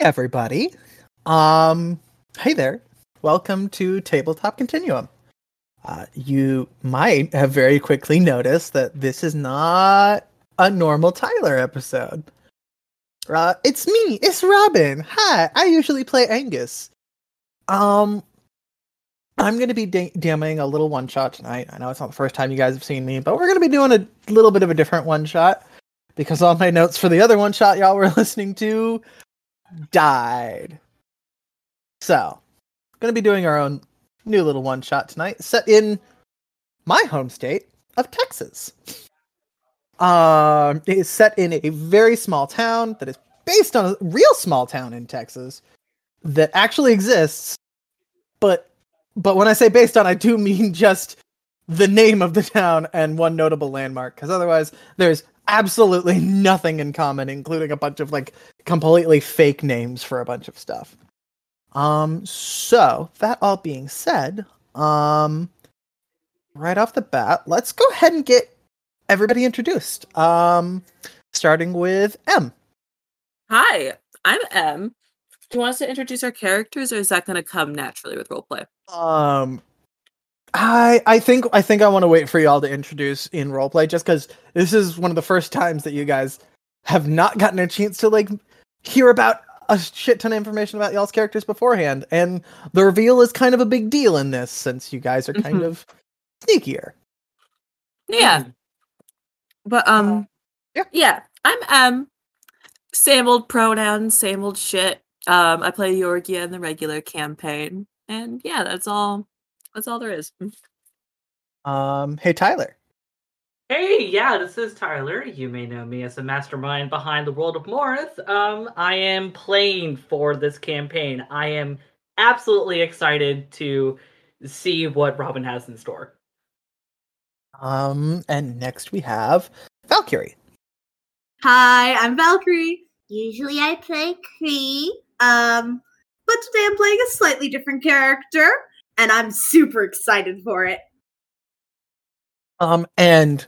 everybody. Um, hey there. Welcome to Tabletop Continuum. Uh, you might have very quickly noticed that this is not a normal Tyler episode. Uh, it's me. It's Robin. Hi. I usually play Angus. Um, I'm going to be da- a little one shot tonight. I know it's not the first time you guys have seen me, but we're going to be doing a little bit of a different one shot because all my notes for the other one shot y'all were listening to died. So, going to be doing our own new little one shot tonight, set in my home state of Texas. Um, it is set in a very small town that is based on a real small town in Texas that actually exists, but but when I say based on, I do mean just the name of the town and one notable landmark, because otherwise there's absolutely nothing in common, including a bunch of like completely fake names for a bunch of stuff. Um, so that all being said, um, right off the bat, let's go ahead and get everybody introduced. Um, starting with M. Hi, I'm M. Do you want us to introduce our characters, or is that going to come naturally with roleplay? Um, I I think I think I want to wait for y'all to introduce in roleplay, just because this is one of the first times that you guys have not gotten a chance to like hear about a shit ton of information about y'all's characters beforehand, and the reveal is kind of a big deal in this since you guys are kind Mhm. of sneakier. Yeah, but um, yeah. yeah, I'm um, Same old pronouns, same old shit. Um, I play Yorgia in the regular campaign, and yeah, that's all. That's all there is. Um, hey Tyler. Hey, yeah, this is Tyler. You may know me as the mastermind behind the world of Morris. Um, I am playing for this campaign. I am absolutely excited to see what Robin has in store. Um, and next we have Valkyrie. Hi, I'm Valkyrie. Usually I play Cree. Um, but today I'm playing a slightly different character, and I'm super excited for it. Um, and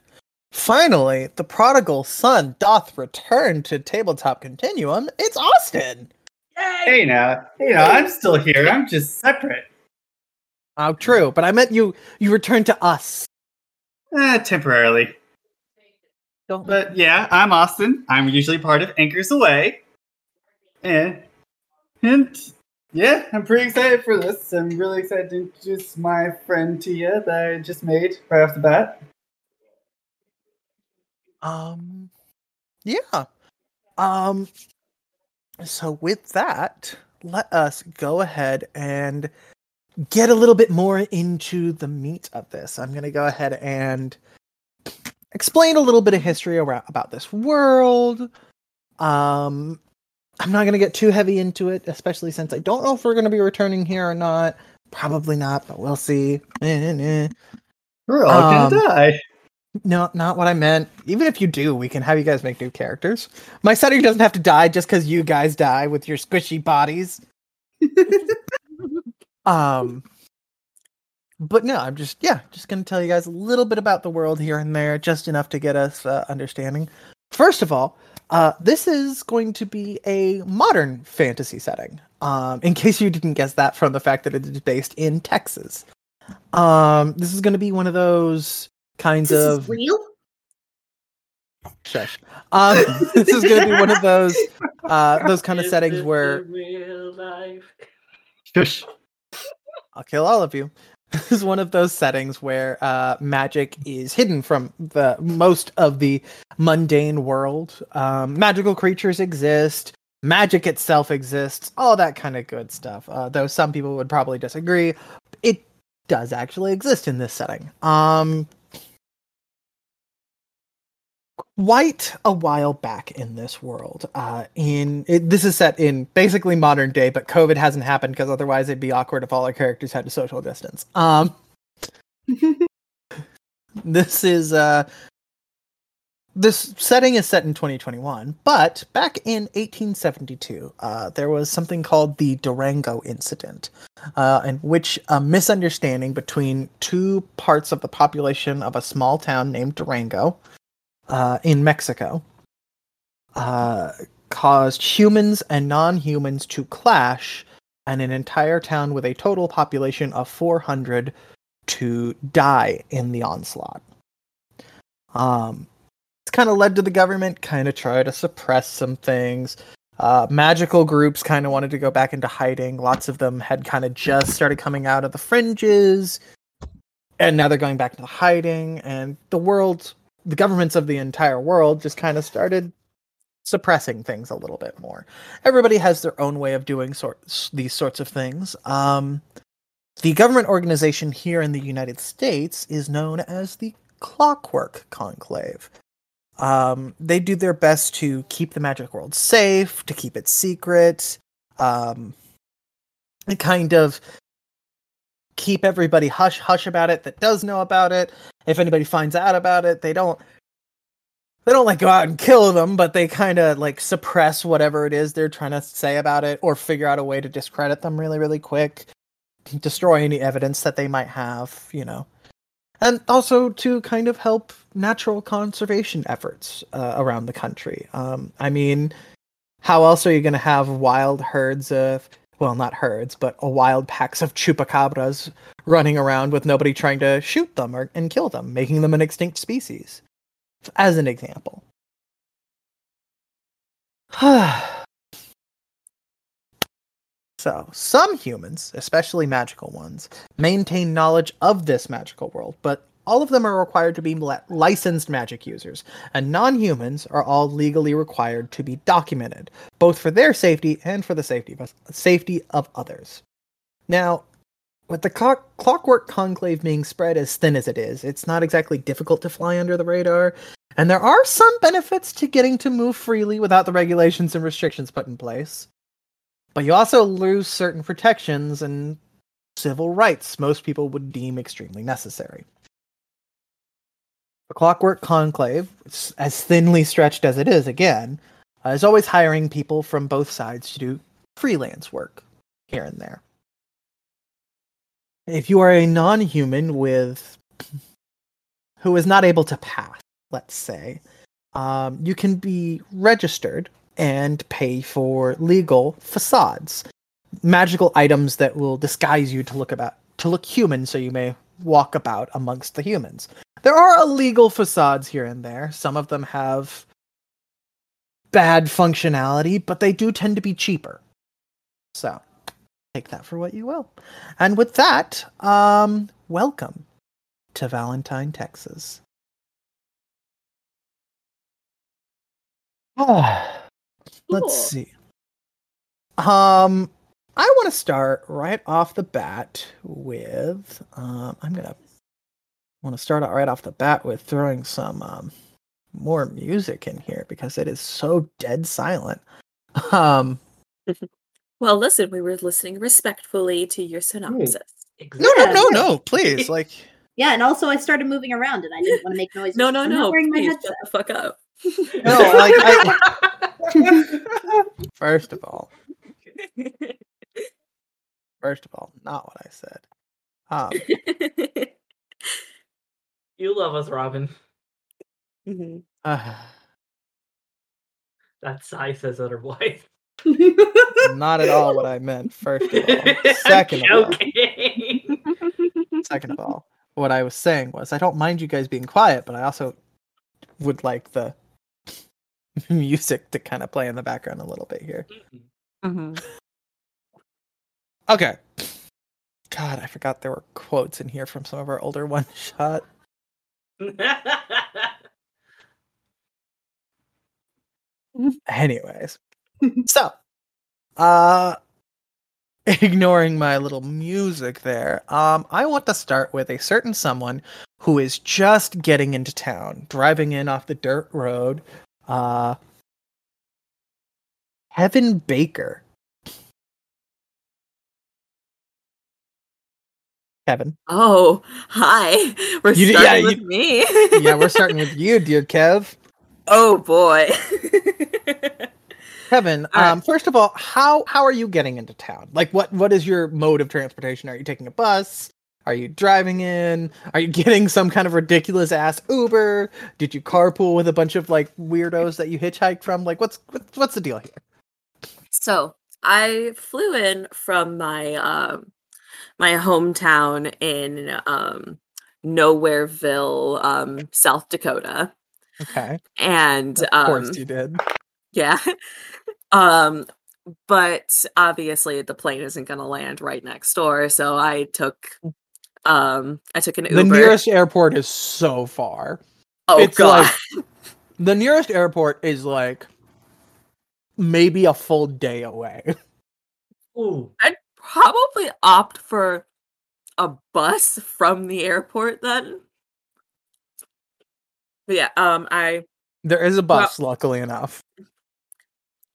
finally, the prodigal son doth return to tabletop continuum. It's Austin. Hey now, you know, I'm still here. I'm just separate. Oh, true, but I meant you. You returned to us. Eh, temporarily. Don't. But yeah, I'm Austin. I'm usually part of Anchors Away. And, and yeah, I'm pretty excited for this. I'm really excited to introduce my friend Tia that I just made right off the bat. Um, yeah. Um, so with that, let us go ahead and get a little bit more into the meat of this. I'm going to go ahead and explain a little bit of history around, about this world. Um, I'm not going to get too heavy into it, especially since I don't know if we're going to be returning here or not. Probably not, but we'll see. Eh, eh, eh. We're all Um, gonna die. No, not what I meant. Even if you do, we can have you guys make new characters. My setting doesn't have to die just because you guys die with your squishy bodies. Um, but no, I'm just yeah, just gonna tell you guys a little bit about the world here and there, just enough to get us uh, understanding. First of all, uh, this is going to be a modern fantasy setting. Um, in case you didn't guess that from the fact that it is based in Texas. Um, this is going to be one of those kinds This of is real? Shush. Um, this is going to be one of those uh, those kind of settings where real life? Shush. I'll kill all of you. This is one of those settings where uh, magic is hidden from the most of the mundane world. Um, magical creatures exist. Magic itself exists. All that kind of good stuff. Uh, though some people would probably disagree, it does actually exist in this setting. Um, quite a while back in this world. Uh, in it, this is set in basically modern day, but COVID hasn't happened because otherwise it'd be awkward if all our characters had to social distance. Um, this is uh, this setting is set in 2021, but back in 1872, uh, there was something called the Durango Incident, uh, in which a misunderstanding between two parts of the population of a small town named Durango uh, in Mexico uh, caused humans and non-humans to clash and an entire town with a total population of 400 to die in the onslaught. Um, it's kind of led to the government kind of try to suppress some things. Uh, magical groups kind of wanted to go back into hiding. Lots of them had kind of just started coming out of the fringes, and now they're going back into hiding. And the world, the governments of the entire world, just kind of started suppressing things a little bit more. Everybody has their own way of doing sorts these sorts of things. Um, the government organization here in the United States is known as the Clockwork Conclave. Um, they do their best to keep the magic world safe, to keep it secret, um, and kind of keep everybody hush hush about it that does know about it. If anybody finds out about it, they don't they don't like go out and kill them, but they kind of like suppress whatever it is they're trying to say about it or figure out a way to discredit them really really quick, destroy any evidence that they might have, you know and also to kind of help natural conservation efforts uh, around the country. Um, I mean, how else are you going to have wild herds of, well, not herds, but a wild packs of chupacabras running around with nobody trying to shoot them or and kill them, making them an extinct species, as an example. So, some humans, especially magical ones, maintain knowledge of this magical world, but all of them are required to be licensed magic users, and non humans are all legally required to be documented, both for their safety and for the safety of, safety of others. Now, with the clock- clockwork conclave being spread as thin as it is, it's not exactly difficult to fly under the radar, and there are some benefits to getting to move freely without the regulations and restrictions put in place. But you also lose certain protections and civil rights most people would deem extremely necessary. Clockwork Conclave, as thinly stretched as it is, again, uh, is always hiring people from both sides to do freelance work here and there. If you are a non human with who is not able to pass, let's say, um, you can be registered and pay for legal facades, magical items that will disguise you to look about to look human, so you may walk about amongst the humans. There are illegal facades here and there. Some of them have bad functionality, but they do tend to be cheaper. So take that for what you will. And with that, um, welcome to Valentine, Texas. Ah. Let's see. Um, I want to start right off the bat with. Um, I'm gonna want to start out right off the bat with throwing some um more music in here because it is so dead silent. Um, Well, listen, we were listening respectfully to your synopsis. no, no, no, no, please, like. Yeah, and also I started moving around and I didn't want to make noise. No, no, I'm not no. wearing my Please headset. shut the fuck up. No, like I, first of all, first of all, not what I said. Um, you love us, Robin. Uh, That sigh says otherwise. not at all what I meant. First of all, second of all, second of all, what I was saying was I don't mind you guys being quiet, but I also would like the music to kind of play in the background a little bit here. Mhm. Okay. God, I forgot there were quotes in here from some of our older one shot. Anyways. so, uh ignoring my little music there. Um I want to start with a certain someone who is just getting into town, driving in off the dirt road. Uh Kevin Baker. Kevin. Oh, hi. We're You- starting yeah, with you- me. Yeah, we're starting with you, dear Kev. oh boy. Kevin, All right. um, first of all, how how are you getting into town? Like, what what is your mode of transportation? Are you taking a bus? Are you driving in? Are you getting some kind of ridiculous ass Uber? Did you carpool with a bunch of like weirdos that you hitchhiked from? Like, what's what's, what's the deal here? So I flew in from my um my hometown in um Nowhereville, um, South Dakota. Okay, And of um course you did. yeah. um but obviously the plane isn't gonna land right next door. So I took um I took an Uber. The nearest airport is so far. oh it's god. like- The nearest airport is like maybe a full day away. Ooh. I'd probably opt for a bus from the airport then. But yeah, um I There is a bus, luckily enough.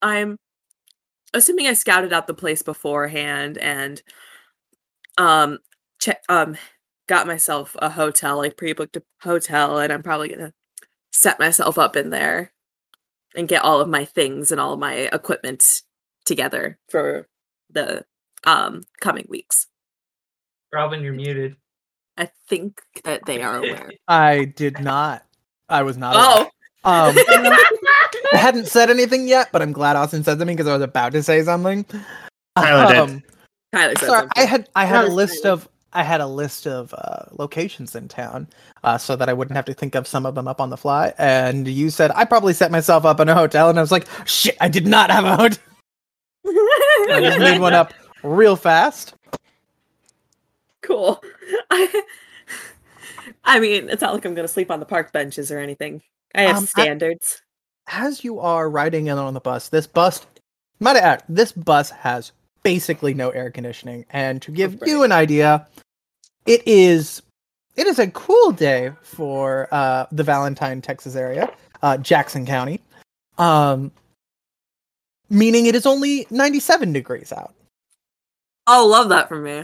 I'm assuming I scouted out the place beforehand and um check um got myself a hotel, like pre-booked a hotel, and I'm probably gonna set myself up in there and get all of my things and all of my equipment together for the um coming weeks. Robin, you're muted. I think that they are aware. I did not. I was not. oh, aware. Um, I hadn't said anything yet, but I'm glad Austin said something because I was about to say something. Tyler did. Um, Tyler said sorry, something. I had I had a list Tyler. of I had a list of uh, locations in town, uh, so that I wouldn't have to think of some of them up on the fly. And you said I probably set myself up in a hotel, and I was like, shit, I did not have a hotel. I just made one up real fast. cool. I, I mean, it's not like I'm gonna sleep on the park benches or anything. I have Um, I- standards. as you are riding in on the bus, this bus, might I add, this bus has basically no air conditioning. And to give you an idea, it is it is a cool day for uh, the Valentine, Texas area, uh, Jackson County, um, meaning it is only 97 degrees out. Oh, love that for me.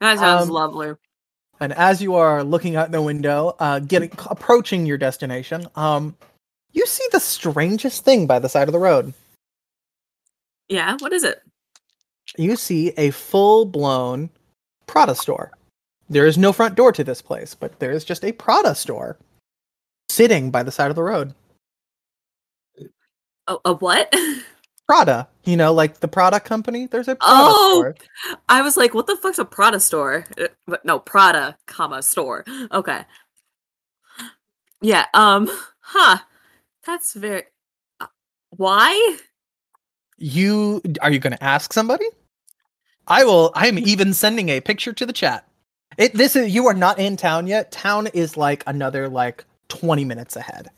That sounds Um, lovely. And as you are looking out the window, uh, getting approaching your destination, um, you see the strangest thing by the side of the road. Yeah, what is it? you see a full blown Prada store. There is no front door to this place, but there is just a Prada store sitting by the side of the road. Oh, a what? Prada, you know, like the Prada company. There's a Prada Oh! store. I was like, what the fuck's a Prada store? Uh, But no, Prada, comma store. Okay. Yeah. Um. Huh. That's very. uh, Why? You are you going to ask somebody? I will. I am even sending a picture to the chat. It. This is you are not in town yet. Town is like another like twenty minutes ahead.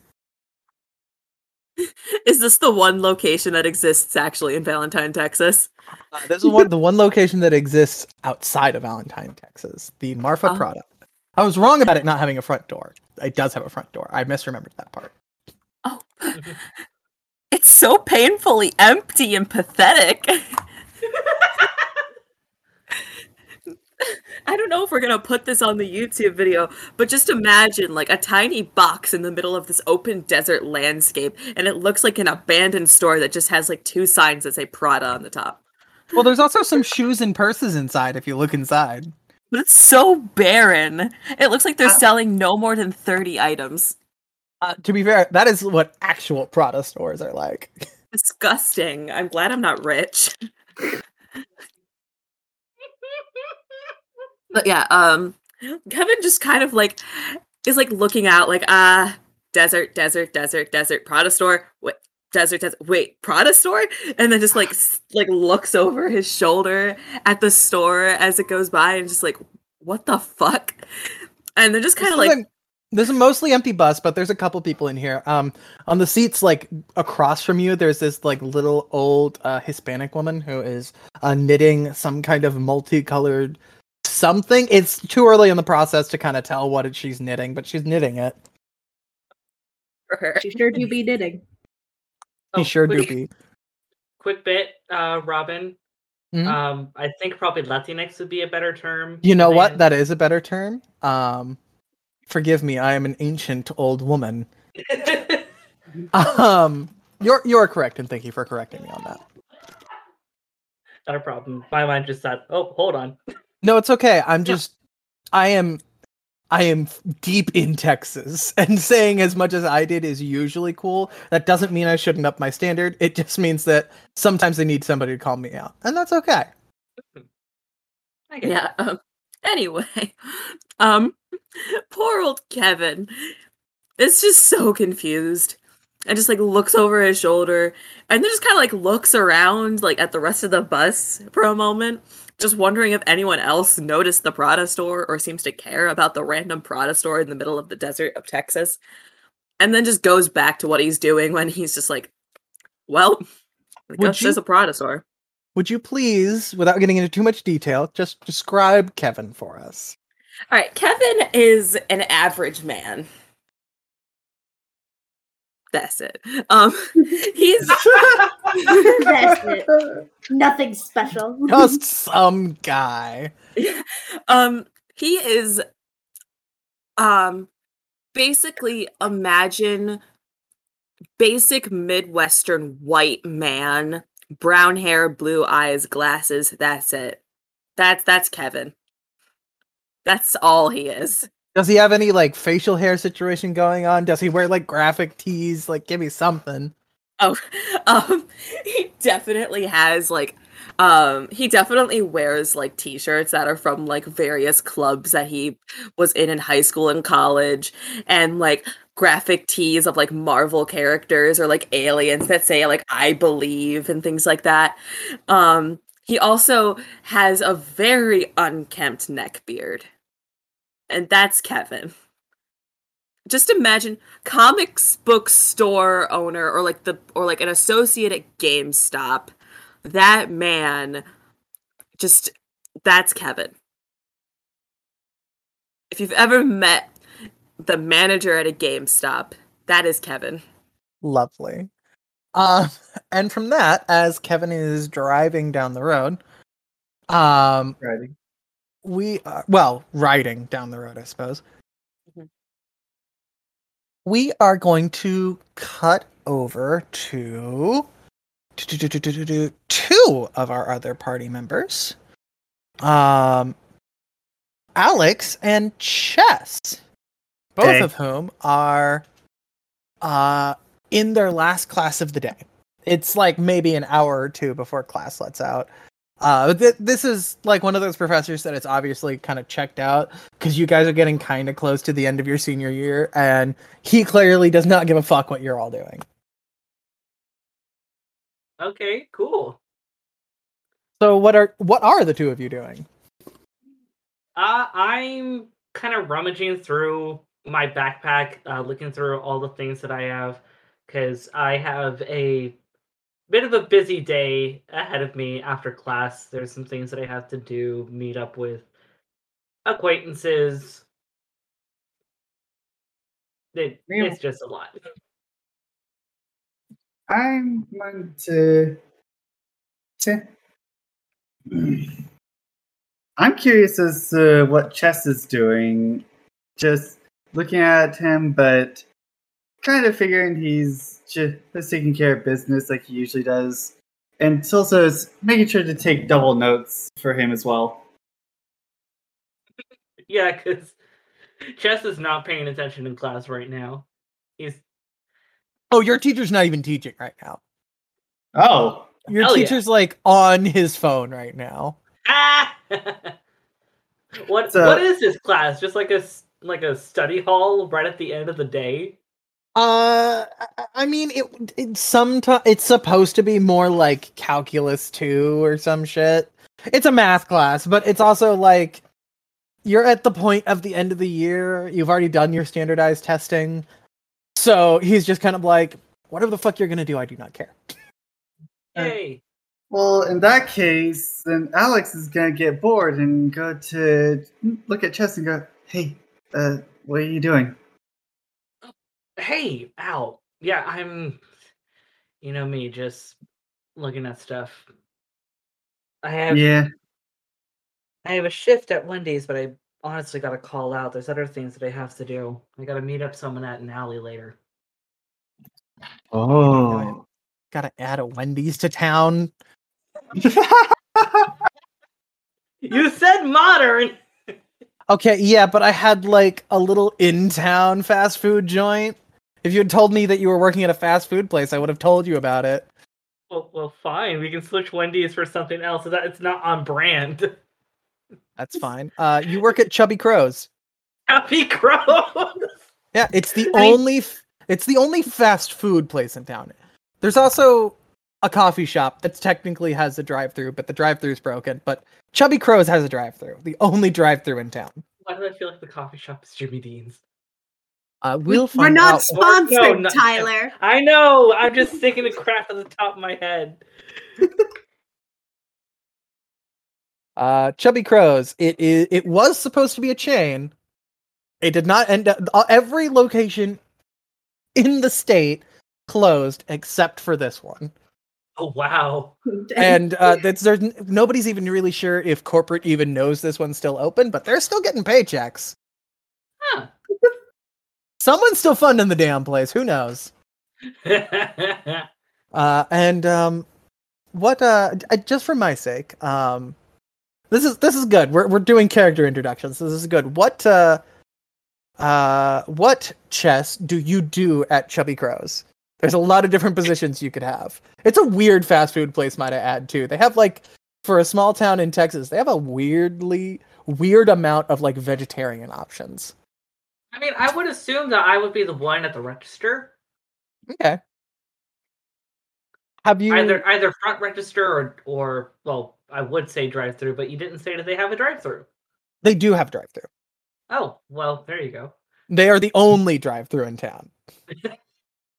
Is this the one location that exists actually in Valentine, Texas? Uh, this is one the one location that exists outside of Valentine, Texas. The Marfa Oh. Prada. I was wrong about it not having a front door. It does have a front door. I misremembered that part. Oh. It's so painfully empty and pathetic. I don't know if we're gonna put this on the YouTube video, but just imagine like a tiny box in the middle of this open desert landscape, and it looks like an abandoned store that just has like two signs that say Prada on the top. Well, there's also some shoes and purses inside if you look inside. But it's so barren. It looks like they're Uh, selling no more than 30 items. Uh, to be fair, that is what actual Prada stores are like. Disgusting. I'm glad I'm not rich. but yeah, um Kevin just kind of like is like looking out like ah desert, desert, desert, desert, Prada store. Wait, desert, desert. Wait, Prada store? And then just like like looks over his shoulder at the store as it goes by and just like what the fuck? And they're just kind of like a- there's a mostly empty bus, but there's a couple people in here. Um, on the seats like across from you, there's this like little old uh, Hispanic woman who is uh, knitting some kind of multicolored something. It's too early in the process to kind of tell what it, she's knitting, but she's knitting it. for her. She sure do be knitting. He sure do quick, be. Quick bit, uh, Robin. Mhm. Um, I think probably Latinx would be a better term. You know what? That is a better term. Um, forgive me, I am an ancient old woman. Um, you're you're correct, and thank you for correcting me on that. Not a problem. My mind just said, "Oh, hold on." No, it's okay. I'm just I am I am deep in Texas and saying as much as I did is usually cool. That doesn't mean I shouldn't up my standard. It just means that sometimes I need somebody to call me out. And that's okay. Yeah. Um, anyway, um, poor old Kevin is just so confused and just like looks over his shoulder and then just kind of like looks around like at the rest of the bus for a moment, just wondering if anyone else noticed the Prada store or seems to care about the random Prada store in the middle of the desert of Texas. And then just goes back to what he's doing when he's just like, well, I Would guess there's a Prada store. Would you please, without getting into too much detail, just describe Kevin for us? All right, Kevin is an average man. That's it. Um, he's That's it. Nothing special. Just some guy. um he is um basically imagine basic midwestern white man brown hair blue eyes glasses that's it that's that's kevin that's all he is Does he have any like facial hair situation going on? Does he wear like graphic tees? Like, give me something. Oh, um, he definitely has like, um, he definitely wears like t-shirts that are from like various clubs that he was in in high school and college, and like graphic tees of like Marvel characters or like aliens that say like I believe and things like that. Um, he also has a very unkempt neck beard, and that's Kevin. Just imagine comics book store owner or like the or like an associate at GameStop. That man just that's Kevin. If you've ever met the manager at a GameStop, that is Kevin. Lovely. Um, and from that, as Kevin is driving down the road, um, Riding. We are, well riding down the road, I suppose. Mhm. We are going to cut over to two of our other party members, um, Alex and Chess, both Okay. of whom are uh in their last class of the day. It's like maybe an hour or two before class lets out. Uh, th- this is like one of those professors that it's obviously kind of checked out because you guys are getting kind of close to the end of your senior year, and he clearly does not give a fuck what you're all doing. Okay, cool. So what are what are the two of you doing? Uh, I'm kind of rummaging through my backpack, uh, looking through all the things that I have, because I have a bit of a busy day ahead of me after class. There's some things that I have to do, meet up with acquaintances. It, it's just a lot. I'm going to. to- I'm curious as to what Chess is doing. Just looking at him, but kind of figuring he's just taking care of business like he usually does. And it's also is making sure to take double notes for him as well. Yeah, because Chess is not paying attention in class right now. He's Oh, your teacher's not even teaching right now. Oh, Your Hell yeah. teacher's like on his phone right now. ah. what So- what is this class? Just like a s- like a study hall right at the end of the day? Uh, I- I mean, it it sometimes it's supposed to be more like calculus two or some shit. It's a math class, but it's also like you're at the point of the end of the year. You've already done your standardized testing, so he's just kind of like, whatever the fuck you're gonna do, I do not care. Hey. Well, in that case, then Alex is gonna get bored and go to look at Chess and go, "Hey, uh, what are you doing?" Hey, Al. Yeah, I'm. You know me, just looking at stuff. I have Yeah. I have a shift at Wendy's, but I honestly got to call out. There's other things that I have to do. I got to meet up someone at an alley later. Oh. Gotta add a Wendy's to town. You said modern. Okay, yeah, but I had like a little in-town fast food joint. If you had told me that you were working at a fast food place, I would have told you about it. Well, well, fine. We can switch Wendy's for something else. That it's not on brand. That's fine. Uh, you work at Chubby Crows. Happy Crows. Yeah, it's the I only f- it's the only fast food place in town. There's also a coffee shop that technically has a drive-through, but the drive-through's broken. But Chubby Crows has a drive-through, the only drive-through in town. Why do I feel like the coffee shop is Jimmy Dean's? Uh, We- we'll We're not out. sponsored, No, not- Tyler. I know. I'm just thinking of crap at the top of my head. Uh, Chubby Crows. It is. It was supposed to be a chain. It did not end up. uh, Every location in the state closed except for this one. Oh wow. and uh, that's there's nobody's even really sure if corporate even knows this one's still open, but they're still getting paychecks. Huh. Someone's still funding the damn place. Who knows? Uh, and um, what? Uh, uh, just for my sake, um, this is this is good. We're we're doing character introductions. So this is good. What? Uh, uh, what chess do you do at Chubby Crows? There's a lot of different positions you could have. It's a weird fast food place, might I add, too. They have like for a small town in Texas, they have a weirdly weird amount of like vegetarian options. I mean, I would assume that I would be the one at the register, Okay. Have you either either front register or or well, I would say drive through, but you didn't say that they have a drive through. They do have drive-through. Oh well, there you go. They are the only drive-through in town.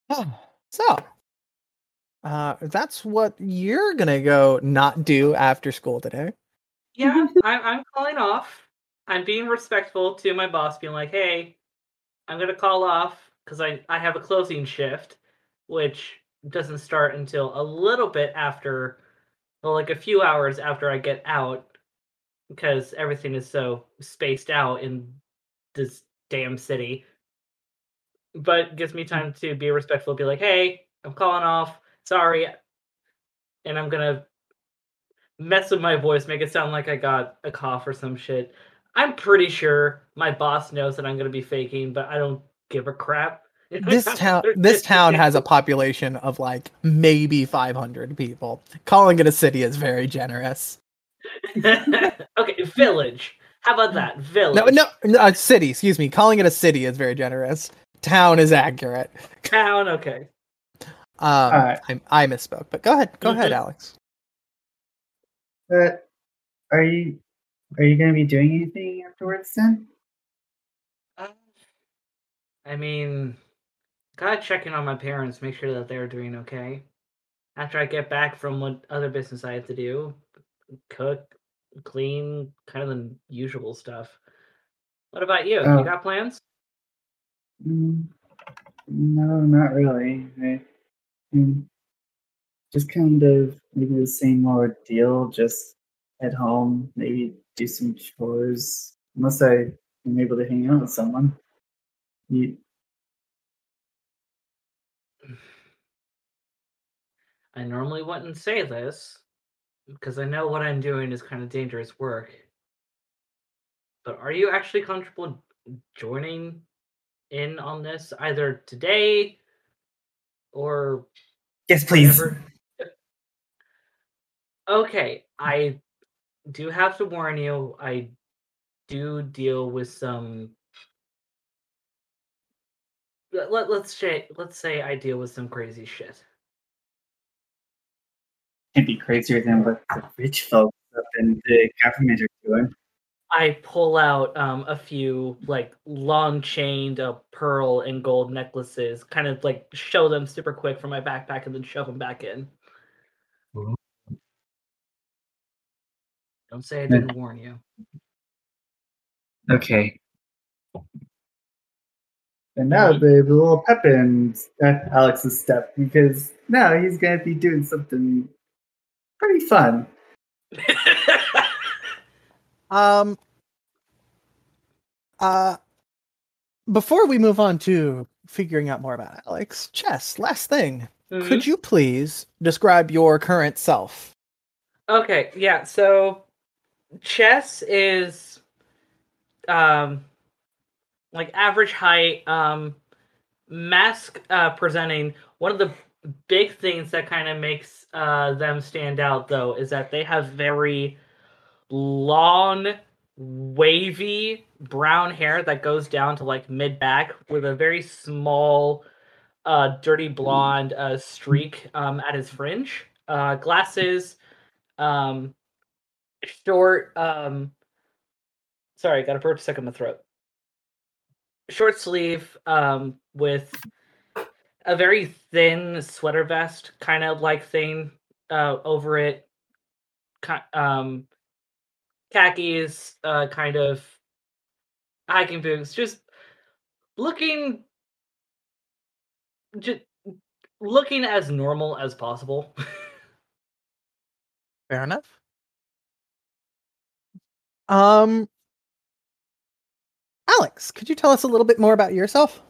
oh, so, uh, that's what you're gonna go not do after school today. Yeah, I'm I'm calling off. I'm being respectful to my boss, being like, "Hey, I'm gonna call off because I I have a closing shift, which doesn't start until a little bit after, well, like a few hours after I get out, because everything is so spaced out in this damn city. But gives me hmm. time to be respectful, be like, "Hey, I'm calling off. Sorry." And I'm gonna mess with my voice, make it sound like I got a cough or some shit. I'm pretty sure my boss knows that I'm gonna be faking, but I don't give a crap. This town, this town has a population of like maybe 500 people. Calling it a city is very generous. okay, village. How about that? Village. No, no, no uh, city. Excuse me. Calling it a city is very generous. Town is accurate. Town, okay. Um, Alright. I, I misspoke, but go ahead. Go ahead, Mhm. Alex. But are you are you gonna be doing anything afterwards then? Uh, I mean, gotta check in on my parents, make sure that they're doing okay. After I get back from what other business I have to do, cook, clean, kind of the usual stuff. What about you? Oh. You got plans? Mm, no, not really. I, mm, just kind of maybe the same old deal. Just at home, maybe do some chores. Unless I am able to hang out with someone. You, I normally wouldn't say this because I know what I'm doing is kind of dangerous work. But are you actually comfortable joining in on this either today or yes, please. whenever? Okay, I do have to warn you, I do deal with some let, let, let's say let's say I deal with some crazy shit. Can't be crazier than what the rich folks up in the government are doing. I pull out um, a few like long chained uh, pearl and gold necklaces, kind of like show them super quick from my backpack, and then shove them back in. Ooh. Don't say I didn't warn you. Okay. And now the, the little pep in Alex's step because now he's gonna be doing something pretty fun. Um. Uh. Before we move on to figuring out more about Alex, Chess. Last thing, Mhm. could you please describe your current self? Okay, yeah. So Chess is um like average height, um mask uh presenting. One of the big things that kind of makes uh them stand out though is that they have very long wavy brown hair that goes down to like mid back with a very small uh dirty blonde uh streak um at his fringe uh glasses um short um sorry got a burp stuck in my throat. Short sleeve um with a very thin sweater vest kind of like thing uh over it. Um khakis uh kind of hiking boots just looking just looking as normal as possible. Fair enough. Um, Alex, could you tell us a little bit more about yourself?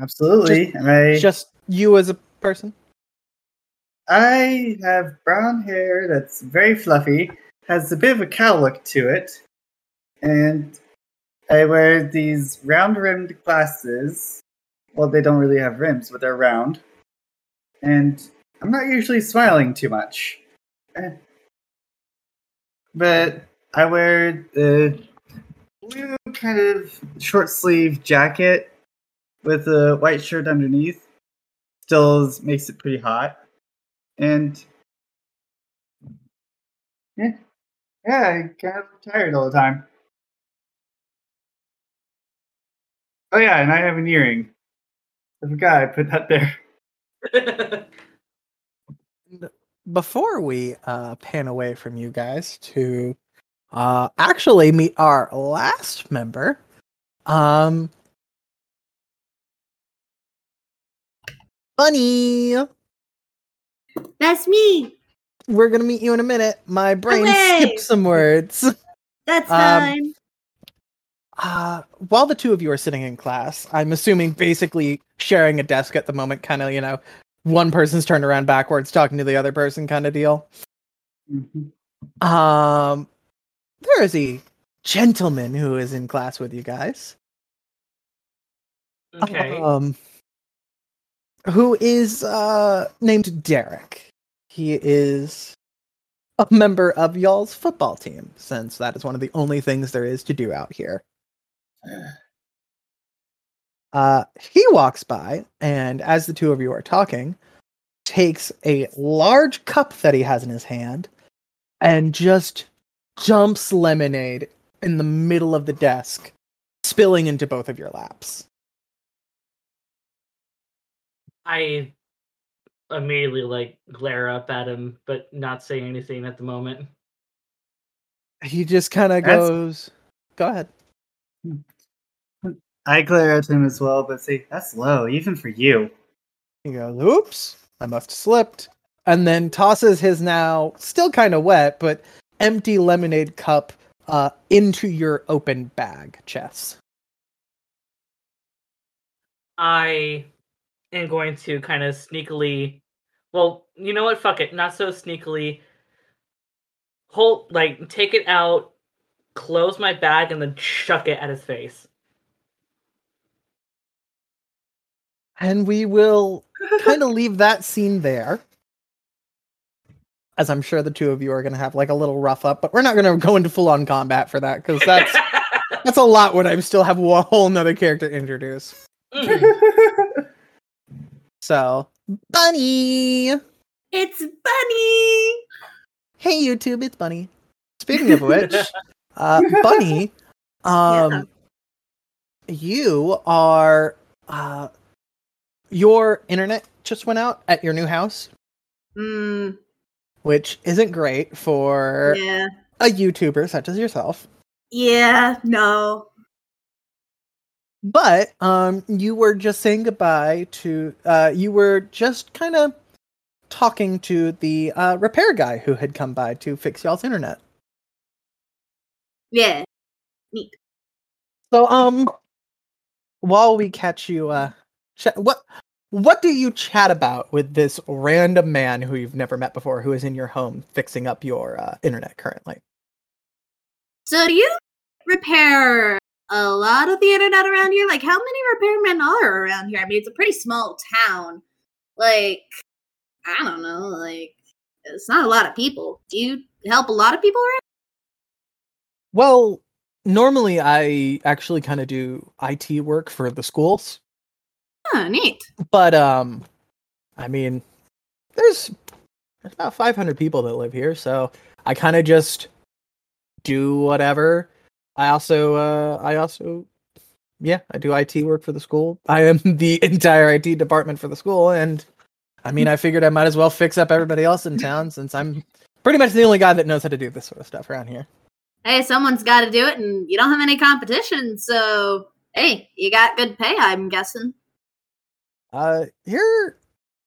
Absolutely. And I, Just you as a person. I have brown hair that's very fluffy, has a bit of a cow look to it, and I wear these round rimmed glasses. Well, they don't really have rims, but they're round. And I'm not usually smiling too much. Eh. But I wear the blue kind of short sleeve jacket with a white shirt underneath. Still makes it pretty hot. And yeah, yeah, I kind of tired all the time. Oh yeah, and I have an earring. I forgot I put that there. Before we uh, pan away from you guys to uh, actually meet our last member, um, Bunny. That's me. We're gonna meet you in a minute. My brain Okay. skipped some words. That's Um, fine. Uh, while the two of you are sitting in class, I'm assuming basically sharing a desk at the moment, kind of, you know, one person's turned around backwards talking to the other person kind of deal. Mhm. Um, there is a gentleman who is in class with you guys. okay. Um, who is uh named Derek. He is a member of y'all's football team, since that is one of the only things there is to do out here. Uh, he walks by, and as the two of you are talking, takes a large cup that he has in his hand and just dumps lemonade in the middle of the desk, spilling into both of your laps. I immediately like glare up at him, but not say anything at the moment. He just kind of goes, "Go ahead." I glare at him as well, but see, that's low, even for you. He goes, "Oops, I must have slipped," and then tosses his now still kind of wet but empty lemonade cup uh, into your open bag, Chess. I am going to kind of sneakily. Well, you know what? Fuck it. Not so sneakily. Hold, like, take it out, close my bag, and then chuck it at his face. And we will kind of leave that scene there. As I'm sure the two of you are going to have like a little rough up, but we're not going to go into full on combat for that because that's that's a lot when I still have a whole nother character to introduce. Mm. So, Bunny! It's Bunny. Hey YouTube, it's Bunny. Speaking of which, uh, Bunny, um, you are uh, your internet just went out at your new house, Mm, which isn't great for yeah. a YouTuber such as yourself. Yeah. No. But um, you were just saying goodbye to. Uh, you were just kind of talking to the uh, repair guy who had come by to fix y'all's internet. Yeah. Neat. So, um, while we catch you, uh, ch- what what do you chat about with this random man who you've never met before, who is in your home fixing up your uh, internet currently? So do you repair a lot of the internet around here? Like, how many repairmen are around here? I mean, it's a pretty small town. Like, I don't know. Like, it's not a lot of people. Do you help a lot of people around? Well, normally I actually kind of do IT work for the schools, Oh, neat. but um, I mean, there's there's about 500 people that live here, so I kind of just do whatever. I also uh, I also yeah, I do IT work for the school. I am the entire IT department for the school, and I mean, I figured I might as well fix up everybody else in town since I'm pretty much the only guy that knows how to do this sort of stuff around here. Hey, someone's got to do it, and you don't have any competition. So, hey, you got good pay, I'm guessing. Uh, you're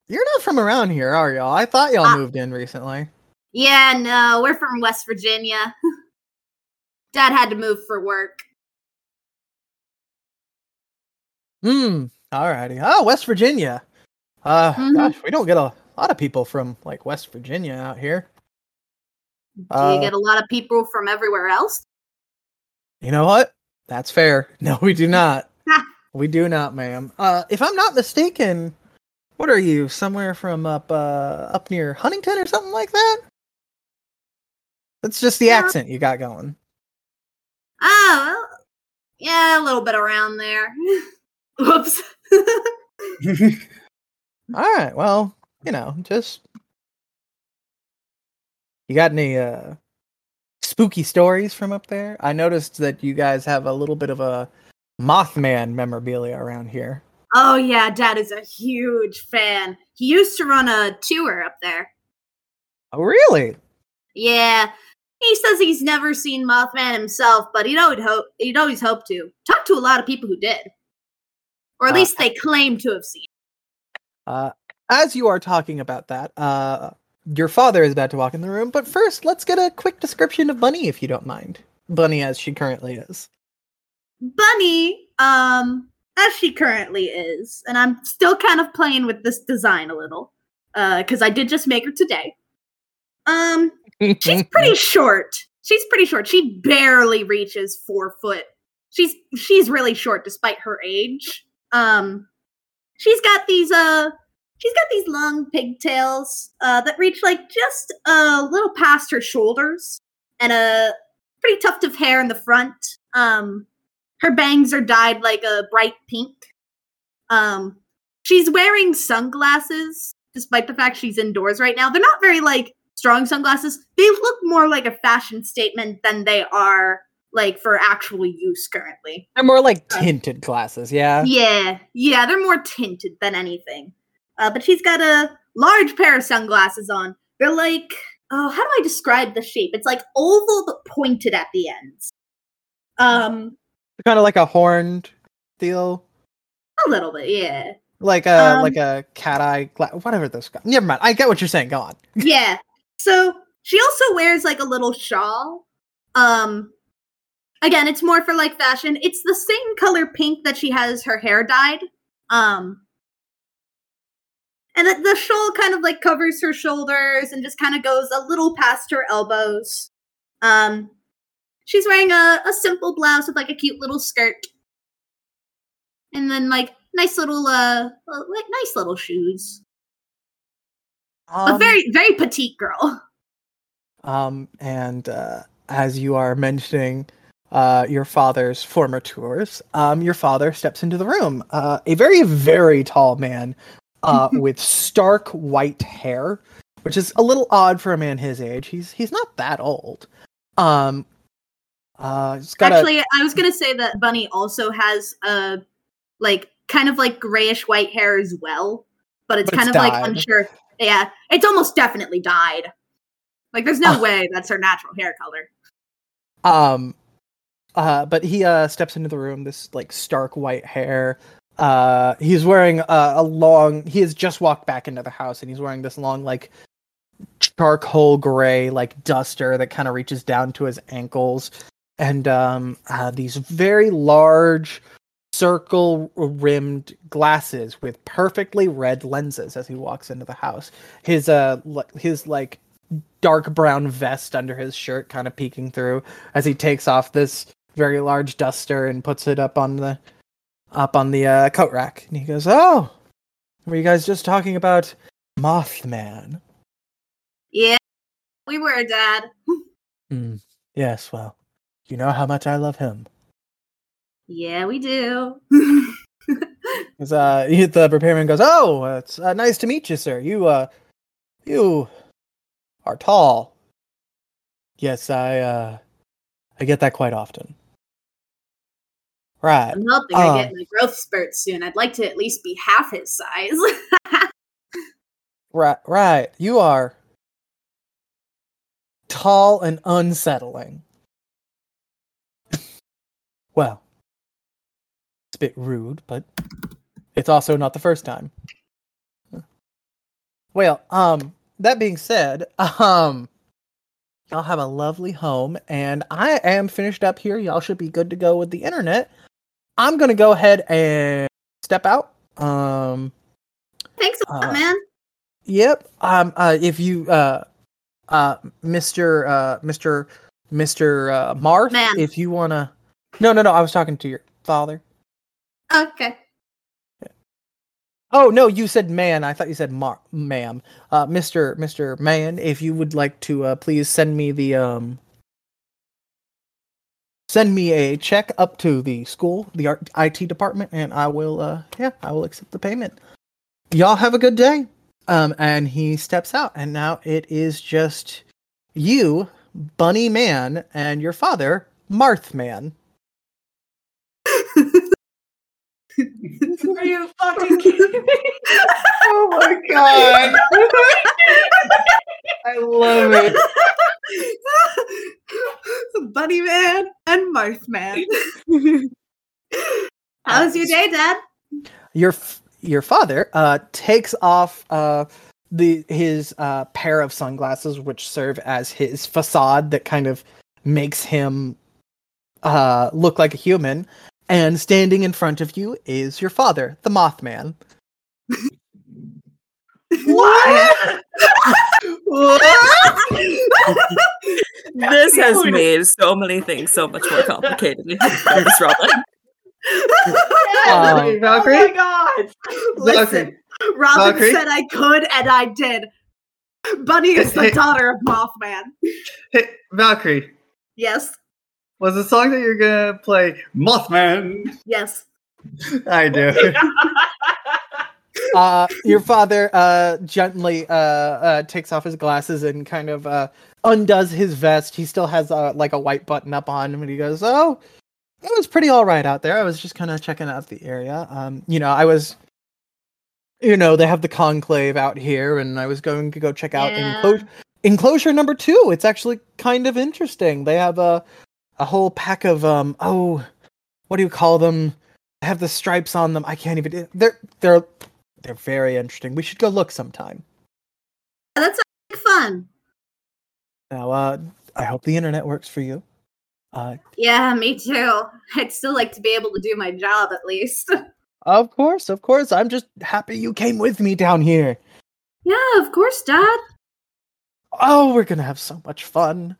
you're not from around here, are y'all? I thought y'all Uh, moved in recently. Yeah, no, we're from West Virginia. Dad had to move for work. Hmm. Alrighty. Oh, West Virginia. Uh, Mhm. gosh, we don't get a lot of people from like West Virginia out here. Do Uh, you get a lot of people from everywhere else? You know what? That's fair. No, we do not. Ha. we do not, ma'am. Uh, if I'm not mistaken, what are you? Somewhere from up uh up near Huntington or something like that? That's just the Yeah. accent you got going. Oh, well, yeah, a little bit around there. Whoops. All right. Well, you know, just you got any uh spooky stories from up there? I noticed that you guys have a little bit of a Mothman memorabilia around here. oh, yeah, Dad is a huge fan. He used to run a tour up there. Oh, really? Yeah. He says he's never seen Mothman himself, but he'd always hope he'd always hope to. Talk to a lot of people who did. Or at Uh, least they claim to have seen. Uh, as you are talking about that, uh, your father is about to walk in the room, but first, let's get a quick description of Bunny, if you don't mind. Bunny, as she currently is. Bunny, um, as she currently is, and I'm still kind of playing with this design a little, uh, because I did just make her today. Um, she's pretty short. She's pretty short. She barely reaches four foot. She's she's really short despite her age. Um, she's got these uh, she's got these long pigtails uh that reach like just a little past her shoulders, and a pretty tuft of hair in the front. Um, her bangs are dyed like a bright pink. Um, she's wearing sunglasses despite the fact she's indoors right now. They're not very like strong sunglasses. They look more like a fashion statement than they are like for actual use currently. They're more like tinted glasses, yeah? Yeah, yeah, they're more tinted than anything. Uh, but she's got a large pair of sunglasses on. They're like, oh, how do I describe the shape? It's like oval but pointed at the ends. Um, Kind of like a horned deal. a little bit, yeah. Like a Um, like a cat eye, gla- whatever those. Never mind. I get what you're saying. Go on. yeah. So she also wears like a little shawl. Um again, it's more for like fashion. It's the same color pink that she has her hair dyed. Um and the, the shawl kind of like covers her shoulders and just kind of goes a little past her elbows. Um she's wearing a, a simple blouse with like a cute little skirt. And then like nice little uh uh, like nice little shoes. a Um, very very petite girl. Um, and uh, as you are mentioning uh, your father's former tours, um, your father steps into the room. Uh, a very, very tall man uh, with stark white hair, which is a little odd for a man his age. He's he's not that old. Um, uh, he's got Actually, I was gonna say that Bunny also has a like kind of like grayish white hair as well, but it's But kind it's of like dyed. unsure. Yeah, it's almost definitely dyed. Like, there's no Oh. way that's her natural hair color. Um, uh, but he uh steps into the room. This like stark white hair. Uh, he's wearing a, a long. He has just walked back into the house, and he's wearing this long like charcoal gray like duster that kind of reaches down to his ankles, and um, uh, these very large circle rimmed glasses with perfectly red lenses as he walks into the house. His uh his like dark brown vest under his shirt, kind of peeking through as he takes off this very large duster and puts it up on the up on the uh, coat rack. And he goes, "Oh, were you guys just talking about Mothman?" Yeah, we were, Dad. Hmm. Yes. Well, you know how much I love him. Yeah, we do. 'Cause, uh, he- the repairman goes, "Oh, it's uh, nice to meet you, sir. You, uh, you are tall." Yes, I, uh, I get that quite often. Right. I'm hoping. I get my growth spurt soon. I'd like to at least be half his size. Right, right. You are tall and unsettling. Well, it's a bit rude, but it's also not the first time. Well, um, that being said, um, y'all have a lovely home, and I am finished up here. Y'all should be good to go with the internet. I'm gonna go ahead and step out. Um, Thanks a lot, Uh, man. Yep. Um. Uh. If you. Uh. Uh. Mister. Uh. Mister. Mister. Uh. Marth. Man. If you wanna. No. No. No. I was talking to your father. Okay. Oh no. You said man. I thought you said mar. Ma'am. Uh. Mister. Mister. Man. If you would like to. Uh. Please send me the. Um. Send me a check up to the school, the art- IT department, and I will. Uh. Yeah. I will accept the payment. Y'all have a good day. Um, and he steps out, and now it is just you, Bunny Man, and your father, Marth Man. Are you fucking kidding me? Oh my god! I love it. Bunny Man and Marth Man. How's your day, Dad? Your f- your father uh takes off uh the his uh pair of sunglasses, which serve as his facade that kind of makes him uh look like a human. And standing in front of you is your father, the Mothman. What? This has made so many things so much more complicated. Thanks, Robin. Um, Hey, oh my god! Listen, Valkyrie, Robin Valkyrie? said I could, and I did. Bunny is the Hey. daughter of Mothman. hey, Valkyrie, Yes, was the song that you're gonna play Mothman? yes. I do. uh your father uh gently uh uh takes off his glasses and kind of uh undoes his vest he still has uh, like a white button up on him and he goes oh it was pretty all right out there i was just kind of checking out the area um you know i was you know they have the conclave out here and i was going to go check out Yeah. enclosure enclosure number two it's actually kind of interesting they have a a whole pack of um oh what do you call them they have the stripes on them i can't even they're they're they're very interesting. We should go look sometime. That's like fun. Now, uh, I hope the internet works for you. Uh, Yeah, me too. I'd still like to be able to do my job at least. of course, of course. I'm just happy you came with me down here. yeah, of course, Dad. Oh, we're gonna have so much fun.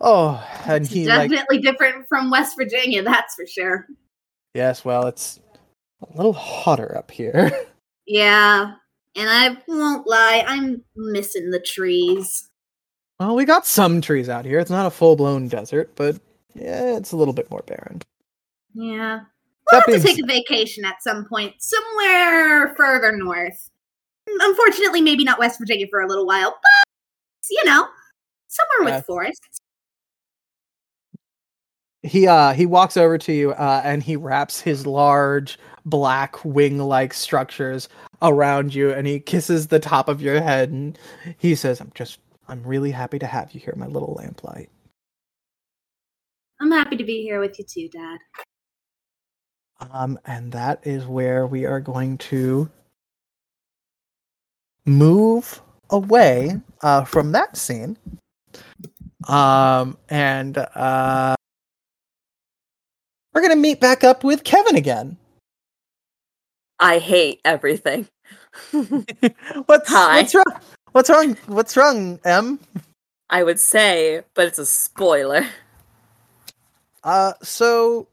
Oh, and It's he like, definitely different from West Virginia, that's for sure. yes, well, it's a little hotter up here. Yeah, and I won't lie, I'm missing the trees. well, we got some trees out here. It's not a full blown desert, but yeah, it's a little bit more barren. Yeah. That We'll have to take a vacation at some point, somewhere further north. Mm, unfortunately, maybe not West Virginia for a little while, but you know, somewhere Yeah. with forests. He uh he walks over to you uh and he wraps his large black wing like structures around you and he kisses the top of your head and he says i'm just i'm really happy to have you here my little lamplight I'm happy to be here with you too, Dad. um and that is where we are going to move away uh from that scene um and uh we're gonna meet back up with kevin again I hate everything. what's Hi. what's wrong? What's wrong? What's wrong, Em? I would say, but it's a spoiler. Uh, so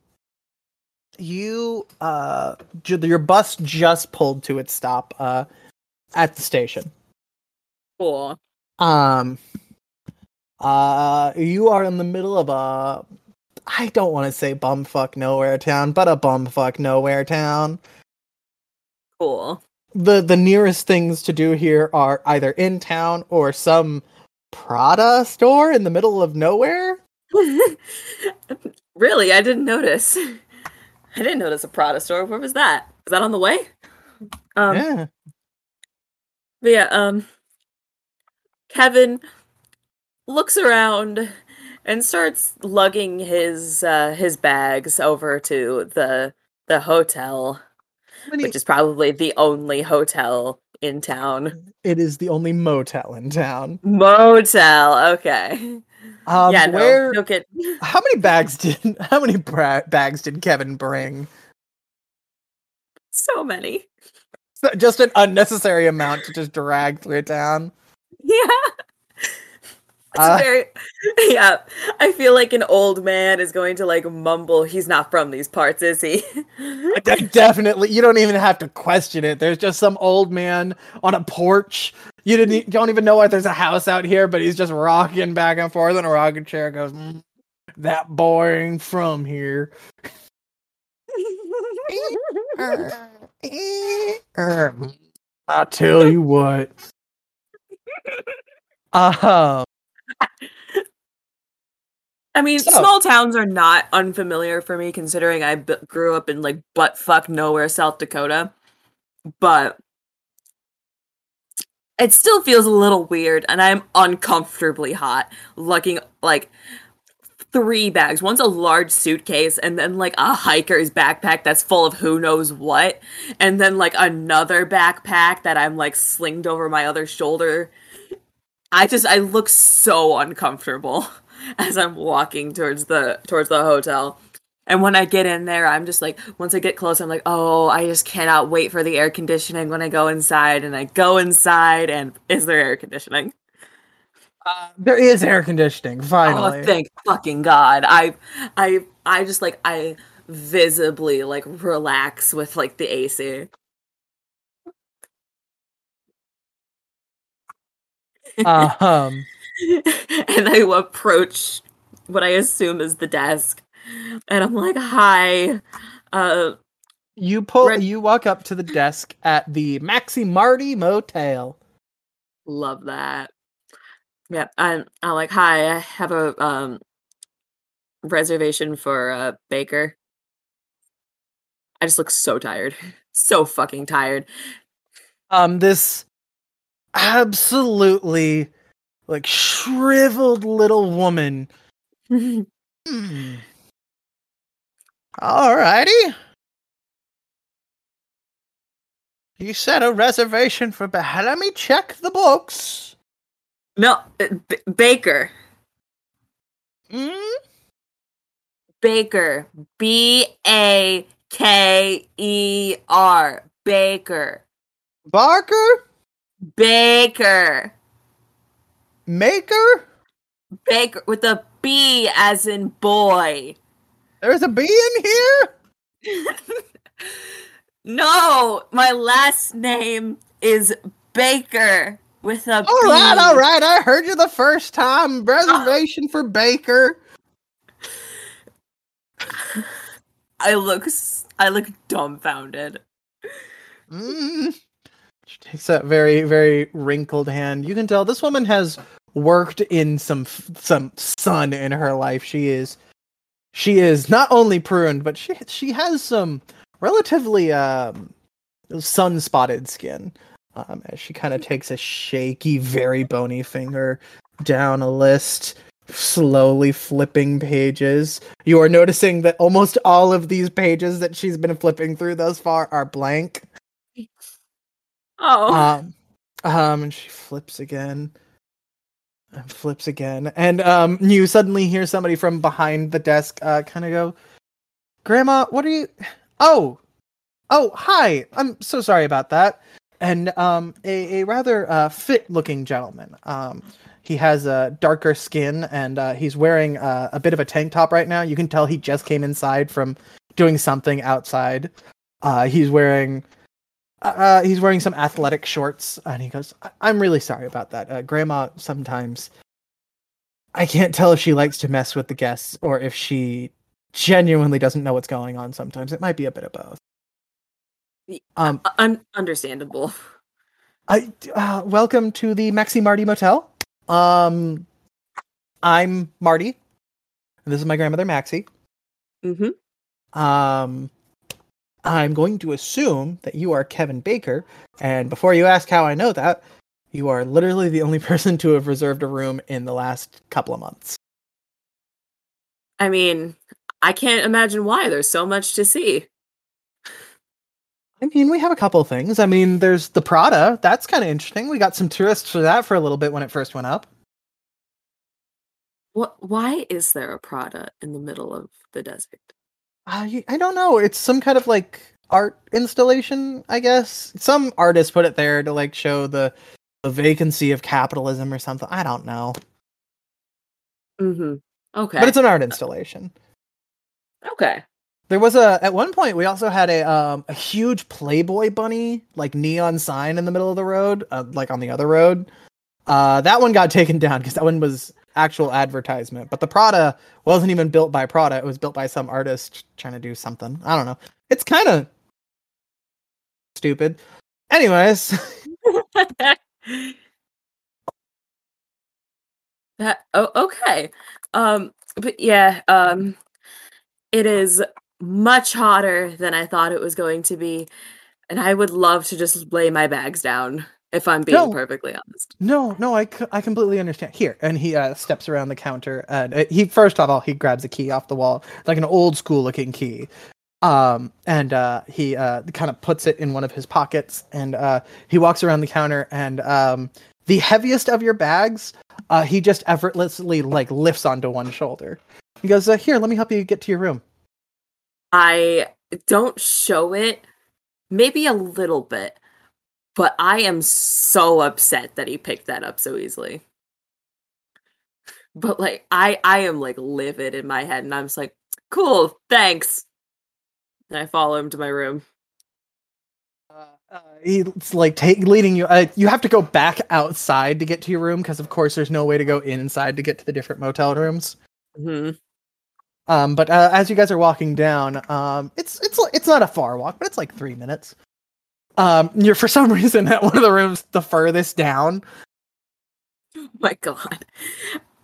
you uh, your bus just pulled to its stop uh at the station. Cool. Um, uh, you are in the middle of a. I don't want to say bumfuck nowhere town, but a bumfuck nowhere town. Cool. the the nearest things to do here are either in town or some Prada store in the middle of nowhere. really, I didn't notice. I didn't notice a Prada store. Where was that? Is that on the way? Um, yeah. But yeah, um, Kevin looks around and starts lugging his uh, his bags over to the the hotel, many- which is probably the only hotel in town. it is the only motel in town. Motel. Okay. Um, yeah. No. where? No kid. How many bags did? How many bra- bags did Kevin bring? So many. So- Just an unnecessary amount to just drag through town. Yeah. Uh, very yeah. I feel like an old man is going to like mumble. He's not from these parts, is he? De- Definitely, you don't even have to question it. There's just some old man on a porch. You didn't, e- don't even know why there's a house out here, but he's just rocking back and forth in a rocking chair. Goes, "Mm, that boring from here. I tell you what. Um, I mean, So- small towns are not unfamiliar for me, considering I b- grew up in like butt fuck nowhere, South Dakota. But it still feels a little weird, and I'm uncomfortably hot, lugging like three bags. One's a large suitcase, and then like a hiker's backpack that's full of who knows what, and then like another backpack that I'm like slinged over my other shoulder. I just I look so uncomfortable as I'm walking towards the towards the hotel. And when I get in there, I'm just like once I get close, I'm like, "Oh, I just cannot wait for the air conditioning when I go inside." And I go inside and is there air conditioning? Uh, there is air conditioning, oh, finally. Oh, thank fucking god. I I I just like I visibly like relax with like the AC. Um, and I approach what I assume is the desk. And I'm like, "Hi. Uh you pull, Red- you walk up to the desk at the Maxi Marty Motel. Love that. Yeah, I'm I'm like, hi, I have a um reservation for uh Baker. I just look so tired. So fucking tired. um this absolutely like shriveled little woman. Hmm. Alrighty. You said a reservation for ba- let me check the books. no, uh, B- Baker. Mm? Baker. B A K E R. Baker. Barker? Baker. Maker? Baker with a B as in boy. There's a B in here? no, my last name is Baker with a All right, B. all right. I heard you the first time. Reservation for Baker. I look I look dumbfounded. Mm. She takes that very, very wrinkled hand. You can tell this woman has worked in some some sun in her life. She is, she is not only pruned, but she she has some relatively um sun spotted skin. Um, as she kind of takes a shaky, very bony finger down a list, slowly flipping pages. You are noticing that almost all of these pages that she's been flipping through thus far are blank. Oh. Um, um, and she flips again, and flips again, and um, you suddenly hear somebody from behind the desk, uh, kind of go, "Grandma, what are you? Oh, oh, hi. I'm so sorry about that." And um, a, a rather uh, fit-looking gentleman. Um, He has a darker skin and uh, he's wearing uh, a bit of a tank top right now. You can tell he just came inside from doing something outside. Uh, he's wearing uh, he's wearing some athletic shorts, and he goes, "I- "I'm really sorry about that. Uh, Grandma sometimes I can't tell if she likes to mess with the guests or if she genuinely doesn't know what's going on. Sometimes it might be a bit of both." Um, Uh, Un- understandable. I uh, welcome to the Maxi Marty Motel. Um, I'm Marty. and This is my grandmother Maxie. hmm Um, I'm going to assume that you are Kevin Baker, and before you ask how I know that, you are literally the only person to have reserved a room in the last couple of months. I mean, I can't imagine why. There's so much to see. I mean, we have a couple of things. I mean, there's the Prada. That's kind of interesting. We got some tourists for that for a little bit when it first went up. What? Why is there a Prada in the middle of the desert? I I don't know. It's some kind of like art installation, I guess. Some artist put it there to like show the the vacancy of capitalism or something. I don't know. hmm Okay. But it's an art installation. okay. There was a at one point we also had a um a huge Playboy bunny like neon sign in the middle of the road, uh, like on the other road. Uh, that one got taken down because that one was actual advertisement. But the Prada wasn't even built by Prada; it was built by some artist trying to do something. I don't know. It's kind of stupid. Anyways, that oh okay. Um but yeah, um it is much hotter than I thought it was going to be. And I would love to just lay my bags down if I'm being No. perfectly honest. no, no, I, I completely understand. Here, and he uh, steps around the counter, and uh, he first of all he grabs a key off the wall, like an old school looking key, um, and uh, he uh, kind of puts it in one of his pockets, and uh, he walks around the counter, and um, the heaviest of your bags, uh, he just effortlessly like lifts onto one shoulder. He goes, uh, "Here, let me help you get to your room." I don't show it, maybe a little bit, but I am so upset that he picked that up so easily. But like I I am like livid in my head and I'm just like, cool, thanks. And I follow him to my room. Uh, uh, he's like take, leading you. Uh, you have to go back outside to get to your room because, of course, there's no way to go inside to get to the different motel rooms. hmm Um, but uh, as you guys are walking down, um, it's it's it's not a far walk, but it's like three minutes. Um, you're for some reason at one of the rooms the furthest down. Oh my god.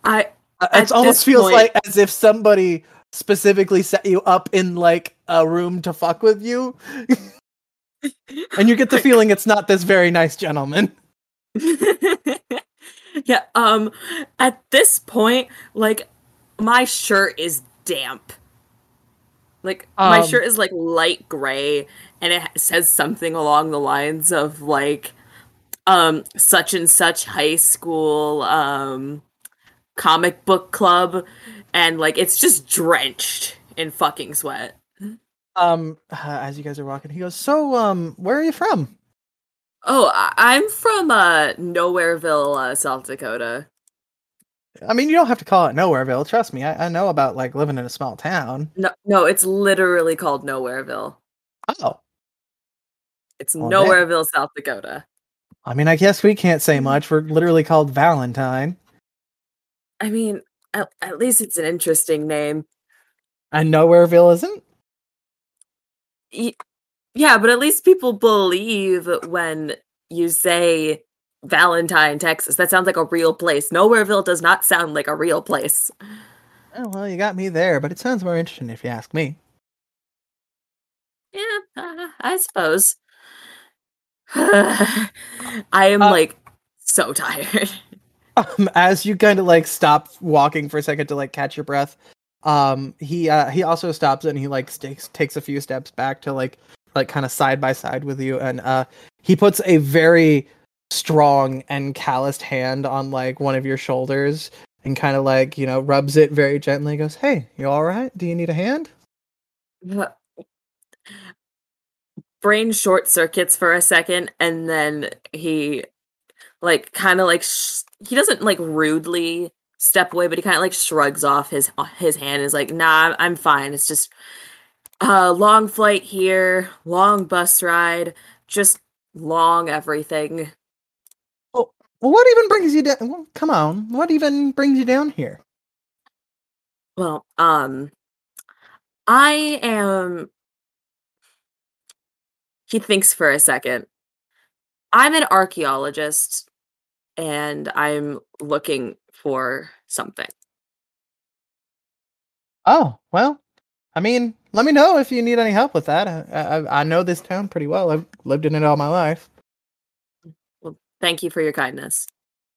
I Uh, It almost feels point- like as if somebody specifically set you up in like a room to fuck with you, and you get the feeling it's not this very nice gentleman. yeah, um at this point, like my shirt is damp. Like my Um, shirt is like light gray and it says something along the lines of like um such and such high school um comic book club and like it's just drenched in fucking sweat. Um, uh, as you guys are walking, he goes, "So, um, where are you from?" Oh, I- I'm from uh Nowhereville, uh, South Dakota. I mean, you don't have to call it Nowhereville. Trust me, I, I know about like living in a small town. No, no, it's literally called Nowhereville. Oh, It's Well. Nowhereville, South Dakota. I mean, I guess we can't say mm-hmm. much. We're literally called Valentine, I mean, at, at least it's an interesting name. and Nowhereville isn't. Y- Yeah, but at least people believe when you say Valentine, Texas. That sounds like a real place. Nowhereville does not sound like a real place. Oh, well, you got me there, but it sounds more interesting if you ask me. Yeah, uh, I suppose. I am Uh, like so tired. Um, as you kind of like stop walking for a second to like catch your breath, um, he uh, he also stops and he like takes takes a few steps back to like like kind of side by side with you, and uh, he puts a very strong and calloused hand on like one of your shoulders and kind of like you know rubs it very gently. Goes, "Hey, you all right? Do you need a hand?" Brain short circuits for a second, and then he like kind of like sh- he doesn't like rudely step away, but he kind of like shrugs off his uh, his hand. and Is like, nah, I'm, I'm fine. It's just a long flight here, long bus ride, just long everything. Well, what even brings you down? Well, come on, what even brings you down here? Well, um, I am. He thinks for a second. I'm an archaeologist and I'm looking for something. Oh well, I mean, let me know if you need any help with that. I, I, I know this town pretty well. I've lived in it all my life. Thank you for your kindness.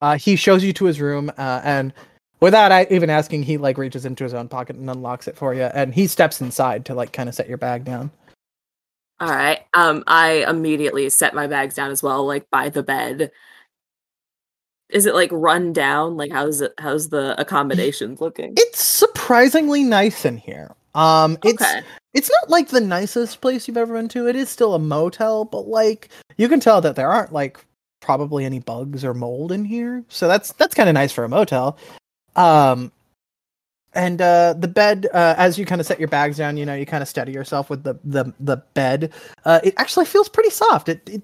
Uh, he shows you to his room, uh, and without I even asking, he like reaches into his own pocket and unlocks it for you, and he steps inside to like kind of set your bag down. All right. Um, I immediately set my bags down as well, like by the bed. Is it like run down? Like how's it? How's the accommodations looking? It's surprisingly nice in here. Um, it's okay. it's not like the nicest place you've ever been to. It is still a motel, but like you can tell that there aren't like probably any bugs or mold in here. So that's that's kind of nice for a motel. Um and uh the bed uh as you kind of set your bags down, you know, you kind of steady yourself with the the the bed. Uh it actually feels pretty soft. It, it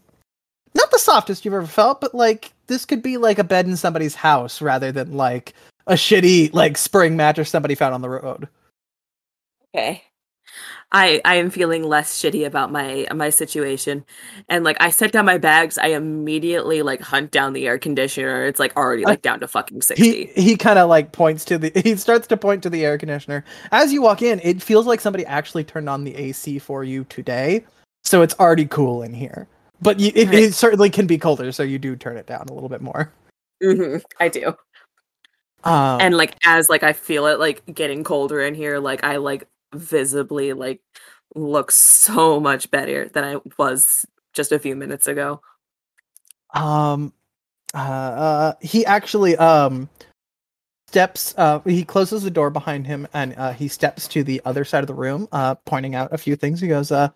not the softest you've ever felt, but like this could be like a bed in somebody's house rather than like a shitty like spring mattress somebody found on the road. Okay. I I am feeling less shitty about my my situation. And like I set down my bags, I immediately like hunt down the air conditioner. It's like already like down to fucking 60. He he kind of like points to the he starts to point to the air conditioner. As you walk in, it feels like somebody actually turned on the AC for you today. So it's already cool in here. But you, it, Right. it certainly can be colder, so you do turn it down a little bit more. hmm I do. Um, And like as like I feel it like getting colder in here, like I like visibly like look so much better than I was just a few minutes ago. um uh, uh he actually um steps uh he closes the door behind him and uh he steps to the other side of the room uh pointing out a few things. He goes uh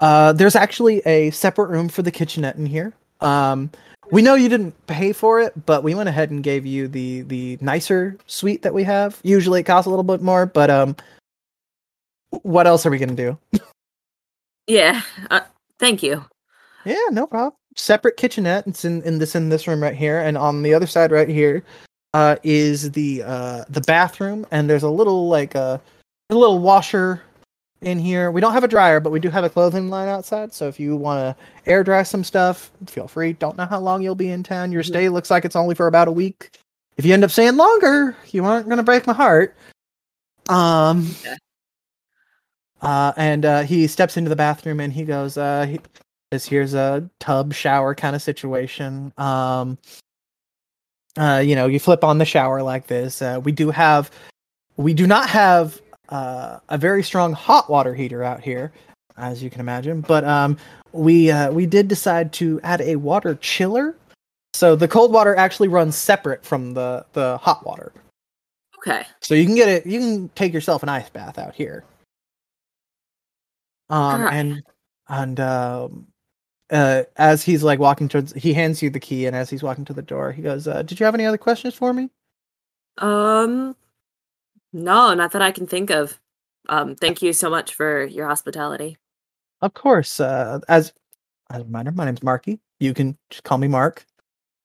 uh there's actually a separate room for the kitchenette in here. Um we know you didn't pay for it but we went ahead and gave you the the nicer suite that we have. Usually it costs a little bit more but um what else are we gonna do Yeah. Uh, thank you. Yeah, no problem. Separate kitchenette. It's in, in this in this room right here, and on the other side right here, uh, is the uh the bathroom, and there's a little like uh, a little washer in here. We don't have a dryer, but we do have a clothing line outside. So if you want to air dry some stuff, feel free. Don't know how long you'll be in town. Your stay looks like it's only for about a week. If you end up staying longer, you aren't gonna break my heart. Um. Yeah. Uh, and uh, he steps into the bathroom and he goes, uh, he, this here's a tub shower kind of situation. Um, uh, you know, you flip on the shower like this. Uh, we do have, we do not have uh, a very strong hot water heater out here, as you can imagine. But um, we uh, we did decide to add a water chiller, so the cold water actually runs separate from the the hot water. Okay. So you can get it. You can take yourself an ice bath out here. Um Alright. and and um uh as he's like walking towards, he hands you the key, and as he's walking to the door, he goes, uh, "Did you have any other questions for me?" Um no, not that I can think of. Um thank you so much for your hospitality. Of course. Uh, as as a reminder, my name's Marky. You can just call me Mark.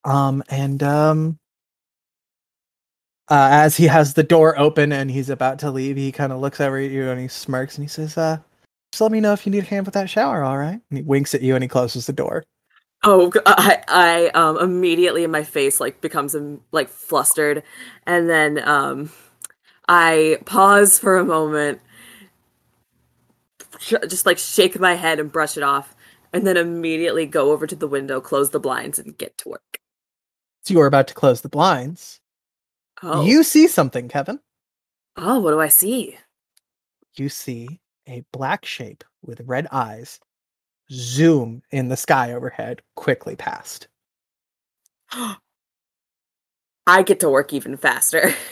Um and um. Uh, as he has the door open and he's about to leave, he kind of looks over at you and he smirks and he says, "Uh, just let me know if you need a hand with that shower, all right?" And he winks at you and he closes the door. Oh, I um immediately my face like becomes um, like flustered, and then um I pause for a moment, just like shake my head and brush it off, and then immediately go over to the window, close the blinds, and get to work. So you are about to close the blinds. Oh, You see something, Kevin. oh, what do I see? You see a black shape with red eyes zoom in the sky overhead quickly past. I get to work even faster.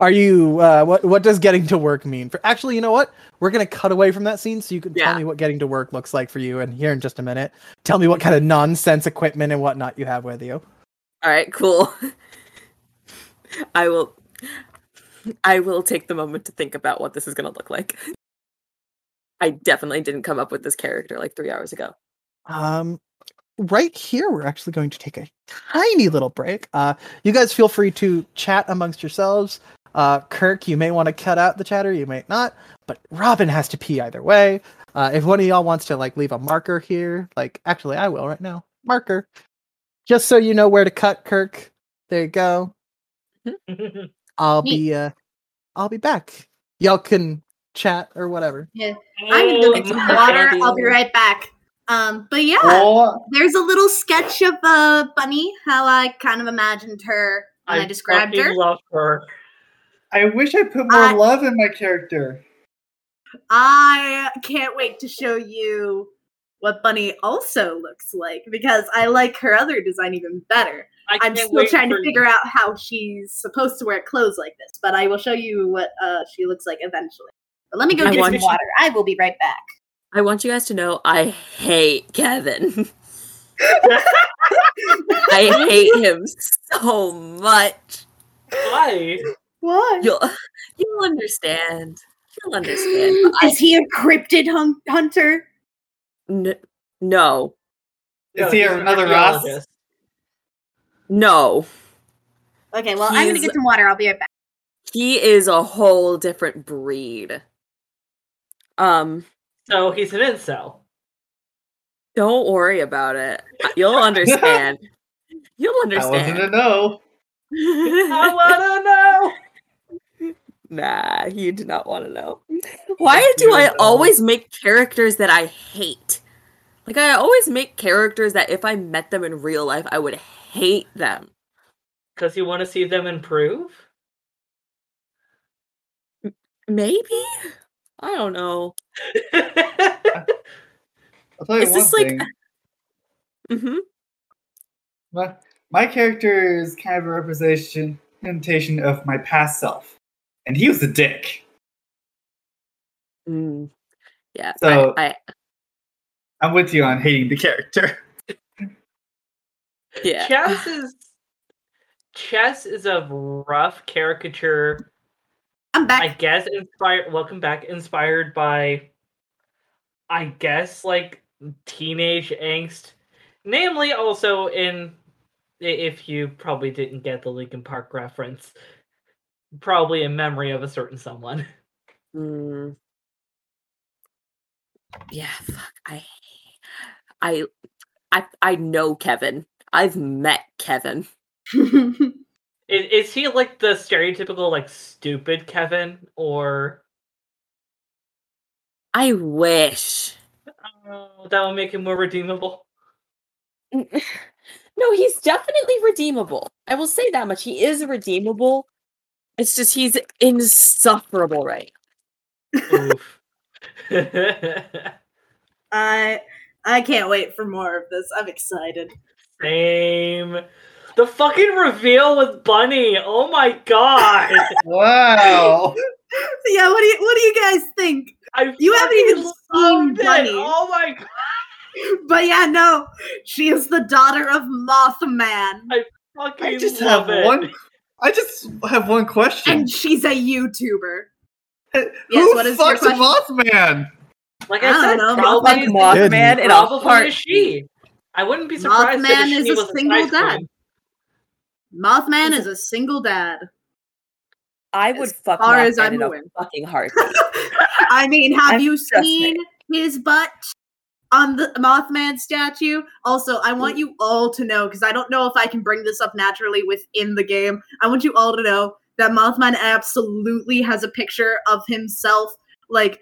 Are you uh what what does getting to work mean? For actually, you know what? We're going to cut away from that scene so you can tell me what getting to work looks like for you and here in just a minute. Tell me what kind of nonsense equipment and whatnot you have with you. All right, cool. I will I will take the moment to think about what this is going to look like. I definitely didn't come up with this character like 3 hours ago. Um, right here, we're actually going to take a tiny little break. Uh, you guys feel free to chat amongst yourselves. Uh, Kirk, you may want to cut out the chatter, you may not, but Robin has to pee either way. Uh, if one of y'all wants to like leave a marker here, like actually, I will right now. Marker, just so you know where to cut, Kirk. There you go. I'll be uh, I'll be back. Y'all can chat or whatever. Yeah. I'm gonna go get Oh some water. I'll be right back. Um, but yeah, Oh, there's a little sketch of uh Bunny, how I kind of imagined her when I, described fucking her. love her. I wish I put more I- love in my character. I can't wait to show you what Bunny also looks like because I like her other design even better. I I'm still trying to for- figure out how she's supposed to wear clothes like this, but I will show you what uh, she looks like eventually. But let me go I get want some you- water. I will be right back. I want you guys to know I hate Kevin. I hate him so much. Why? Why? You'll you'll understand. You'll understand. but I- Is he a cryptid hun- hunter? N- no, Is he he's another Ross? no. Okay, well, I'm gonna get some water. I'll be right back. He is a whole different breed. Um, So he's an incel. don't worry about it. You'll understand. You'll That wasn't a understand. no. I wanna know. nah, you do not want to know. Why do I know. always make characters that I hate? Like I always make characters that if I met them in real life, I would hate them. Because you want to see them improve? Maybe? I don't know. I'll tell you Is one this like- thing. hmm My, my character is kind of a representation of my past self, and he was a dick. Mm. Yeah. So- I, I I'm with you on hating the character. yeah. Chess is Chess is a rough caricature. I'm back. I guess inspired. Welcome back. Inspired by, I guess, like teenage angst. Namely, also in, if you probably didn't get the Linkin Park reference, probably in memory of a certain someone. Mm. Yeah, fuck. I, I, I, I know Kevin. I've met Kevin. Is, is he like the stereotypical like stupid Kevin or? I wish. Oh, that would make him more redeemable. No, he's definitely redeemable. I will say that much. He is redeemable. It's just he's insufferable, right? Oof. I I can't wait for more of this. I'm excited. Same. The fucking reveal with Bunny. Oh my god. Wow. yeah, what do you what do you guys think? I You haven't even seen loved it. Bunny. Oh my god. But yeah, no, she is the daughter of Mothman, I Fucking I just love have it. one. I just have one question. and she's a YouTuber. Who yes, what is fucks a? Mothman? Like I I, said, know, probably, Fuck Mothman in a probably a heart. she. I wouldn't be surprised Mothman if is she a was single nice dad. queen. Mothman is a single dad. I would As fuck far as I'm in a fucking heartbeat. I mean, have I'm you just saying. seen his butt on the Mothman statue? Also, I want mm. you all to know because I don't know if I can bring this up naturally within the game. I want you all to know that Mothman absolutely has a picture of himself, like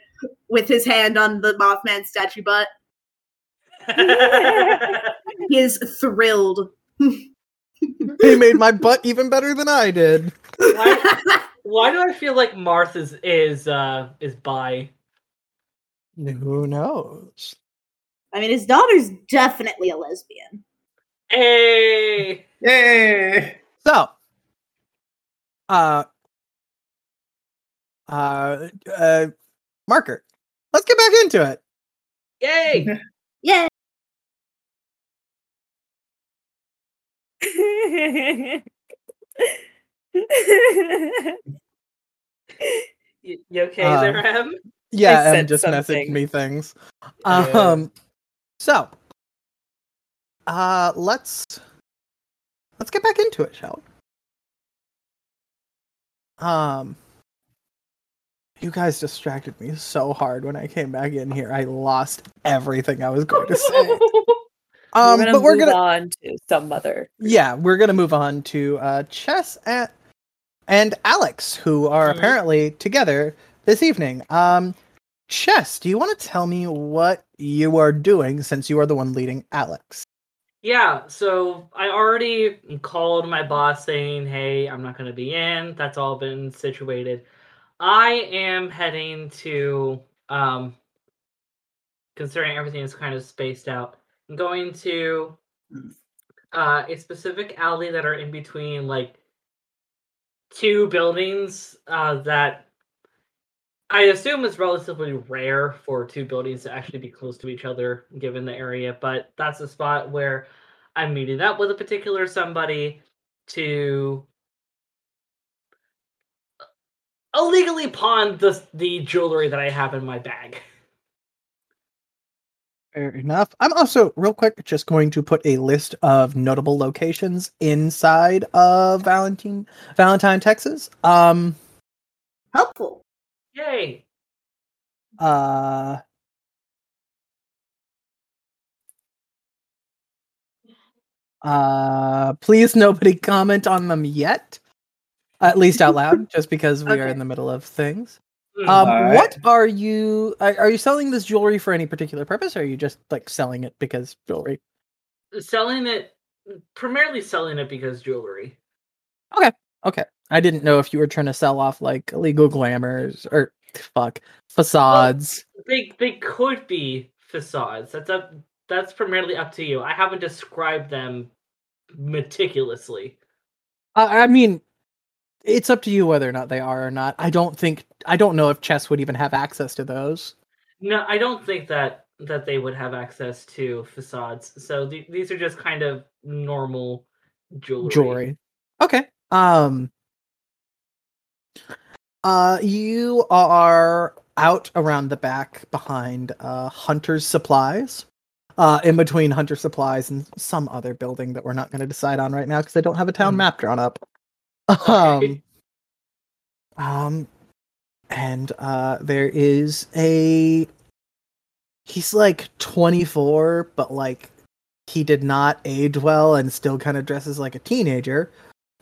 with his hand on the Mothman statue butt. He is thrilled. He made my butt even better than I did. why, why do I feel like Marth is is uh is bi? Who knows? I mean, his daughter's definitely a lesbian. Hey. Yay! So, uh, uh, uh, marker. Let's get back into it. Yay! Yeah. You, you okay Uh, there, Em? Yeah, Em just messaged me things. Yeah. Um, so, uh, let's let's get back into it, shall we? Um, you guys distracted me so hard when I came back in here. I lost everything I was going to say. Um, we're gonna but we're move gonna on to some other. yeah, we're gonna move on to uh, Chess and and Alex, who are Mhm. apparently together this evening. Um, Chess, do you want to tell me what you are doing since you are the one leading Alex? Yeah, so I already called my boss saying, hey, I'm not going to be in. That's all been situated. I am heading to, um, considering everything is kind of spaced out, I'm going to uh, a specific alley that are in between, like, two buildings uh, that I assume is relatively rare for two buildings to actually be close to each other given the area, but that's a spot where I'm meeting up with a particular somebody to illegally pawn the the jewelry that I have in my bag. Fair enough. I'm also real quick just going to put a list of notable locations inside of Valentine, Valentine, Texas. Um, Helpful. Yay! uh, uh, please nobody comment on them yet. At least out loud, just because we are in the middle of things. Um, Alright. what are you? Are, are you selling this jewelry for any particular purpose, or are you just like selling it because jewelry? selling it primarily selling it because jewelry. Okay, okay. I didn't know if you were trying to sell off like illegal glamours or fuck facades. They they could be facades. That's up that's primarily up to you. I haven't described them meticulously. I, I mean, it's up to you whether or not they are or not. I don't think I don't know if chess would even have access to those. No, I don't think that that they would have access to facades. So th- these are just kind of normal jewelry. jewelry. Okay. Um uh you are out around the back behind uh Hunter's Supplies. Uh in between Hunter Supplies and some other building that we're not going to decide on right now because I don't have a town Mm. map drawn up. Okay. Um um and uh there is a he's like 24 but like he did not age well and still kind of dresses like a teenager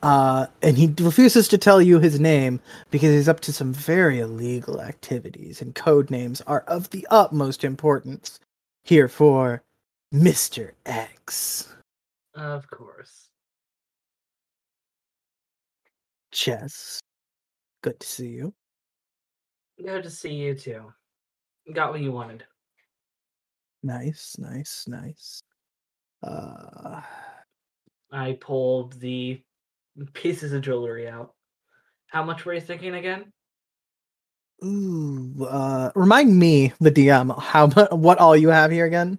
uh, and he refuses to tell you his name because he's up to some very illegal activities, and code names are of the utmost importance here for Mr. X. Of course. Chess. Good to see you. Good to see you too. Got what you wanted. Nice, nice, nice. Uh, I pulled the pieces of jewelry out. How much were you thinking again? ooh, uh, remind me, the DM, how what all you have here again?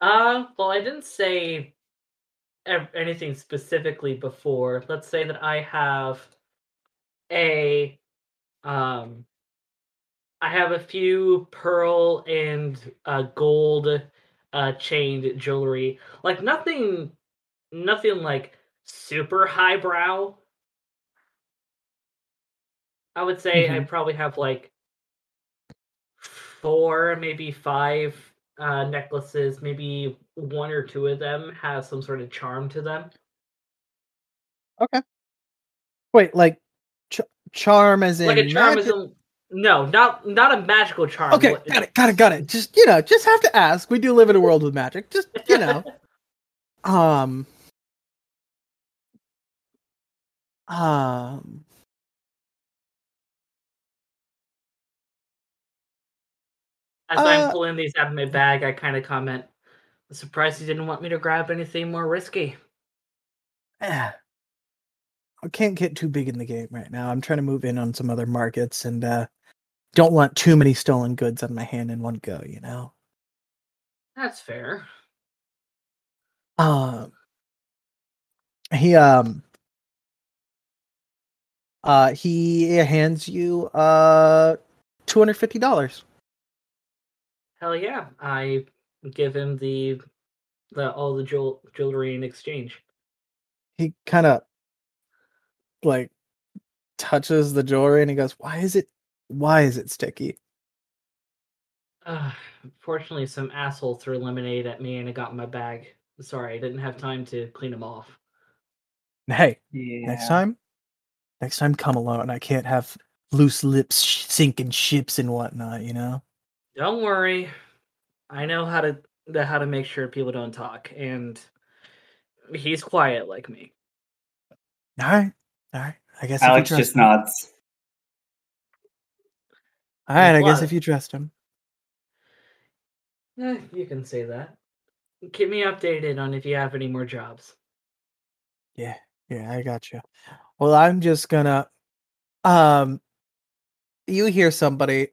Uh, well, I didn't say anything specifically before. Let's say that I have a um I have a few pearl and uh gold uh chained jewelry. Like nothing nothing like super highbrow. I would say I probably have like four, maybe five uh, necklaces. Maybe one or two of them have some sort of charm to them. Okay. Wait, like charm as in like a charm magic- a, no, not not a magical charm. Okay, got it, got it, got it. Just you know, just have to ask. We do live in a world with magic. Just you know, um, um. As I'm uh, pulling these out of my bag, I kind of comment, "I'm surprised you didn't want me to grab anything more risky." eh, I can't get too big in the game right now. I'm trying to move in on some other markets and uh don't want too many stolen goods on my hand in one go. You know. That's fair. Um. he um uh he hands you uh two hundred fifty dollars. Hell yeah! I give him the the all the jewel, jewelry in exchange. He kind of like touches the jewelry and he goes, "Why is it? Why is it sticky?" Uh, fortunately, some asshole threw lemonade at me and it got in my bag. Sorry, I didn't have time to clean them off. Hey, Yeah. next time, next time, come alone. I can't have loose lips sh- sinking ships and whatnot. You know. Don't worry, I know how to the- how to make sure people don't talk, and he's quiet like me. All right, all right. I guess. if you Alex just him- nods. All right, I guess if you trust him. Eh, you can say that. Keep me updated on if you have any more jobs. Yeah, yeah, I got you. Well, I'm just gonna um you hear somebody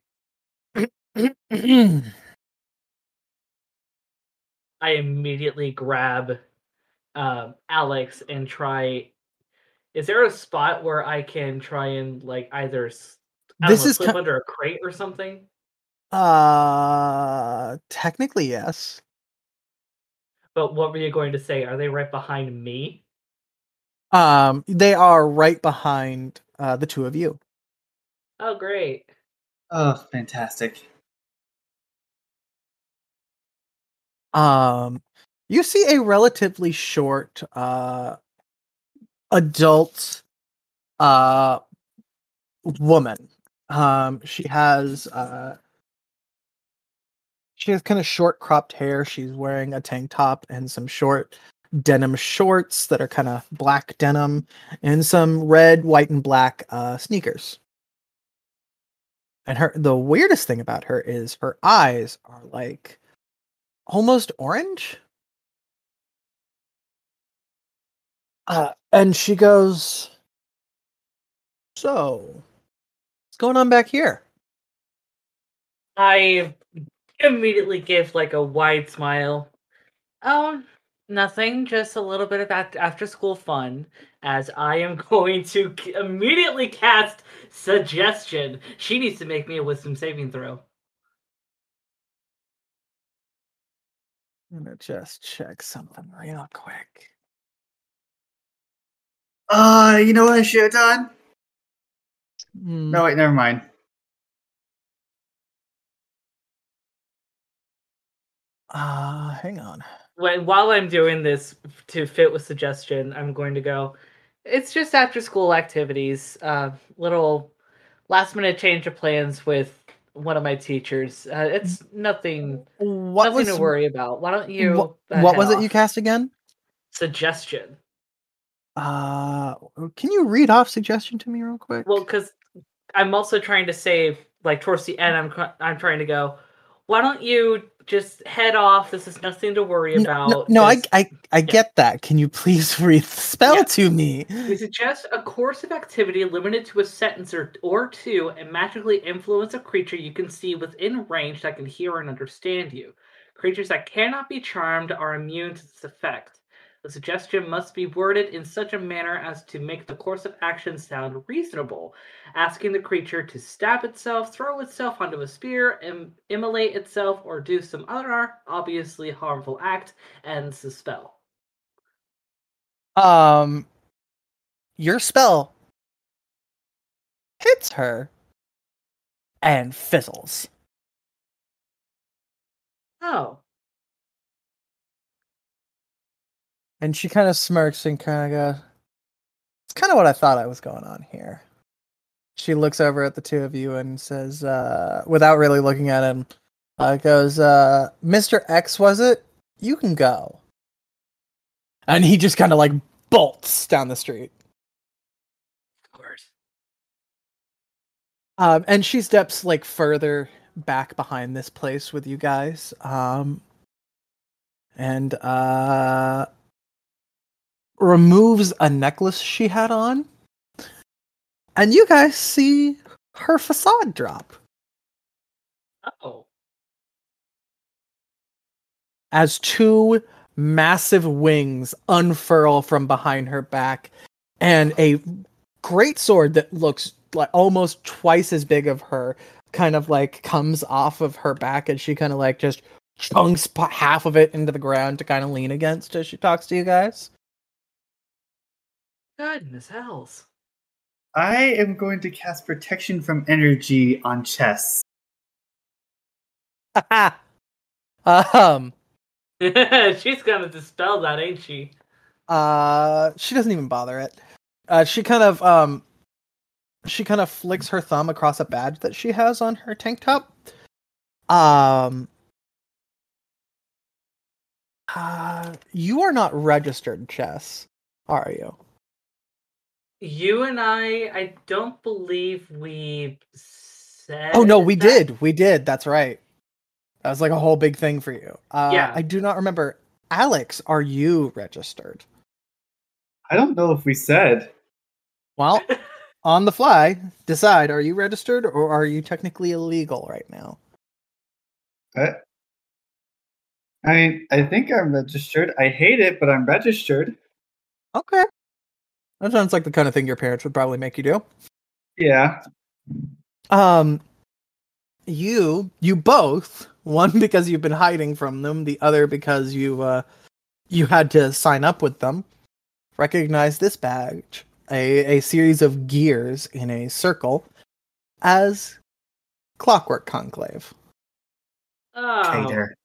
I immediately grab um, Alex and try. Is there a spot where I can try and like either s- I don't This know, is slip ki- under a crate or something? uh technically yes. But what were you going to say? Are they right behind me? Um they are right behind uh the two of you. Oh, great! Oh, fantastic. Um you see a relatively short uh adult uh woman. Um she has uh she has kind of short cropped hair. She's wearing a tank top and some short denim shorts that are kind of black denim and some red, white and black uh sneakers. And her the weirdest thing about her is her eyes are like almost orange. Uh, and she goes, So, what's going on back here? I immediately give like a wide smile. Oh, nothing. Just a little bit of after school fun. As I am going to immediately cast suggestion. She needs to make me a wisdom saving throw. I'm gonna just check something real quick. Uh, you know what I should have done? Hmm, No, wait, never mind. Uh, hang on. When while I'm doing this to fit with suggestion, I'm going to go. It's just after school activities. Uh, little last minute change of plans with one of my teachers. Uh, it's nothing. What nothing was to worry about. Why don't you? what, uh, what head was it you cast again? Suggestion. Uh, can you read off suggestion to me real quick? Well, because I'm also trying to save, like towards the end, I'm I'm trying to go. Why don't you just head off? This is nothing to worry N- about. no, no I, I, I get that. Can you please read the spell Yeah. to me? We suggest a course of activity limited to a sentence or, or two and magically influence a creature you can see within range that can hear and understand you. Creatures that cannot be charmed are immune to this effect. The suggestion must be worded in such a manner as to make the course of action sound reasonable, asking the creature to stab itself, throw itself onto a spear, Im- immolate itself, or do some other obviously harmful act ends the spell. Um, your spell hits her and fizzles. Oh, And she kind of smirks and kind of goes, It's kind of what I thought I was going on here. She looks over at the two of you and says, uh, without really looking at him, uh, goes, uh, Mr. X, was it? You can go. And he just kind of like bolts down the street. of course. Um, and she steps like further back behind this place with you guys. Um, and uh, removes a necklace she had on. And you guys see her facade drop Oh. as two massive wings unfurl from behind her back, and a great sword that looks like almost twice as big of her kind of like comes off of her back, and she kind of like just chunks half of it into the ground to kind of lean against as she talks to you guys. Goodness hells. I am going to cast protection from energy on Chess. um, She's gonna dispel that, ain't she? uh, she doesn't even bother it. Uh, she kind of um, she kind of flicks her thumb across a badge that she has on her tank top. Um, uh, you are not registered, Chess, are you? You and I, I don't believe we said. Oh no, we that. did. We did. That's right. That was like a whole big thing for you. Uh, Yeah. I do not remember. Alex, are you registered? I don't know if we said. Well, on the fly, decide: are you registered or are you technically illegal right now? I, I mean, I think I'm registered. I hate it, but I'm registered. Okay. That sounds like the kind of thing your parents would probably make you do. Yeah. Um you you both, one because you've been hiding from them, the other because you uh you had to sign up with them. Recognize this badge, a a series of gears in a circle as Clockwork Conclave. Oh, Cater.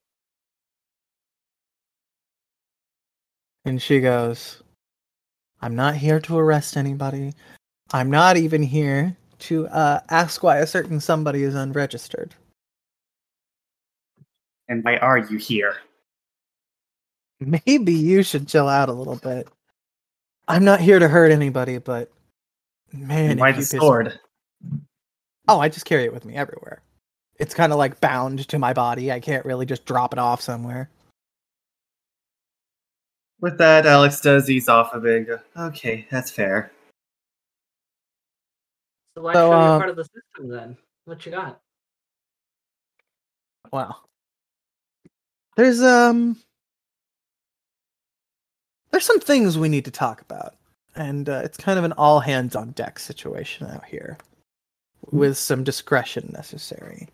And she goes, I'm not here to arrest anybody. I'm not even here to uh, ask why a certain somebody is unregistered. And why are you here? Maybe you should chill out a little bit. I'm not here to hurt anybody, but man, and why the sword? Oh, I just carry it with me everywhere. It's kind of like bound to my body. I can't really just drop it off somewhere. With that, Alex does ease off a bit. Okay, that's fair. so why So, show uh, you part of the system then? What you got? Wow. There's um there's some things we need to talk about. And uh, it's kind of an all hands on deck situation out here with some discretion necessary.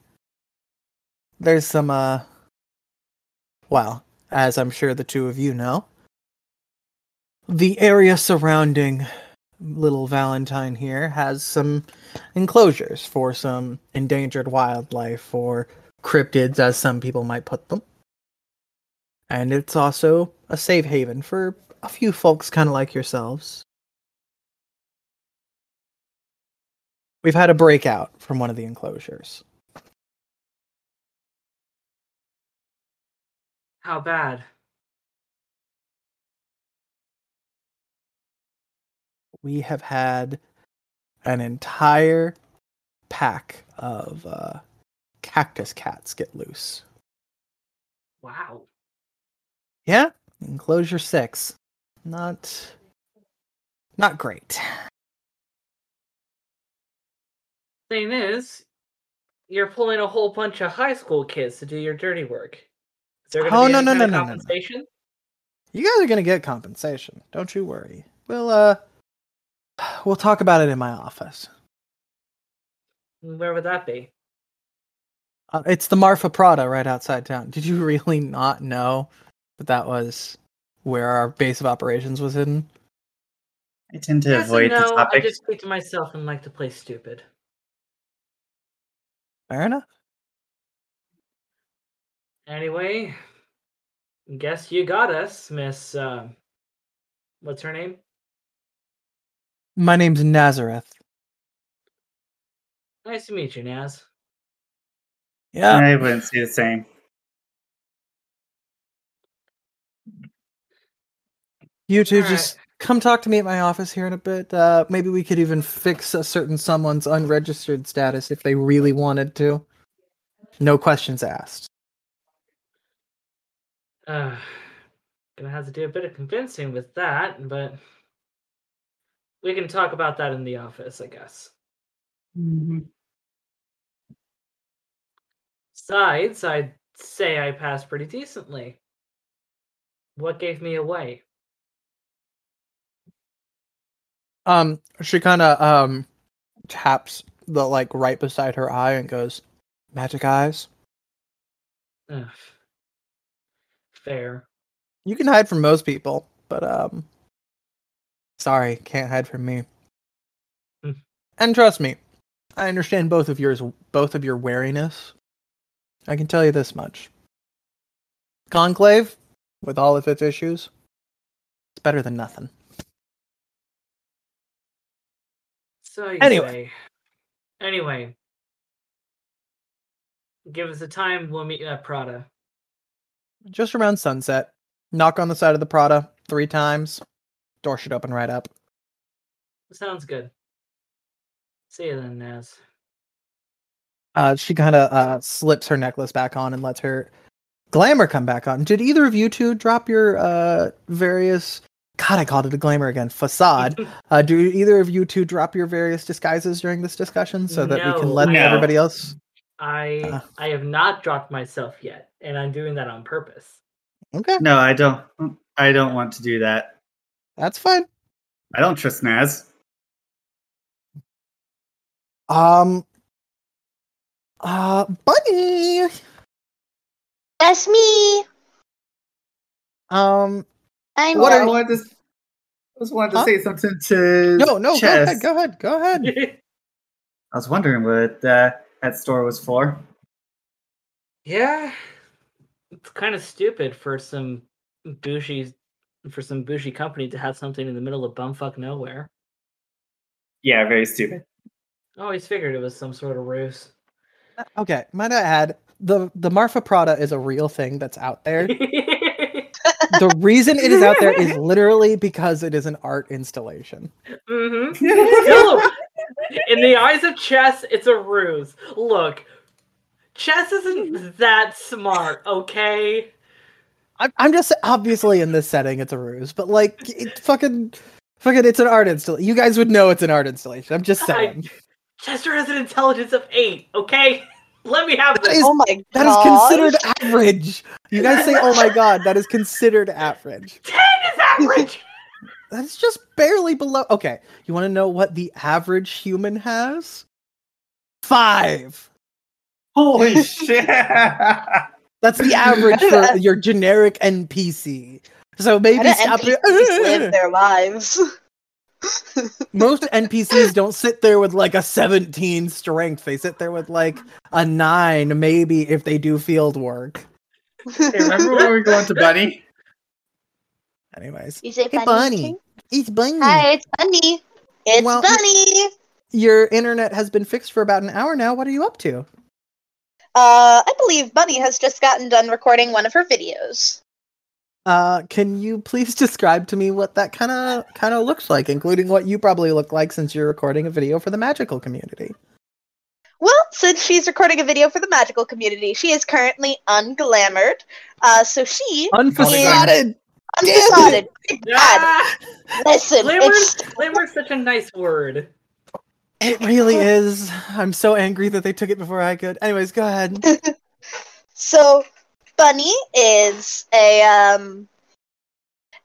There's some uh well, as I'm sure the two of you know, the area surrounding little Valentine here has some enclosures for some endangered wildlife or cryptids, as some people might put them. And it's also a safe haven for a few folks kind of like yourselves. We've had a breakout from one of the enclosures. How bad? We have had an entire pack of uh, cactus cats get loose. Wow. Yeah, enclosure six. Not, not great. Thing is, you're pulling a whole bunch of high school kids to do your dirty work. Is there Oh, be no, any no, no, no, no, no. You guys are gonna get compensation. Don't you worry. We'll uh, we'll talk about it in my office. Where would that be? Uh, it's the Marfa Prada right outside town. Did you really not know that that was where our base of operations was hidden? I tend to Yes and avoid the no, I just speak to myself and like to play stupid. Fair enough. Anyway, guess you got us, Miss. Uh, what's her name? My name's Nazareth. Nice to meet you, Naz. Yeah. I wouldn't say the same. You two All just come talk to me at my office here in a bit. Uh, maybe we could even fix a certain someone's unregistered status if they really wanted to. No questions asked. Uh, gonna have to do a bit of convincing with that, but we can talk about that in the office, I guess. Besides, I'd say I passed pretty decently. What gave me away? Um, she kind of um taps the like right beside her eye and goes, "Magic eyes." Ugh. Fair. You can hide from most people, but um, sorry, can't hide from me. Hmm. And trust me, I understand both of yours, both of your wariness. I can tell you this much: Conclave, with all of its issues, it's better than nothing. So you Anyway. say. Anyway. Give us a time, we'll meet at Prada. Just around sunset, knock on the side of the Prada three times. Door should open right up. Sounds good. See you then, Naz. Uh, she kind of uh, slips her necklace back on and lets her glamour come back on. Did either of you two drop your uh, various? God, I called it a glamour again. Facade. Uh, do either of you two drop your various disguises during this discussion so that we can let No. everybody else? I Uh. I have not dropped myself yet, and I'm doing that on purpose. Okay, No, I don't. I don't want to do that. That's fine. I don't trust Naz. Um, uh, Bunny. That's me. Um, I'm What What I wanted to, I just wanted to Huh? say something to no, no, Chess. go ahead, go ahead, go ahead. I was wondering what uh, that store was for. yeah, it's kind of stupid for some bougie for some bougie company to have something in the middle of bumfuck nowhere. Yeah, very stupid. I always figured it was some sort of ruse. Okay, might I add the the Marfa Prada is a real thing that's out there. the reason it is out there is literally because it is an art installation. Mm-hmm. Still, in the eyes of chess, it's a ruse. Look, chess isn't that smart, okay? I'm, I'm just obviously in this setting it's a ruse, but like it fucking fucking it's an art installation. You guys would know it's an art installation. I'm just I- saying. Chester has an intelligence of eight, okay? Let me have That this. is- oh my That is god. considered average. You guys say, "Oh my god, that is considered average." Ten is average. That's just barely below. Okay, you want to know what the average human has? Five. Holy shit! That's the average for your generic NPC. So maybe stop NPCs it. live their lives? Most NPCs don't sit there with like a 17 strength. They sit there with like a 9, maybe if they do field work. Hey, remember when we were going to Bunny? Anyways, You say Hey, Bunny? Bunny. it's Bunny. Hi, it's Bunny. It's Well- Bunny. Your internet has been fixed for about an hour now. What are you up to? Uh, I believe Bunny has just gotten done recording one of her videos. Uh, can you please describe to me what that kind of kind of looks like, including what you probably look like since you're recording a video for the magical community? Well, since she's recording a video for the magical community, she is currently unglamored. Uh, so she Unfacaded. undecided. God, Ah, listen, glamour, it's glamour is such a nice word. It really is. I'm so angry that they took it before I could. Anyways, go ahead. so Bunny is a um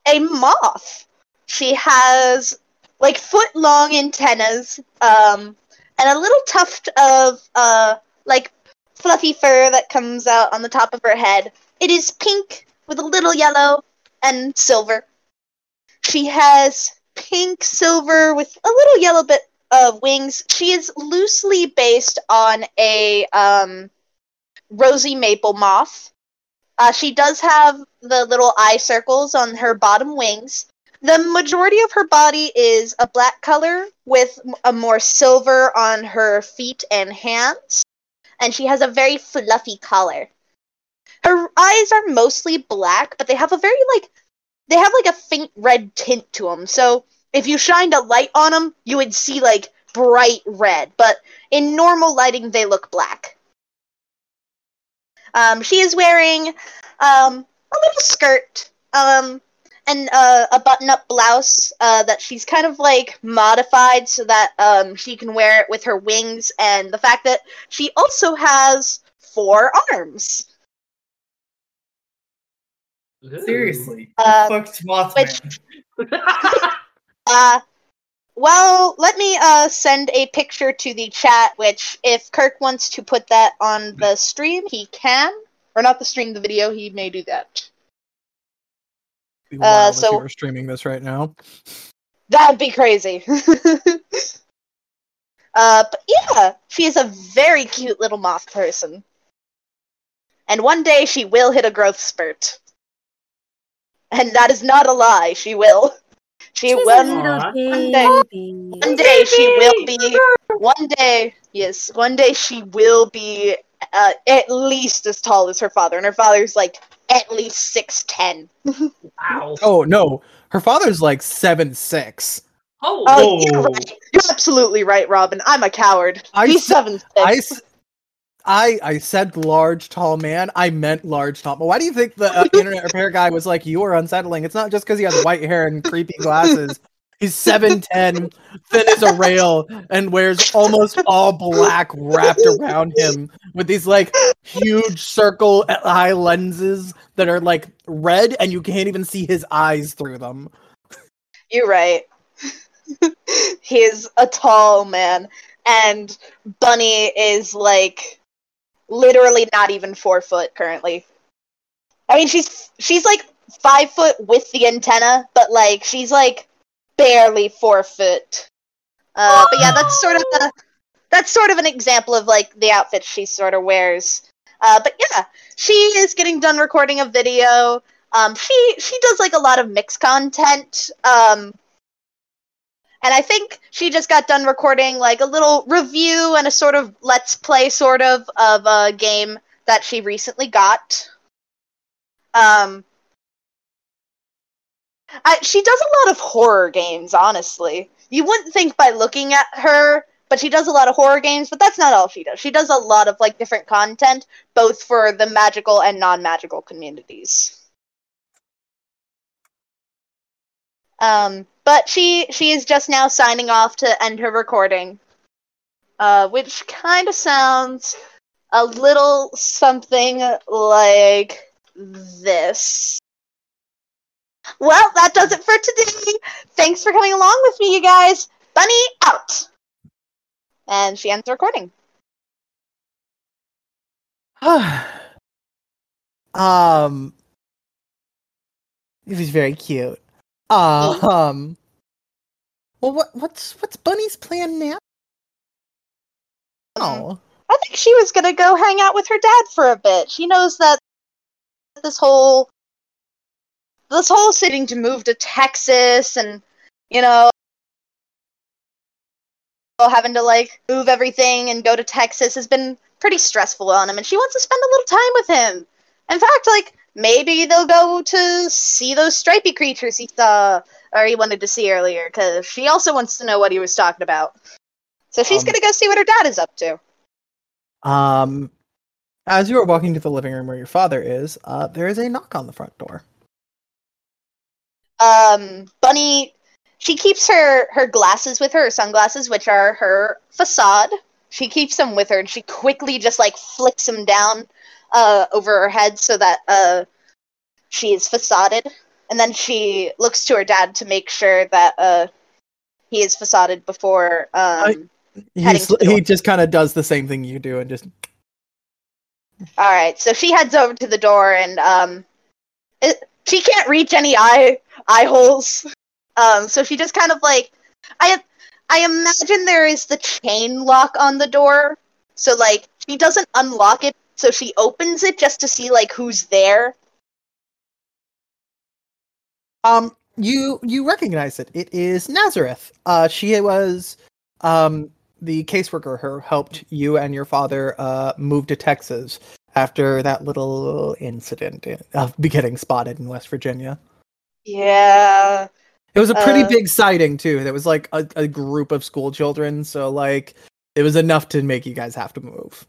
a moth. She has like foot long antennas, um, and a little tuft of uh like fluffy fur that comes out on the top of her head. It is pink with a little yellow and silver. She has pink, silver with a little yellow bit of wings. She is loosely based on a um rosy maple moth. Uh, she does have the little eye circles on her bottom wings. The majority of her body is a black color with a more silver on her feet and hands. And she has a very fluffy collar. Her eyes are mostly black, but they have a very like they have like a faint red tint to them. So if you shined a light on them, you would see like bright red, but in normal lighting they look black. Um, she is wearing um, a little skirt um, and uh, a button-up blouse uh, that she's kind of like modified so that um, she can wear it with her wings, and the fact that she also has four arms. Ooh. Seriously. Uh, Fucked Mothman. which- Uh, well, let me uh send a picture to the chat. Which, if Kirk wants to put that on the stream, he can. Or not the stream, the video. He may do that. If so- we're streaming this right now. That'd be crazy. uh, but yeah, she is a very cute little moth person. And one day she will hit a growth spurt. And that is not a lie. She will. She She's will. little Aw. baby. One day she will be. One day, yes, one day she will be uh, at least as tall as her father, and her father's like at least six ten. Wow. Oh no, her father's like seven six. Oh, Oh, you're right. You're absolutely right, Robin. I'm a coward. I He's said- seven six. I, s- I, I said large tall man. I meant large tall. But why do you think the uh, internet repair guy was like you are unsettling? It's not just because he has white hair and creepy glasses. He's seven ten, thin as a rail, and wears almost all black wrapped around him with these like huge circle eye lenses that are like red, and you can't even see his eyes through them. You're right. he is a tall man, and Bunny is like literally not even four foot currently. I mean, she's she's like five foot with the antenna, but like she's like barely four foot. Uh, but yeah, that's sort of a, that's sort of an example of like the outfit she sort of wears. Uh, but yeah, she is getting done recording a video. Um, she she does like a lot of mixed content. Um, and I think she just got done recording like a little review and a sort of let's play sort of of a game that she recently got. Um, I, she does a lot of horror games, honestly. You wouldn't think by looking at her, but she does a lot of horror games, but that's not all she does. She does a lot of like different content, both for the magical and non-magical communities. Um, but she she is just now signing off to end her recording, uh, which kind of sounds a little something like this. Well, that does it for today. Thanks for coming along with me, you guys. Bunny out. And she ends the recording. um, it was very cute. Uh, um, well, what what's what's Bunny's plan now? Oh, I think she was gonna go hang out with her dad for a bit. She knows that this whole this whole sitting to move to Texas and you know having to like move everything and go to Texas has been pretty stressful on him and she wants to spend a little time with him. In fact, like maybe they'll go to see those stripy creatures he saw or he wanted to see earlier because she also wants to know what he was talking about. So she's Um, gonna go see what her dad is up to. um, as you are walking to the living room where your father is, uh, there is a knock on the front door. um bunny she keeps her her glasses with her, her sunglasses which are her facade she keeps them with her and she quickly just like flicks them down uh over her head so that uh she is facaded and then she looks to her dad to make sure that uh he is facaded before um Heading He's, to the door. he just kind of does the same thing you do and just All right, so she heads over to the door, and um, it, she can't reach any eye eye holes. Um, so she just kind of like, I I imagine there is the chain lock on the door, so like she doesn't unlock it, so she opens it just to see like who's there. Um, you you recognize it. It is Nazareth. Uh, she was um the caseworker who helped you and your father uh move to Texas after that little incident in- of getting spotted in West Virginia. Yeah. It was a pretty Uh, big sighting too. There was like a, a group of school children, so like it was enough to make you guys have to move.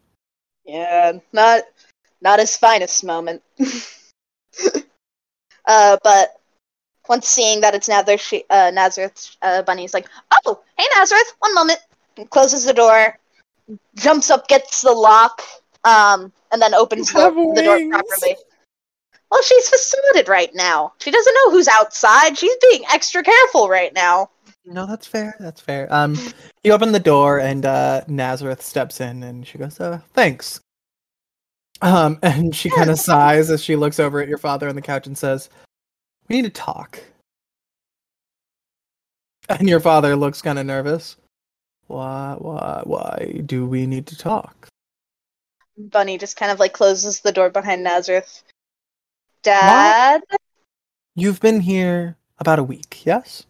Yeah, not not his finest moment. uh, but once seeing that it's Nazareth, she, uh, Nazareth uh, Bunny's like, "Oh, hey Nazareth, one moment," and closes the door, jumps up, gets the lock, um, and then opens the, the door properly. Well, she's facaded right now. She doesn't know who's outside. She's being extra careful right now. No, that's fair. That's fair. Um, you open the door and uh, Nazareth steps in and she goes, uh, "Thanks." Um, and she kind of sighs as she looks over at your father on the couch and says, "We need to talk." And your father looks kind of nervous. Why? Why? Why do we need to talk? Bunny just kind of like closes the door behind Nazareth. Dad? You've been here about a week, yes?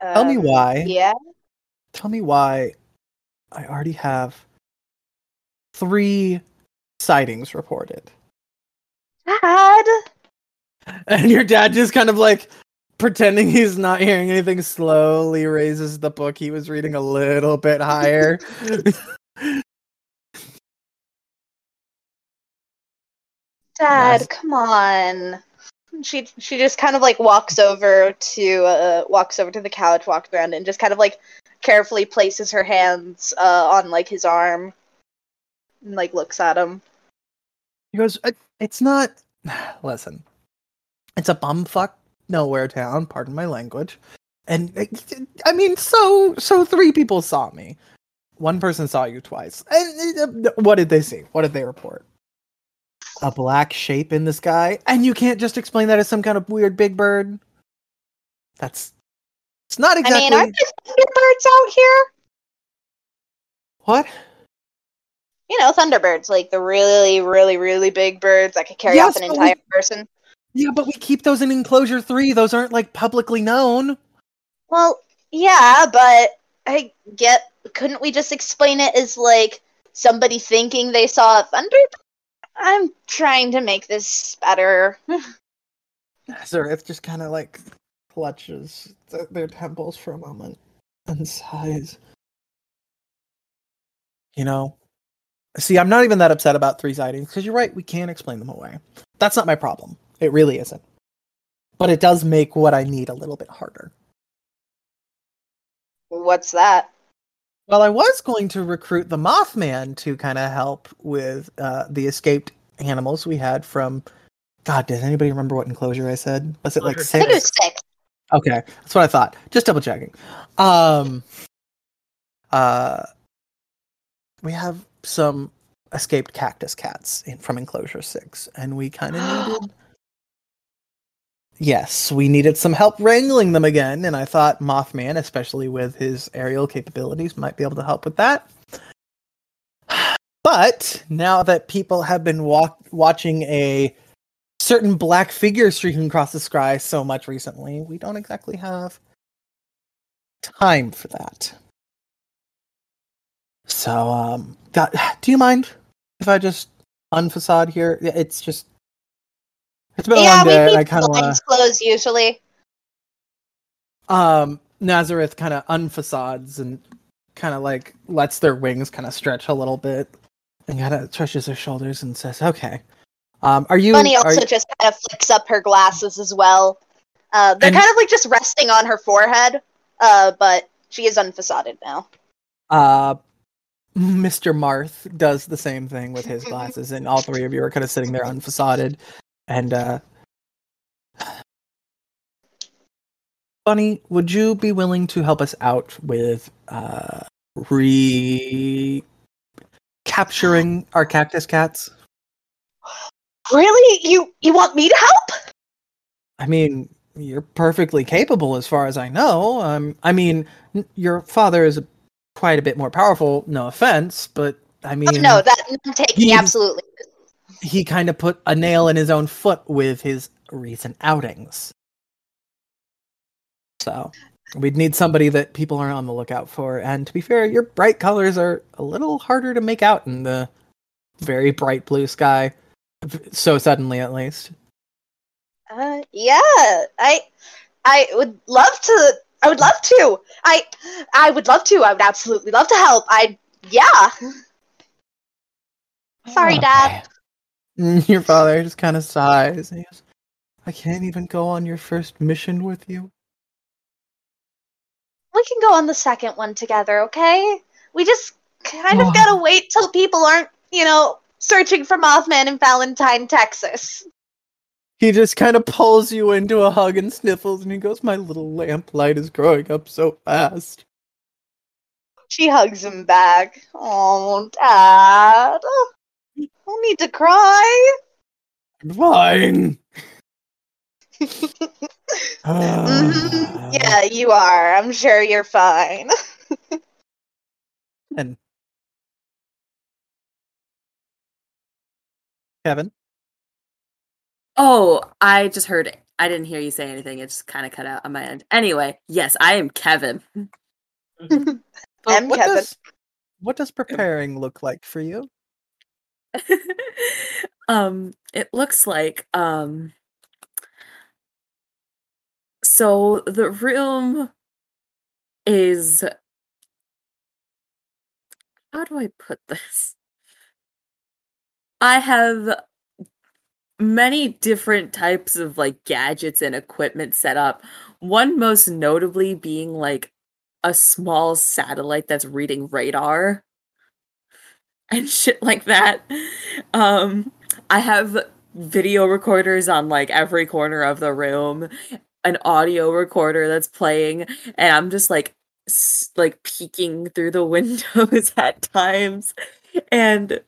Tell me Um, why. Yeah. Tell me why I already have three sightings reported. Dad? And your dad just kind of like pretending he's not hearing anything slowly raises the book he was reading a little bit higher. Dad, Nice. come on. She she just kind of like walks over to uh walks over to the couch, walks around and just kind of like carefully places her hands uh on like his arm and like looks at him. he goes, "Uh, It's not. Listen, it's a bumfuck nowhere town, pardon my language. And uh, I mean, so so three people saw me. One person saw you twice. And uh, what did they see? What did they report? A black shape in the sky, and you can't just explain that as some kind of weird big bird. That's it's not exactly I mean, aren't there thunderbirds out here? what. You know, thunderbirds, like the really, really, really big birds that could carry Yes, off an but we- entire person. Yeah, but we keep those in enclosure three. Those aren't like publicly known. Well, yeah, but I get. Couldn't we just explain it as like somebody thinking they saw a thunderbird? I'm trying to make this better. Nazareth just kind of like clutches th- their temples for a moment and sighs. You know, see, I'm not even that upset about three sightings because you're right, we can't explain them away. That's not my problem. It really isn't. But it does make what I need a little bit harder. What's that? Well, I was going to recruit the Mothman to kind of help with uh, the escaped animals we had from. God, does anybody remember what enclosure I said? Was it like Enclosure I think it was six? six. Okay, that's what I thought. Just double checking. Um, uh, we have some escaped cactus cats in, from enclosure six, and we kind of needed. Yes, we needed some help wrangling them again, and I thought Mothman, especially with his aerial capabilities, might be able to help with that. But now that people have been walk- watching a certain black figure streaking across the sky so much recently, we don't exactly have time for that. So, um, do you mind if I just unfacade here? It's just, it's been a Yeah, long we day. and I kind of want blinds closed usually. Um, Nazareth kind of unfacades and kind of like lets their wings kind of stretch a little bit and kind of stretches their shoulders and says, "Okay." Um, are you? Bunny also you- just kind of flicks up her glasses as well. Uh, they're And- kind of like just resting on her forehead, uh, but she is unfacaded now. Uh, Mr. Marth does the same thing with his glasses, and all three of you are kind of sitting there unfacaded. And uh, Bunny, would you be willing to help us out with uh, re capturing our cactus cats? Really? You you want me to help? I mean, you're perfectly capable, as far as I know. Um, I mean, n- your father is quite a bit more powerful. No offense, but I mean, Oh, no, that I'm taking absolutely. He kind of put a nail in his own foot with his recent outings. So we'd need somebody that people aren't on the lookout for. And to be fair, your bright colors are a little harder to make out in the very bright blue sky. So suddenly, at least. Uh, yeah, I I would love to. I would love to. I I would love to. I would absolutely love to help. I yeah. Sorry, Dad. Your father just kind of sighs. And he goes, I can't even go on your first mission with you. We can go on the second one together, okay? We just kind of Oh. gotta wait till people aren't, you know, searching for Mothman in Valentine, Texas. He just kind of pulls you into a hug and sniffles, and he goes, "My little lamplight is growing up so fast." She hugs him back. Oh, Dad. I don't need to cry. Fine. Mhm. Yeah, you are. I'm sure you're fine. And Kevin. Oh, I just heard it. I didn't hear you say anything. It just kind of cut out on my end. Anyway, yes, I am Kevin. I'm what Kevin. Does, what does preparing look like for you? um, it looks like um so the room is how do I put this? I have many different types of like gadgets and equipment set up. One most notably being like a small satellite that's reading radar and shit like that. Um I have video recorders on like every corner of the room, an audio recorder that's playing, and I'm just like s- like peeking through the windows at times. And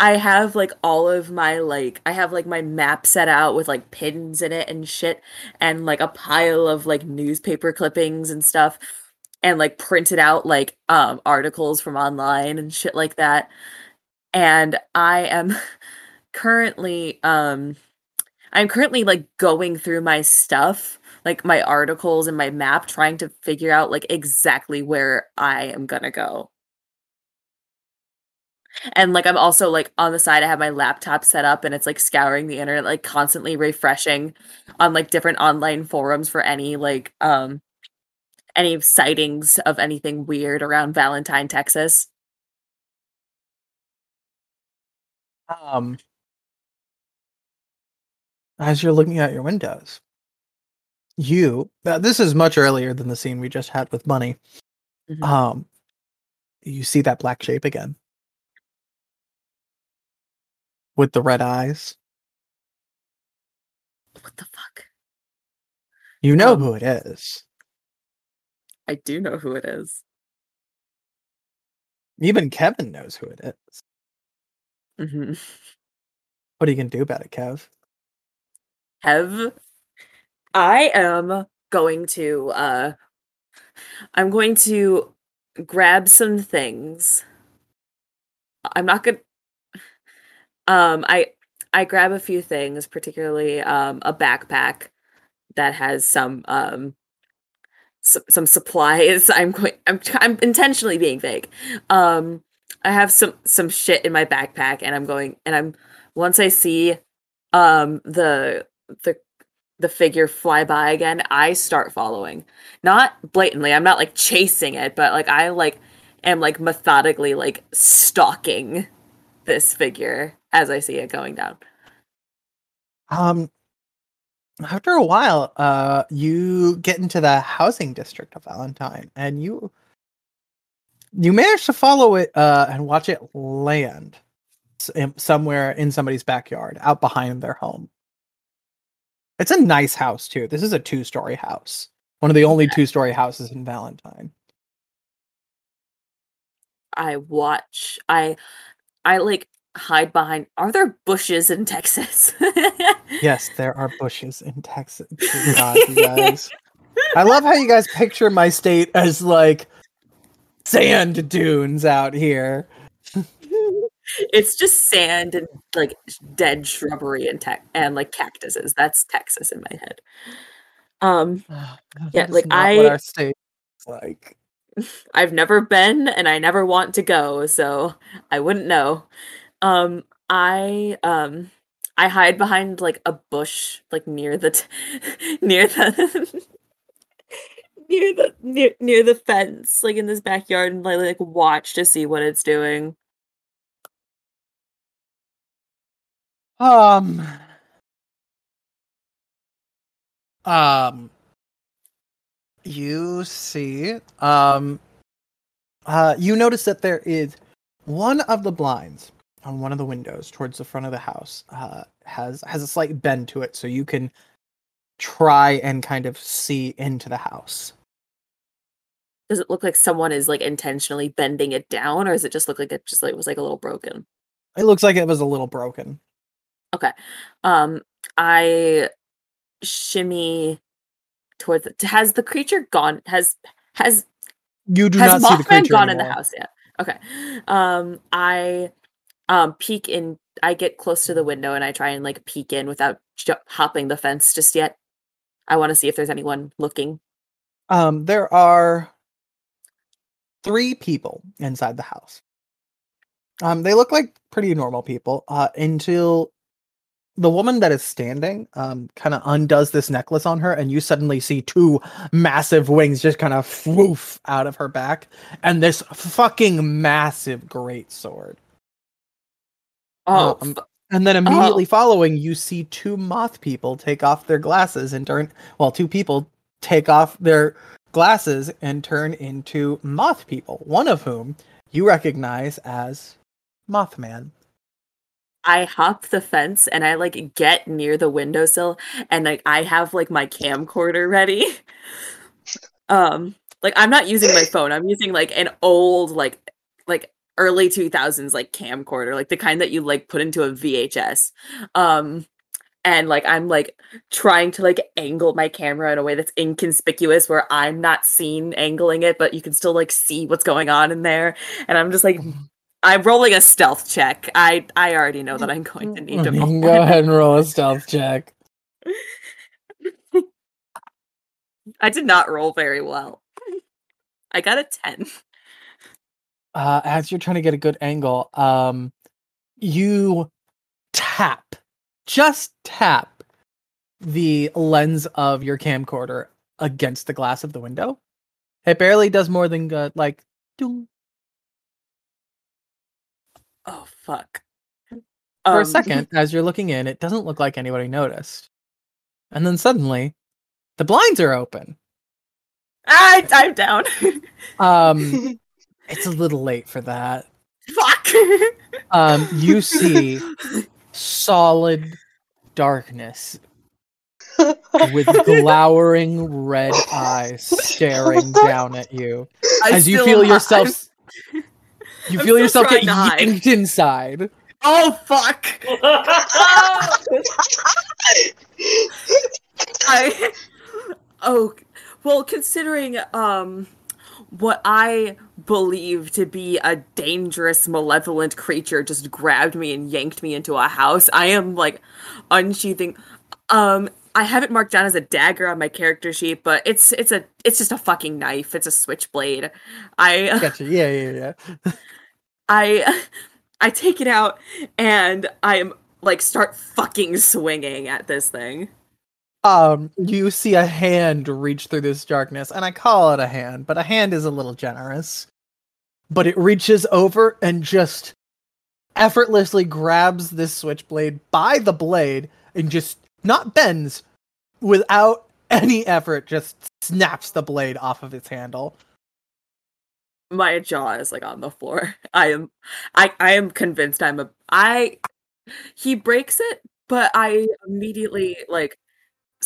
I have like all of my like I have like my map set out with like pins in it and shit and like a pile of like newspaper clippings and stuff and like printed out like um articles from online and shit like that. And I am currently um I'm currently like going through my stuff, like my articles and my map trying to figure out like exactly where I am going to go. And like I'm also like on the side I have my laptop set up and it's like scouring the internet like constantly refreshing on like different online forums for any like um any sightings of anything weird around Valentine, Texas. Um, as you're looking out your windows, you uh, this is much earlier than the scene we just had with Bunny. Mhm. Um, you see that black shape again with the red eyes. What the fuck? You know Um, who it is. I do know who it is. Even Kevin knows who it is. hmm What are you gonna do about it, Kev? Kev, I am going to uh I'm going to grab some things. I'm not gonna um I I grab a few things, particularly um a backpack that has some um some supplies. I'm going I'm I'm intentionally being vague. Um I have some some shit in my backpack and I'm going and I'm once I see um the the the figure fly by again, I start following. Not blatantly. I'm not like chasing it, but like I like am like methodically like stalking this figure as I see it going down. Um, after a while, uh, you get into the housing district of Valentine, and you you manage to follow it uh, and watch it land somewhere in somebody's backyard, out behind their home. It's a nice house too. This is a two-story house, one of the only two-story houses in Valentine. I watch. I I like hide behind are there bushes in Texas? Yes, there are bushes in Texas. God, guys. I love how you guys picture my state as like sand dunes out here. it's just sand and like dead shrubbery and tech and like cactuses. That's Texas in my head. Um Yeah, like, I- our state like. I've never been and I never want to go, so I wouldn't know. Um I um I hide behind like a bush like near the t- near the near the near near the fence like in this backyard and I like watch to see what it's doing. Um. Um. You see, um, uh, you notice that there is one of the blinds on one of the windows towards the front of the house uh, has has a slight bend to it, so you can try and kind of see into the house. Does it look like someone is like intentionally bending it down, or does it just look like it just like was like a little broken? It looks like it was a little broken. Okay. Um, I shimmy towards it. Has the creature gone? Has has You do has not see the Mothman creature gone in the house yet? Okay. Um, I um peek in. I get close to the window and I try and like peek in without ju- hopping the fence just yet. I want to see if there's anyone looking. Um, there are three people inside the house. Um, they look like pretty normal people. Uh, until the woman that is standing, um, kind of undoes this necklace on her, and you suddenly see two massive wings just kind of woof out of her back, and this fucking massive great sword. Oh, Um, And then immediately following, you see two moth people take off their glasses and turn. Well, two people take off their glasses and turn into moth people. One of whom you recognize as Mothman. I hop the fence and I like get near the windowsill and like I have like my camcorder ready. um like I'm not using my phone. I'm using like an old like like early 2000s like camcorder, like the kind that you like put into a VHS. Um and like I'm like trying to like angle my camera in a way that's inconspicuous where I'm not seen angling it, but you can still like see what's going on in there. And I'm just like I'm rolling a stealth check. I I already know that I'm going to need to roll. Go ahead and roll a stealth check. I did not roll very well. I got a 10. Uh, as you're trying to get a good angle, um, you tap, just tap the lens of your camcorder against the glass of the window. It barely does more than uh, like, ding. Oh fuck. for Um, a second, as you're looking in, it doesn't look like anybody noticed. And then suddenly, the blinds are open. I I'm down. Um, it's a little late for that. fuck. Um, you see solid darkness with glowering red eyes staring down at you I as you feel am- yourself. You I'm feel yourself get trying to hide. yanked inside. Oh fuck. I Oh well considering um what I believe to be a dangerous malevolent creature just grabbed me and yanked me into a house, I am like unsheathing um I have it marked down as a dagger on my character sheet, but it's it's a it's just a fucking knife. It's a switchblade. I Gotcha. Yeah, yeah, yeah. I I take it out and I'm like start fucking swinging at this thing. Um, you see a hand reach through this darkness, and I call it a hand, but a hand is a little generous. But it reaches over and just effortlessly grabs this switchblade by the blade and just not bends without any effort, just snaps the blade off of its handle. My jaw is like on the floor. I am I I am convinced I'm a I he breaks it, but I immediately like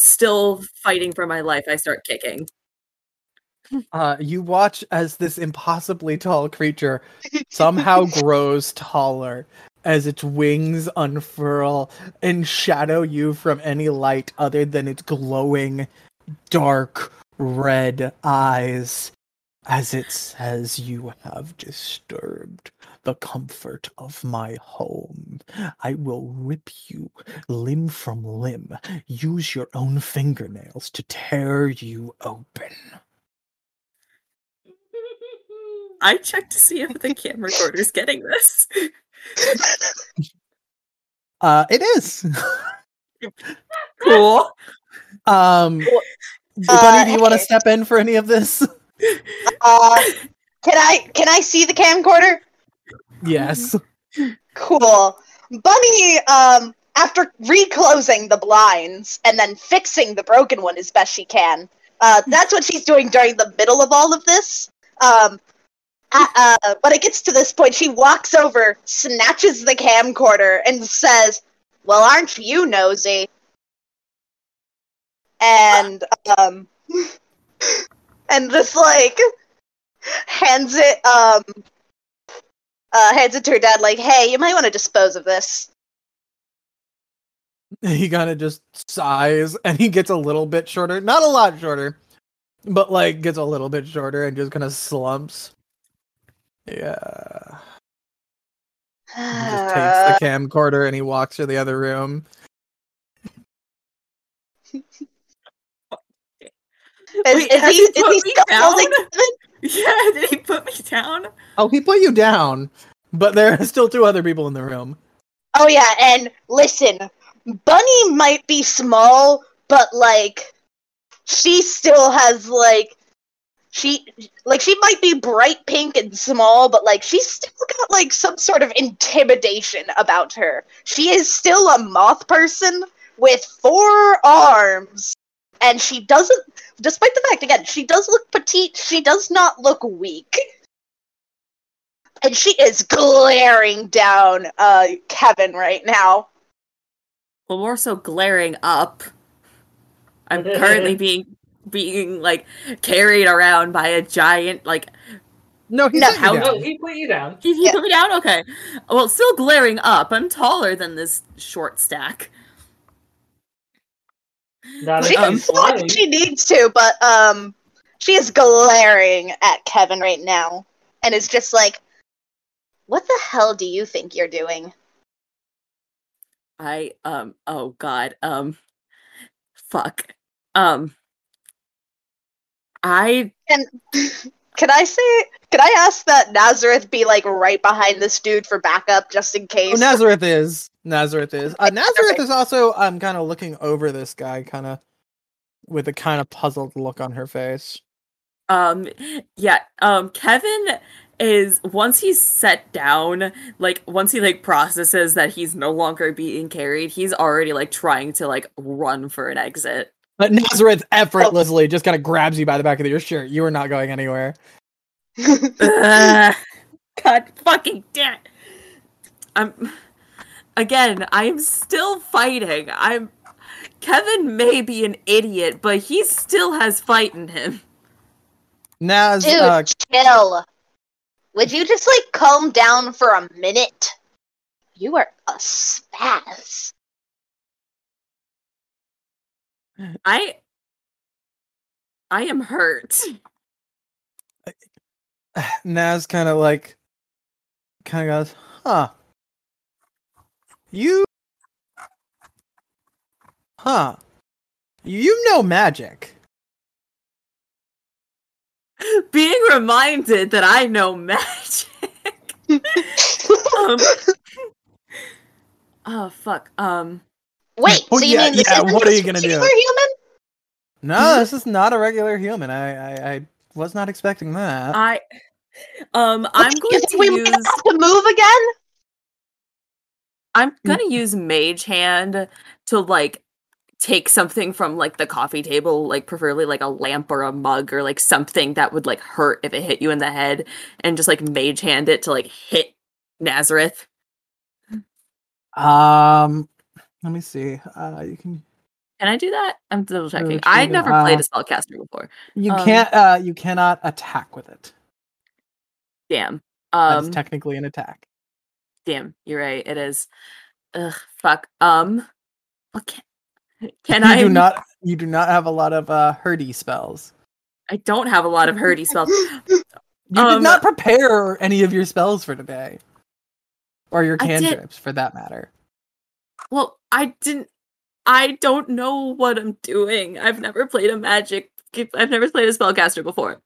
still fighting for my life. I start kicking. Uh, you watch as this impossibly tall creature somehow grows taller as its wings unfurl and shadow you from any light other than its glowing, dark red eyes as it says, You have disturbed the comfort of my home. I will rip you limb from limb. Use your own fingernails to tear you open. I check to see if the camera recorder's getting this. Uh, it is. Cool. um, Uh, Bunny, do you want to okay. step in for any of this? Uh, can I can I see the camcorder? Yes. Cool. Bunny, um, after reclosing the blinds and then fixing the broken one as best she can, uh, that's what she's doing during the middle of all of this. Um, uh, uh, when it gets to this point, she walks over, snatches the camcorder, and says, "Well, aren't you nosy?" And um, and just like hands it um, uh, hands it to her dad, like, "Hey, you might want to dispose of this." He kind of just sighs and he gets a little bit shorter, not a lot shorter, but like gets a little bit shorter and just kind of slumps. Yeah. He just takes the camcorder and he walks to the other room. Is, Wait, is he, he is he me scaffolding down? Kevin? Yeah, did he put me down? Oh, he put you down, but there are still two other people in the room. Oh yeah, and listen, Bunny might be small, but like she still has like she like she might be bright pink and small, but like she's still got like some sort of intimidation about her. She is still a moth person with four arms. And she doesn't despite the fact again, she does look petite, she does not look weak. And she is glaring down uh Kevin right now. Well, more so glaring up. I'm currently being being like carried around by a giant like No, he's No, how- No, he put you down. he, he Yeah. put me down. Okay, well, still glaring up. I'm taller than this short stack. Not She if Um, can fly she needs to, but um, she is glaring at Kevin right now, and is just like, "What the hell do you think you're doing?" I um oh god um fuck um I And can I say? Can I ask that Nazareth be like right behind this dude for backup, just in Oh, case? Nazareth is. Nazareth is. Uh, Nazareth is also um kind of looking over this guy, kind of with a kind of puzzled look on her face. um yeah um Kevin is once he's set down like once he like processes that he's no longer being carried he's already like trying to like run for an exit But Nazareth effortlessly just kind of grabs you by the back of your shirt. You are not going anywhere. Ugh. God fucking damn it. I'm again, I'm still fighting. I'm Kevin may be an idiot, but he still has fight in him. Naz, Dude, uh, chill. Would you just like calm down for a minute? You are a spaz. I I am hurt. Naz kind of like, kind of goes, huh? You, huh? You know magic. Being reminded that I know magic. um, oh fuck. Um Wait, Oh, so you yeah, mean this yeah, isn't what are you gonna do? human? No, this is not a regular human. I, I, I was not expecting that. I um I'm Wait, going to we use have to move again? I'm gonna use Mage Hand to like take something from like the coffee table, like preferably like a lamp or a mug or like something that would like hurt if it hit you in the head, and just like Mage Hand it to like hit Nazareth. Um, let me see. Uh, you can, Can I do that? I'm double checking. I've sure, never played uh, a spellcaster before. you Um, can't, uh, you cannot attack with it. Damn. Um. technically an attack. damn. You're right. It is. Ugh. Fuck. Um. What can, can you I? do not, you do not have a lot of uh hurdy spells. I don't have a lot of hurdy spells. You did Um, not prepare any of your spells for today, or your cantrips, for that matter. Well, I didn't. I don't know what I'm doing. I've never played a magic. I've never played a spellcaster before,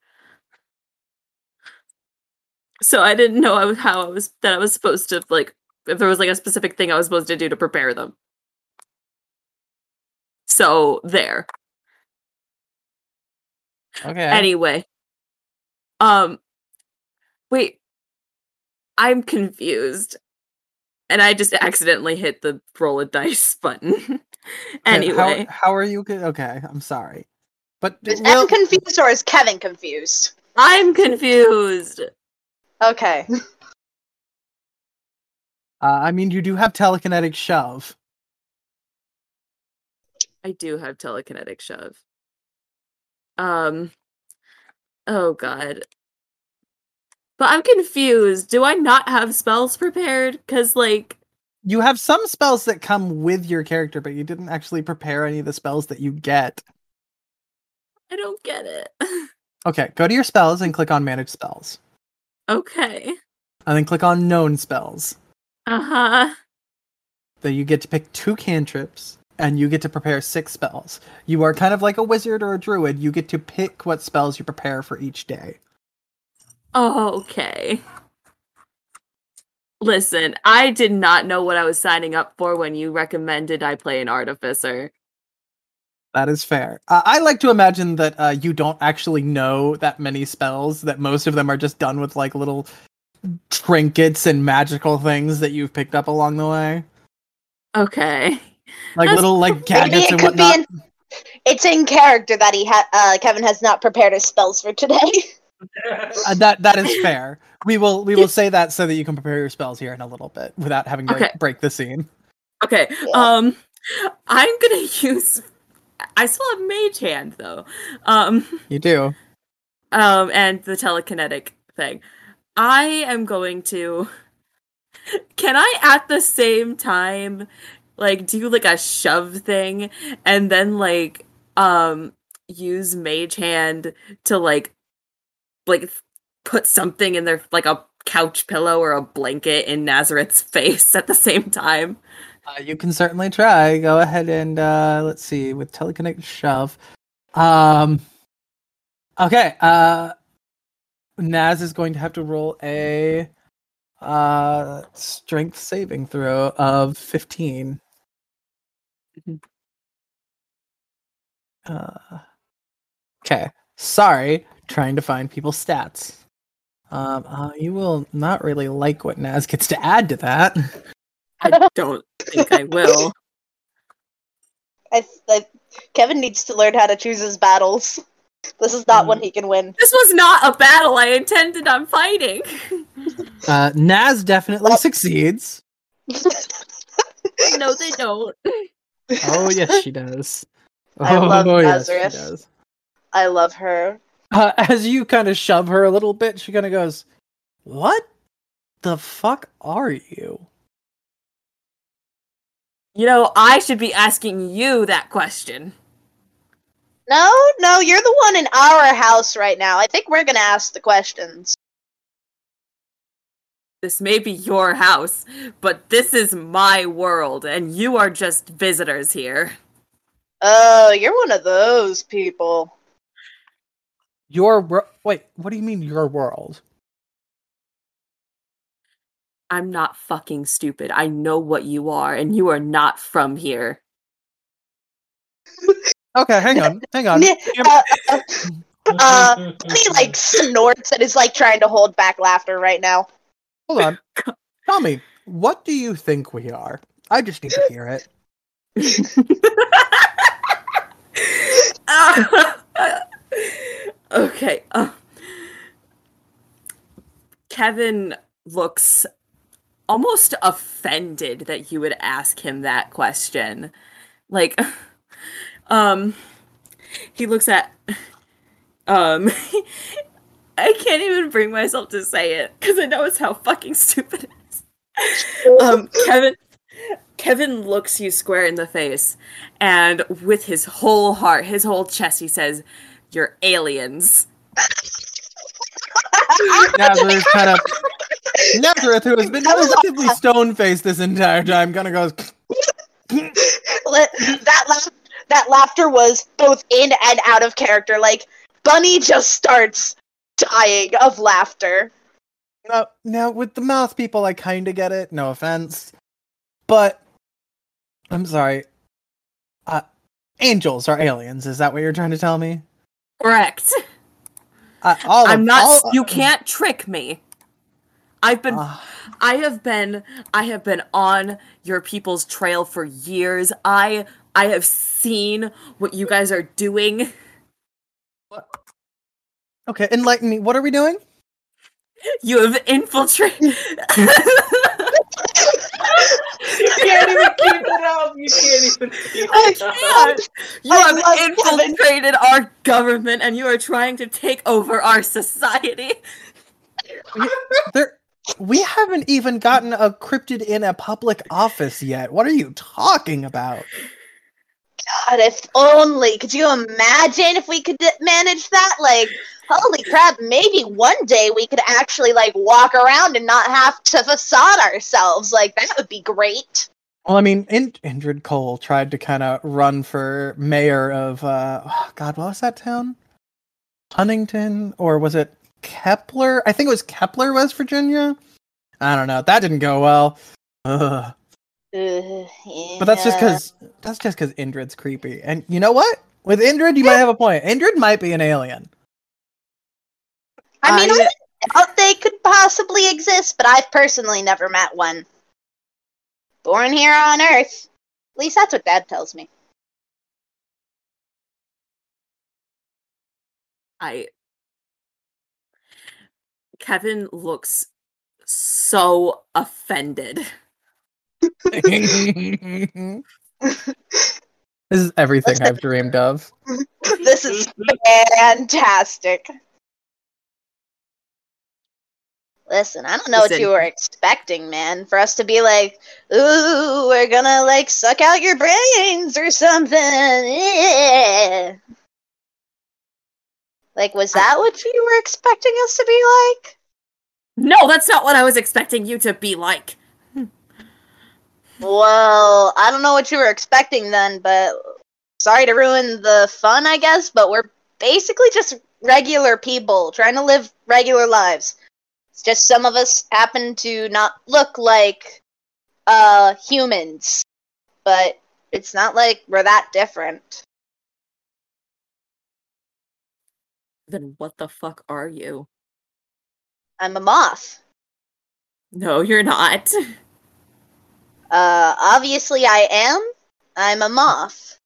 so I didn't know I was, how I was that I was supposed to like if there was like a specific thing I was supposed to do to prepare them. So there. Okay. Anyway, um, wait, I'm confused, and I just accidentally hit the roll a dice button. Okay, anyway. how, how are you? Okay, I'm sorry, but Is well, Em confused or is Kevin confused? I'm confused. Okay. Uh, I mean, you do have telekinetic shove. I do have telekinetic shove. Um oh god. But I'm confused. Do I not have spells prepared? Cause like You have some spells that come with your character, but you didn't actually prepare any of the spells that you get. I don't get it. Okay, go to your spells and click on manage spells. okay. And then click on known spells. Uh-huh. Then you get to pick two cantrips and you get to prepare six spells. You are kind of like a wizard or a druid. You get to pick what spells you prepare for each day. Okay. Listen, I did not know what I was signing up for when you recommended I play an artificer. That is fair. Uh, I like to imagine that uh, you don't actually know that many spells, that most of them are just done with like little trinkets and magical things that you've picked up along the way. Okay. Like That's little like Maybe gadgets and whatnot. in. It's in character that he ha- uh, Kevin has not prepared his spells for today. Uh, that that is fair. We will we will say that so that you can prepare your spells here in a little bit without having to Okay. break the scene. Okay. Yeah. Um I'm gonna use I still have mage hand though. Um You do. um and the telekinetic thing. I am going to Can I at the same time like do like a shove thing and then like um use mage hand to like like put something in their like a couch pillow or a blanket in Nazareth's face at the same time? Uh, you can certainly try. Go ahead and uh, let's see with telekinetic shove. Um. Okay. Uh, Naz is going to have to roll a uh strength saving throw of fifteen. Mhm. Uh. Okay. Sorry, trying to find people's stats. Um, uh, you will not really like what Naz gets to add to that. I don't think I will. I, I, Kevin needs to learn how to choose his battles. This is not one he can win. This was not a battle I intended on fighting. Uh, Naz definitely Well- succeeds. no, they don't. Oh yes, she does. I love oh yes, she Nazareth. does. I love her. Uh, as you kind of shove her a little bit, she kind of goes, "What the fuck are you?" You know, I should be asking you that question. No, no, you're the one in our house right now. I think we're gonna ask the questions. This may be your house, but this is my world, and you are just visitors here. Oh, you're one of those people. Your wor- wait, what do you mean your world? I'm not fucking stupid. I know what you are, and you are not from here. Okay, hang on, hang on. Uh, uh, uh, he like snorts and is like trying to hold back laughter right now. Hold on. Tell me, what do you think we are? I just need to hear it. okay. Uh, Kevin looks almost offended that you would ask him that question. Like, um, he looks at, um, I can't even bring myself to say it because I know it's how fucking stupid it is. Um, Kevin, Kevin looks you square in the face, and with his whole heart, his whole chest, he says, "You're aliens." Nazareth kind of Nazareth, who has been relatively stone faced this entire time, kind of goes. That laugh, that laughter was both in and out of character. Like Bunny just starts dying of laughter. Now, now with the moth people, I kind of get it. No offense, but I'm sorry. Uh, angels are aliens. Is that what you're trying to tell me? Correct. Uh, I'm of- not. all- you can't trick me. I've been. Uh, I have been. I have been on your people's trail for years. I. I have seen what you guys are doing. okay, enlighten me. What are we doing? You have infiltrated. you can't even keep it up. You can't even keep I it up. You I have love Kevin. infiltrated our government and you are trying to take over our society. There, we haven't even gotten a cryptid in a public office yet. What are you talking about? God, if only. Could you imagine if we could d- manage that? Like, holy crap, maybe one day we could actually, like, walk around and not have to facade ourselves. Like, that would be great. Well, I mean, In- Indrid Cold tried to kind of run for mayor of, uh, God, what was that town? Huntington? Or was it Kepler? I think it was Kepler, West Virginia. I don't know. That didn't go well. Ugh. Uh, But that's just because that's just because Indrid's creepy. And you know what? With Indrid, you might have a point. Indrid might be an alien. I mean, I- I doubt they could possibly exist, but I've personally never met one. Born here on Earth. At least that's what Dad tells me. I Kevin looks so offended. this is everything I've dreamed of. This is fantastic. Listen, I don't know what you were expecting, man. For us to be like, ooh, we're gonna like suck out your brains or something. Eh. Like, was that what you were expecting us to be like? No, that's not what I was expecting you to be like. Well, I don't know what you were expecting then, but sorry to ruin the fun, I guess, but we're basically just regular people trying to live regular lives. It's just some of us happen to not look like uh humans, but it's not like we're that different. Then what the fuck are you? I'm a moth. No, you're not. Uh obviously I am. I'm a moth.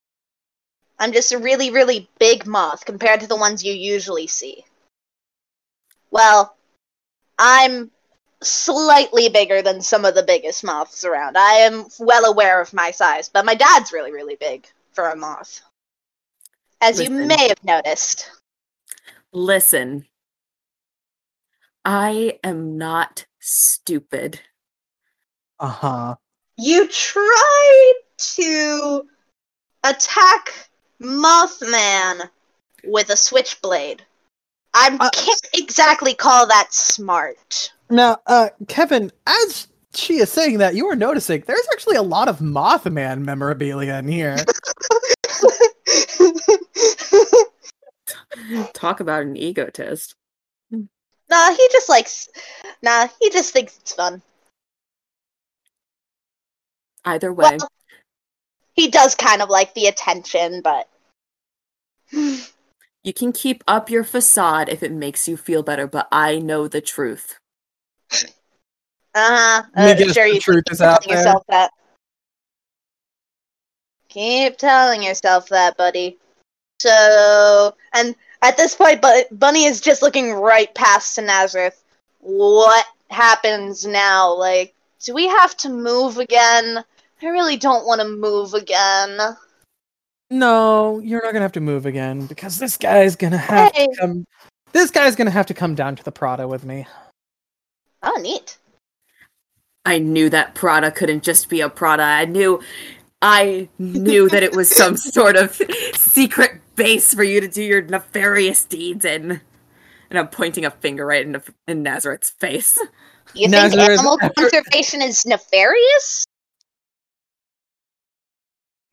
I'm just a really, really big moth compared to the ones you usually see. Well, I'm slightly bigger than some of the biggest moths around. I am well aware of my size, but my dad's really, really big for a moth. As you may have noticed. Listen. I am not stupid. Uh huh. You tried to attack Mothman with a switchblade. I Uh, can't exactly call that smart. Now, uh, Kevin, as she is saying that, you are noticing there's actually a lot of Mothman memorabilia in here. Talk about an egotist. nah, he just likes. Nah, he just thinks it's fun. Either way, Well, he does kind of like the attention, but. You can keep up your facade if it makes you feel better, but I know the truth. Uh-huh. Let Uh, guess, sure the you truth keep is out telling there. yourself that. Keep telling yourself that, buddy. So, and at this point, but Bunny is just looking right past to Nazareth. What happens now? Like, do we have to move again? I really don't want to move again. No, you're not gonna have to move again because this guy's gonna have Hey. to come. This guy's gonna have to come down to the Prada with me. Oh, neat. I knew that Prada couldn't just be a Prada. I knew I knew that it was some sort of secret base for you to do your nefarious deeds in. And I'm pointing a finger right in, in Nazareth's face. You Nazareth- think animal conservation is nefarious?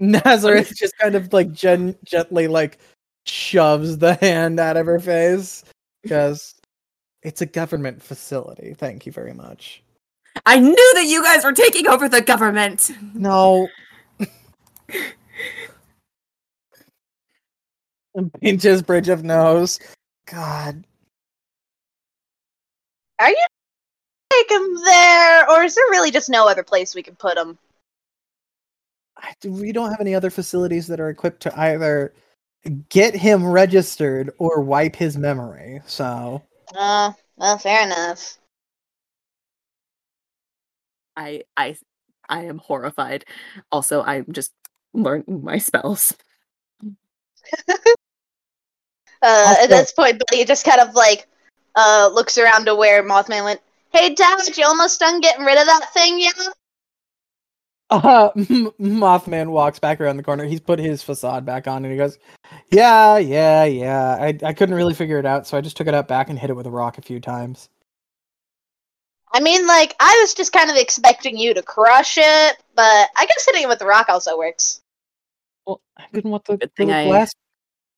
Nazareth just kind of like gen- gently like shoves the hand out of her face because it's a government facility. Thank you very much. I knew that you guys were taking over the government. No. Pinches bridge of nose. God. Are you take him there, or is there really just no other place we can put him? I, we don't have any other facilities that are equipped to either get him registered or wipe his memory. So Uh, Well, fair enough. I I I am horrified. Also, I'm just learning my spells. Uh, Also- at this point, Bunny just kind of like uh looks around to where Mothman went. Hey, Dad, you almost done getting rid of that thing yet? Uh, Mothman walks back around the corner. He's put his facade back on, and he goes, "Yeah, yeah, yeah. I I couldn't really figure it out, so I just took it out back and hit it with a rock a few times." I mean, like, I was just kind of expecting you to crush it, but I guess hitting it with the rock also works. Well, I didn't want the Good thing little I- glass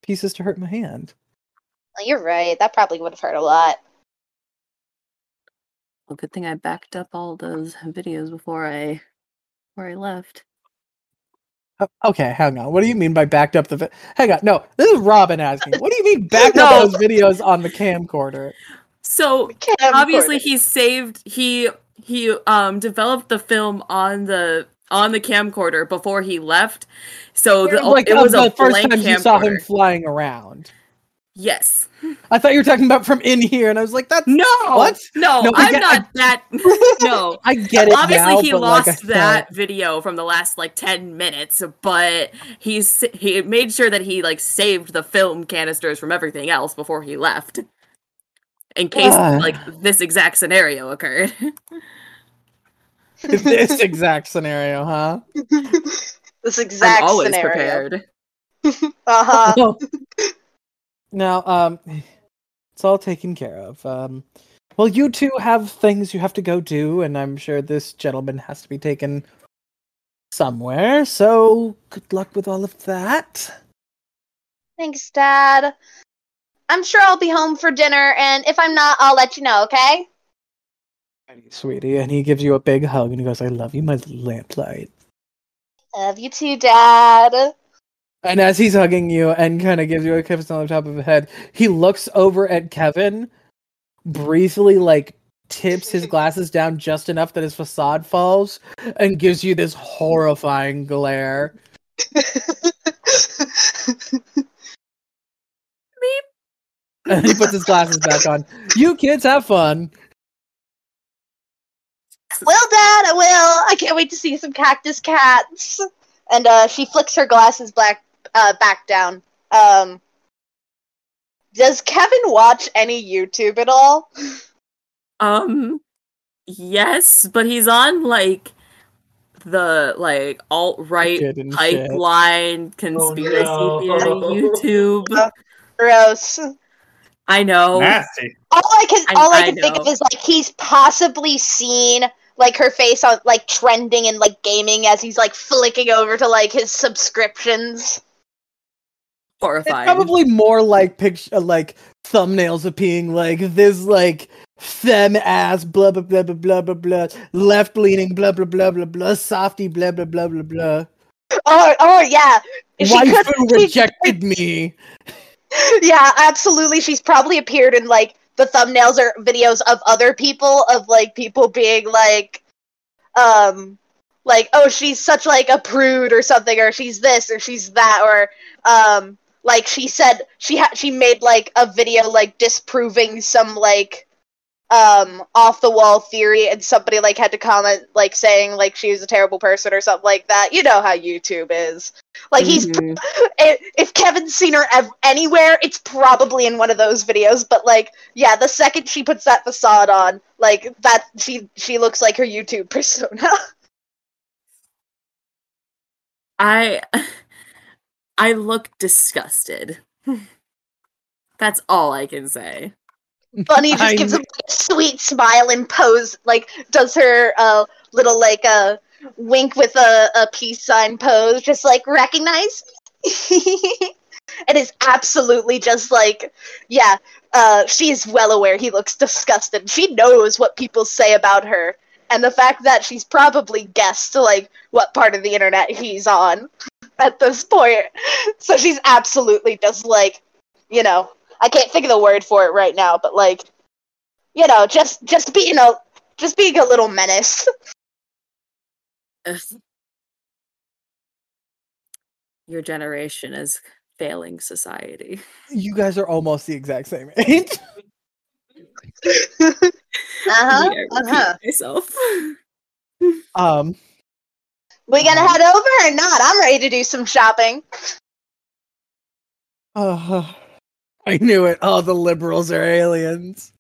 pieces to hurt my hand. Well, you're right. That probably would have hurt a lot. Well, good thing I backed up all those videos before I before I left. Okay, hang on. What do you mean by backed up the? Vi- hang on. No, this is Robin asking. What do you mean backed No. up those videos on the camcorder? So Camcorder. obviously he saved he he um developed the film on the on the camcorder before he left. So the, like it of was the a first blank time you saw him camcorder. flying around. Yes. I thought you were talking about from in here, and I was like, "That's No. What? No, No, I I'm get- I- not that. No. I get it Obviously, now, he but, like, lost that video from the last like ten minutes, but he's he made sure that he like saved the film canisters from everything else before he left, in case Ah. like this exact scenario occurred. this exact scenario, huh? this exact I'm always scenario. prepared. Uh huh. Now, um, it's all taken care of. Um, well, you two have things you have to go do, and I'm sure this gentleman has to be taken somewhere. So, good luck with all of that. Thanks, Dad. I'm sure I'll be home for dinner, and if I'm not, I'll let you know, okay? Sweetie, and he gives you a big hug, and he goes, "I love you, my lamplight." Love you too, Dad. And as he's hugging you and kind of gives you a kiss on the top of the head, he looks over at Kevin, briefly like tips his glasses down just enough that his facade falls, and gives you this horrifying glare. And he puts his glasses back on. You kids have fun. Well, Dad, I will. I can't wait to see some cactus cats. And uh, she flicks her glasses back uh, back down. Um, does Kevin watch any YouTube at all? Um, yes, but he's on like the like alt right Shit and shit. pipeline conspiracy no. theory YouTube. Gross. I know. Nasty. All I can all I I can think of is like he's possibly seen like her face on like trending and like gaming as he's like flicking over to like his subscriptions. It's probably more like picture, like thumbnails of being like this, like femme ass, blah blah blah blah blah blah blah, left leaning, blah blah blah blah blah, softy, blah blah blah blah blah. Oh, oh yeah. She Waifu could- she- rejected me. yeah, absolutely. She's probably appeared in like the thumbnails or videos of other people of like people being like, um, like oh she's such like a prude or something, or she's this or she's that, or um, like she said she had she made like a video like disproving some like um off the wall theory and somebody like had to comment like saying like she was a terrible person or something like that you know how youtube is like he's Mhm. i- if Kevin's seen her ev- anywhere, it's probably in one of those videos. But like, yeah, the second she puts that facade on, like that, she she looks like her YouTube persona. I I look disgusted. That's all I can say. Bunny just I gives kn- him like, a sweet smile and pose, like does her uh little like uh wink with a, a peace sign pose, just like recognize. it is absolutely just like, yeah, uh, she's well aware he looks disgusted. She knows what people say about her, and the fact that she's probably guessed like what part of the internet he's on at this point. So she's absolutely just like, you know, I can't think of the word for it right now, but like, you know, just just being a just being a little menace. Your generation is failing society. You guys are almost the exact same age. uh-huh. Need I repeat Uh-huh. Myself. Um, We gonna head over or not? I'm ready to do some shopping. uh, I knew it. Oh, the liberals are aliens.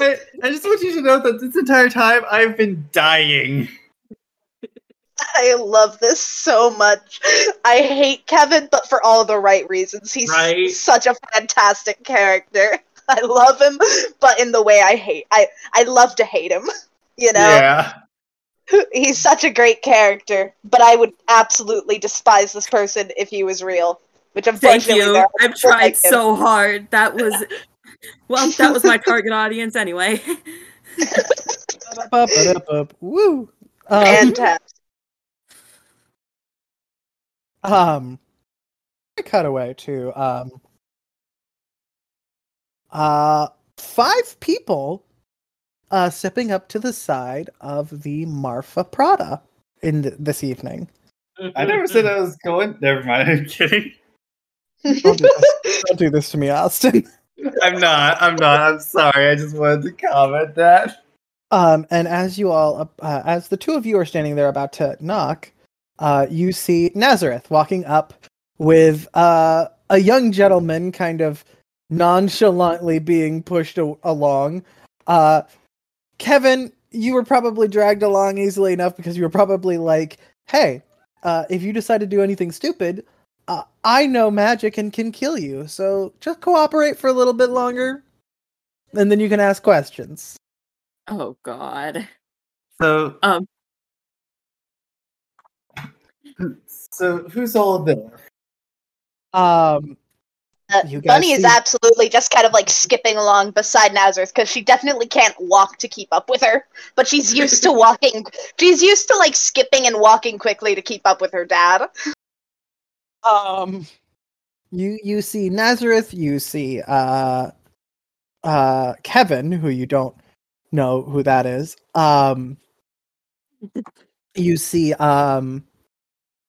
I, I just want you to know that this entire time I've been dying. I love this so much. I hate Kevin, but for all the right reasons. He's Right. such a fantastic character. I love him, but in the way I hate. I I love to hate him. You know, Yeah. he's such a great character, but I would absolutely despise this person if he was real. Which Thank you. there I've tried like him. so hard. That was well, that was my target audience anyway. Ba-ba-da-ba. Woo. Um, Fantastic. um, cutaway to um, uh, five people uh stepping up to the side of the Marfa Prada in th- this evening. I never said I was going. Never mind. I'm kidding. Don't do this, don't do this to me, Austin. I'm not. I'm not. I'm sorry. I just wanted to comment that. Um, and as you all, uh, as the two of you are standing there about to knock, uh, you see Nazareth walking up with uh, a young gentleman kind of nonchalantly being pushed a- along. Uh, Kevin, you were probably dragged along easily enough because you were probably like, hey, uh, if you decide to do anything stupid, uh, I know magic and can kill you. So just cooperate for a little bit longer, and then you can ask questions. oh God. So, Um. so who's all there? Um, Uh, Bunny is absolutely just kind of like skipping along beside Nazareth because she definitely can't walk to keep up with her, but she's used to walking. She's used to like skipping and walking quickly to keep up with her dad. um, you you see Nazareth, you see uh, uh, Kevin, who you don't know who that is. Um, you see um,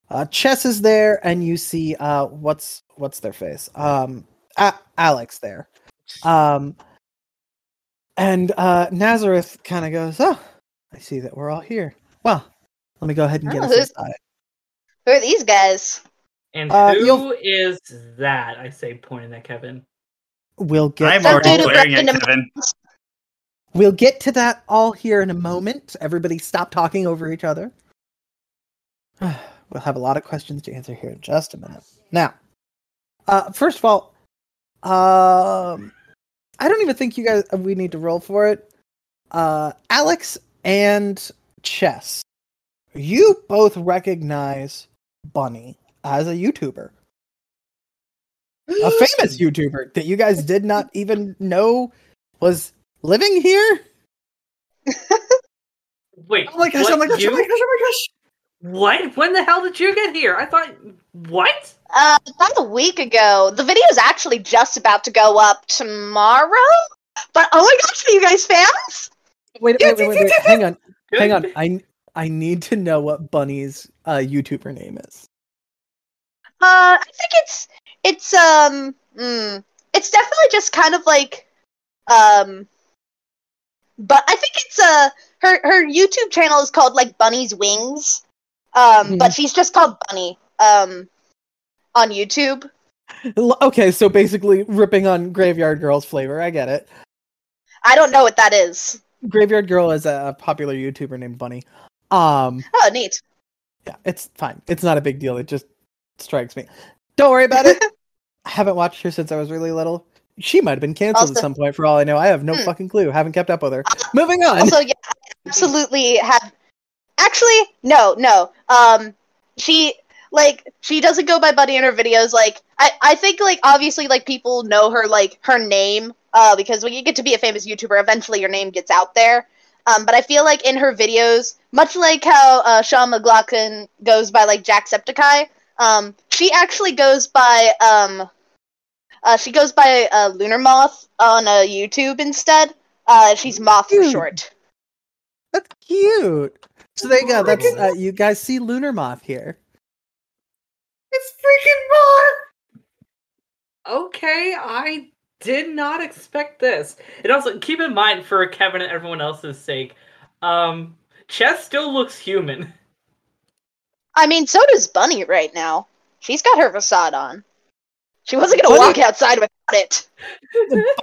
uh, Chess is there, and you see uh, what's what's their face? Um, A- Alex there. Um, and uh, Nazareth kind of goes, "Oh, I see that we're all here. Well, let me go ahead and get Oh, us inside." Who are these guys? And Uh, who you'll- is that? I say, pointing at Kevin. We'll get. I'm already dude who glaring at into Kevin. We'll get to that all here in a moment. Everybody stop talking over each other. we'll have a lot of questions to answer here in just a minute. Now, uh, first of all, um, I don't even think you guys uh, we need to roll for it. Uh, Alex and Chess, you both recognize Bunny as a YouTuber, a famous YouTuber that you guys did not even know was living here. Wait. Oh my gosh! what, Oh my gosh! you? Oh my gosh! Oh my gosh! What? When the hell did you get here? I thought. What? Uh, about a week ago. The video is actually just about to go up tomorrow. But oh my gosh, are you guys fans? Wait, wait, wait, wait, wait. hang on, hang on. I I need to know what Bunny's uh, YouTuber name is. Uh, I think it's it's um, mm, it's definitely just kind of like um, but I think it's uh her her YouTube channel is called like Bunny's Wings, um, but she's just called Bunny um on YouTube. Okay, so basically ripping on Graveyard Girl's flavor. I get it. I don't know what that is. Graveyard Girl is a popular YouTuber named Bunny. Um, Oh, neat. yeah, it's fine. It's not a big deal. It just strikes me. Don't worry about it. I haven't watched her since I was really little. She might have been canceled at some point for all I know. I have no Hmm. fucking clue. Haven't kept up with her. Moving on. Also, yeah, I absolutely have. Actually, no, no. Um, she like she doesn't go by Bunny in her videos. Like, I I think like obviously like people know her like her name. Uh, because when you get to be a famous YouTuber, eventually your name gets out there. Um, but I feel like in her videos, much like how uh, Sean McLoughlin goes by like Jacksepticeye, um, she actually goes by um, uh, she goes by uh, Lunar Moth on uh, YouTube instead. Uh, she's Moth for short. That's cute. So there you go. That's uh, you guys see Lunar Moth here. It's freaking Moth! Okay, I did not expect this. And also keep in mind for Kevin and everyone else's sake, um, Chess still looks human. I mean, so does Bunny right now. She's got her facade on. She wasn't gonna Bunny- walk outside without it.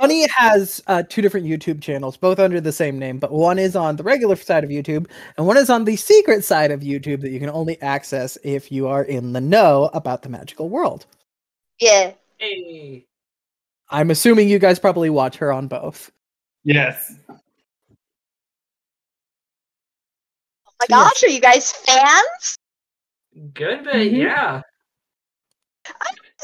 Bunny has uh, two different YouTube channels, both under the same name, but one is on the regular side of YouTube, and one is on the secret side of YouTube that you can only access if you are in the know about the magical world. Yeah. Hey. I'm assuming you guys probably watch her on both. Yes. Oh my So, yes. gosh, are you guys fans? Good bit, Mhm. yeah. So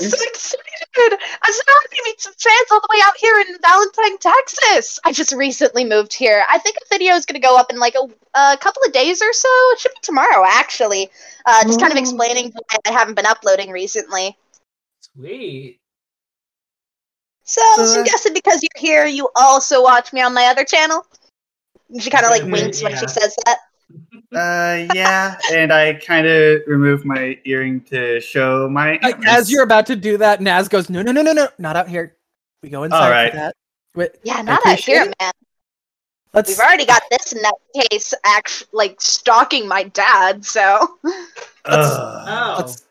excited! I'm so happy to meet some fans all the way out here in Valentine, Texas. I just recently moved here. I think a video is going to go up in like a, a couple of days or so. It should be tomorrow, actually. Uh, just kind of Oh. explaining why I haven't been uploading recently. Sweet. So So, I'm guessing because you're here, you also watch me on my other channel. She kind of like winks when she says that. Uh, yeah, and I kind of removed my earring to show my. Like, as you're about to do that, Naz goes, "No, no, no, no, no, not out here. We go inside right. for that." Wait, Yeah, not out here, it. man. Let's We've already got this nutcase act like stalking my dad, so Ugh. Oh. let's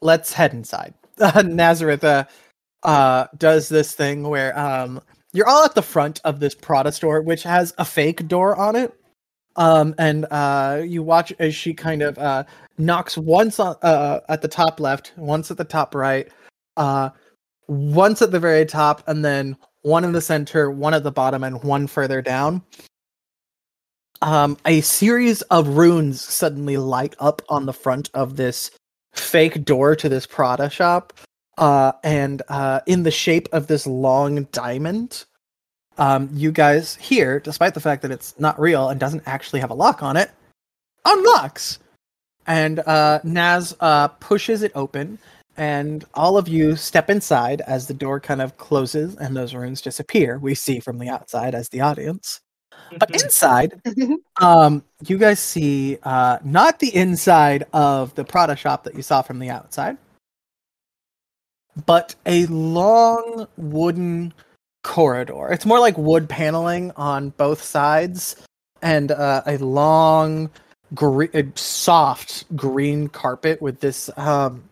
let's head inside. Uh, Nazareth uh, uh, does this thing where um, you're all at the front of this Prada store, which has a fake door on it. Um, and uh, you watch as she kind of uh, knocks once on, uh, at the top left, once at the top right, uh, once at the very top, and then one in the center, one at the bottom, and one further down. Um, a series of runes suddenly light up on the front of this fake door to this Prada shop, uh, and uh, in the shape of this long diamond. Um, you guys here, despite the fact that it's not real and doesn't actually have a lock on it, unlocks. And uh, Naz uh, pushes it open, and all of you step inside as the door kind of closes and those runes disappear. We see from the outside as the audience. But inside, um, you guys see uh, not the inside of the Prada shop that you saw from the outside, but a long wooden corridor. It's more like wood paneling on both sides, and uh, a long, gre- soft green carpet with this. Um,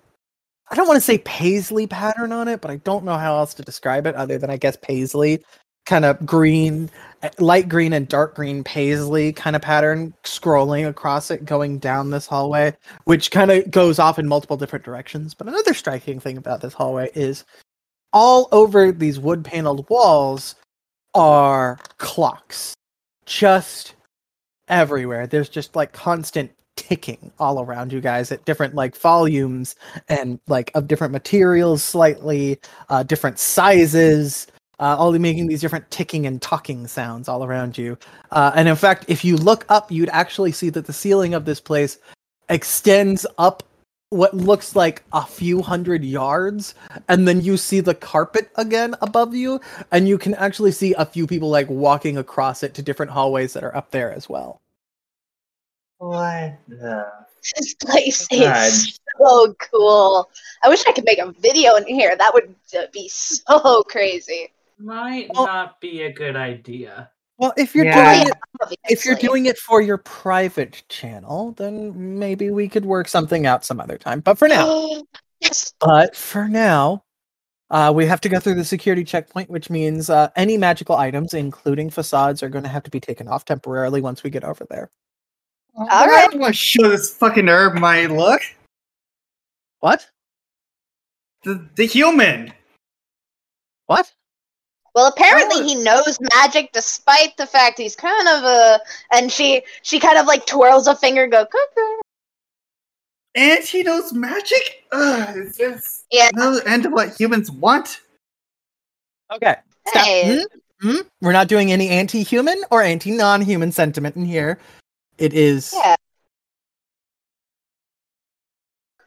I don't want to say paisley pattern on it, but I don't know how else to describe it other than I guess paisley, kind of green, uh, light green and dark green paisley kind of pattern scrolling across it, going down this hallway, which kind of goes off in multiple different directions. But another striking thing about this hallway is all over these wood paneled walls are clocks. Just everywhere. There's just like constant ticking all around you guys at different like volumes and like of different materials slightly uh different sizes uh, all making these different ticking and talking sounds all around you. Uh, and in fact if you look up you'd actually see that the ceiling of this place extends up what looks like a few hundred yards and then you see the carpet again above you and you can actually see a few people like walking across it to different hallways that are up there as well What the? this place oh, God. is so cool. I wish I could make a video in here. That would be so crazy. Might Well- not be a good idea. Well if you're Yeah. doing it if you're doing it for your private channel then maybe we could work something out some other time but for now yes. but for now uh, we have to go through the security checkpoint which means uh, any magical items including facades are going to have to be taken off temporarily once we get over there All I right. don't want to show this fucking herb my look. what The the human. what Well, apparently Oh. he knows magic, despite the fact he's kind of a. And she she kind of like twirls a finger, and go cuckoo. And he knows magic. Ugh, it's just Yeah. no end to what humans want. okay Stop. Hey. Hmm? Hmm? We're not doing any anti-human or anti-non-human sentiment in here. It is Yeah.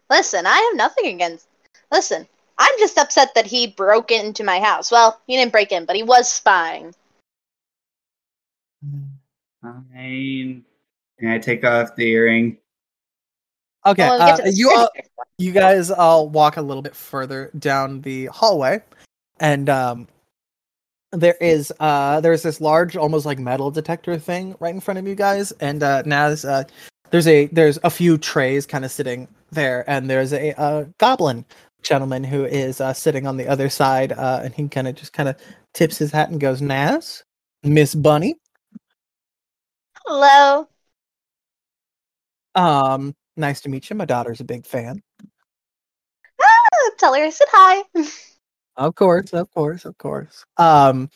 Listen, I have nothing against. Listen, I'm just upset that he broke into my house. Well, he didn't break in, but he was spying. Fine. Can I take off the earring? okay. Well, we'll uh, you all, you guys all walk a little bit further down the hallway, and um, there is uh, there's this large, almost like metal detector thing right in front of you guys, and uh, Naz, uh, there's a there's a few trays kind of sitting there, and there's a, uh goblin gentleman who is uh, sitting on the other side, uh, and he kind of just kind of tips his hat and goes, "Naz, Miss Bunny." Hello. Um, nice to meet you. My daughter's a big fan. Ah, tell her I said hi. Of course, of course, of course. Um,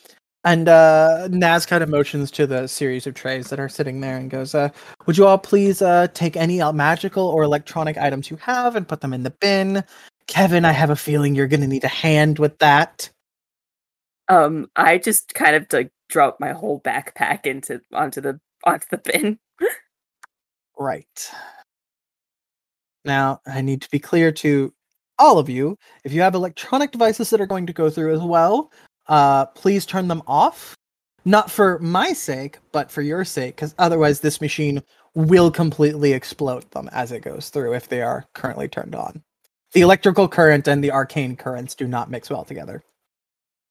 and uh, Naz kind of motions to the series of trays that are sitting there and goes, uh, "Would you all please uh, take any uh, magical or electronic items you have and put them in the bin?" Kevin, I have a feeling you're going to need a hand with that. Um, I just kind of like drop my whole backpack into onto the onto the bin. Right. Now, I need to be clear to all of you if you have electronic devices that are going to go through as well, uh, please turn them off. Not for my sake, but for your sake, because otherwise, this machine will completely explode them as it goes through if they are currently turned on. The electrical current and the arcane currents do not mix well together.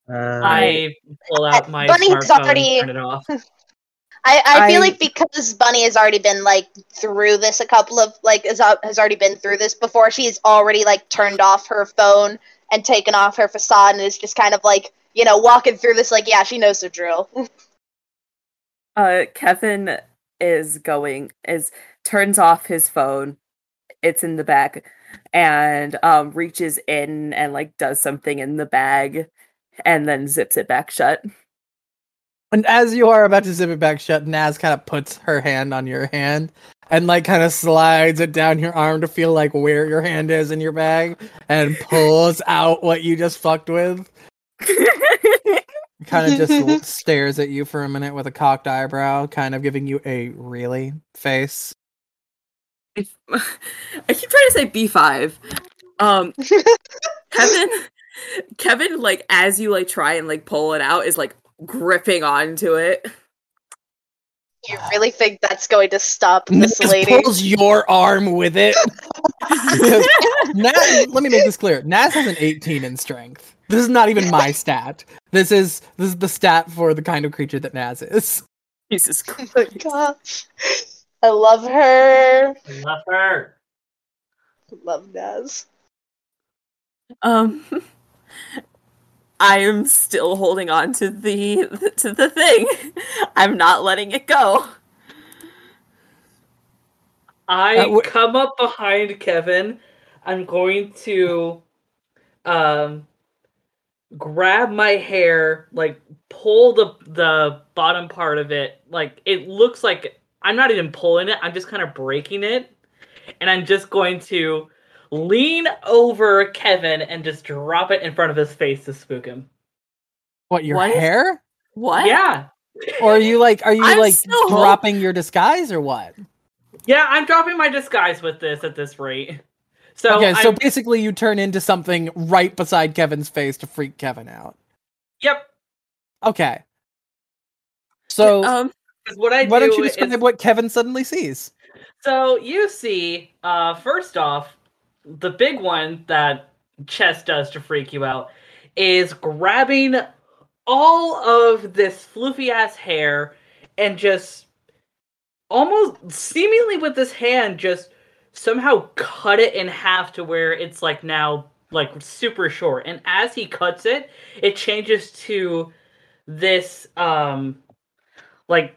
Uh, I pull out my Bunny's smartphone already- and turn it off. I, I feel I- like because Bunny has already been like through this a couple of like has, al- has already been through this before. She's already like turned off her phone and taken off her facade and is just kind of like you know walking through this like yeah she knows the drill. Uh, Kevin is going is turns off his phone. It's in the bag, and um reaches in and like does something in the bag, and then zips it back shut. And as you are about to zip it back shut, Naz kind of puts her hand on your hand and like kind of slides it down your arm to feel like where your hand is in your bag and pulls out what you just fucked with. Kind of just stares at you for a minute with a cocked eyebrow, kind of giving you a really face. I keep trying to say B five. Um, Kevin, Kevin, like as you like try and like pull it out, is like gripping onto it. you really think that's going to stop this Naz lady? pulls your arm with it. Naz, let me make this clear. Naz has an 18 in strength. This is not even my stat. This is this is the stat for the kind of creature that Naz is. Jesus Oh Christ. my gosh, I love her. I Love her. Love Naz. Um, I am still holding on to the to the thing. I'm not letting it go. I Uh, wh- come up behind Kevin. I'm going to um grab my hair, like pull the the bottom part of it. Like it looks like I'm not even pulling it, I'm just kind of breaking it. And I'm just going to lean over Kevin and just drop it in front of his face to spook him. What your What? hair? What? Yeah. Or are you like are you I'm like still hol- dropping your disguise or what? Yeah, I'm dropping my disguise with this at this rate. So okay, so I'm- basically you turn into something right beside Kevin's face to freak Kevin out. yep. Okay. So Um. 'Cause what I why do don't you is- describe what Kevin suddenly sees? So you see, uh, first off, the big one that Chess does to freak you out is grabbing all of this floofy ass hair and just almost seemingly with this hand just somehow cut it in half to where it's like now like super short and as he cuts it it changes to this um like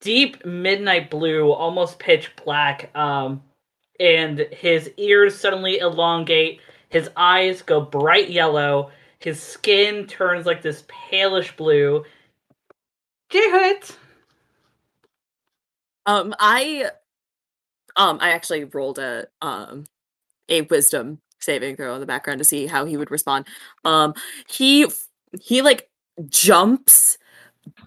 deep midnight blue, almost pitch black. Um, and his ears suddenly elongate. His eyes go bright yellow. His skin turns like this palish blue. J Hood. Um. I. Um. I actually rolled a um a wisdom saving throw in the background to see how he would respond. Um. He he like jumps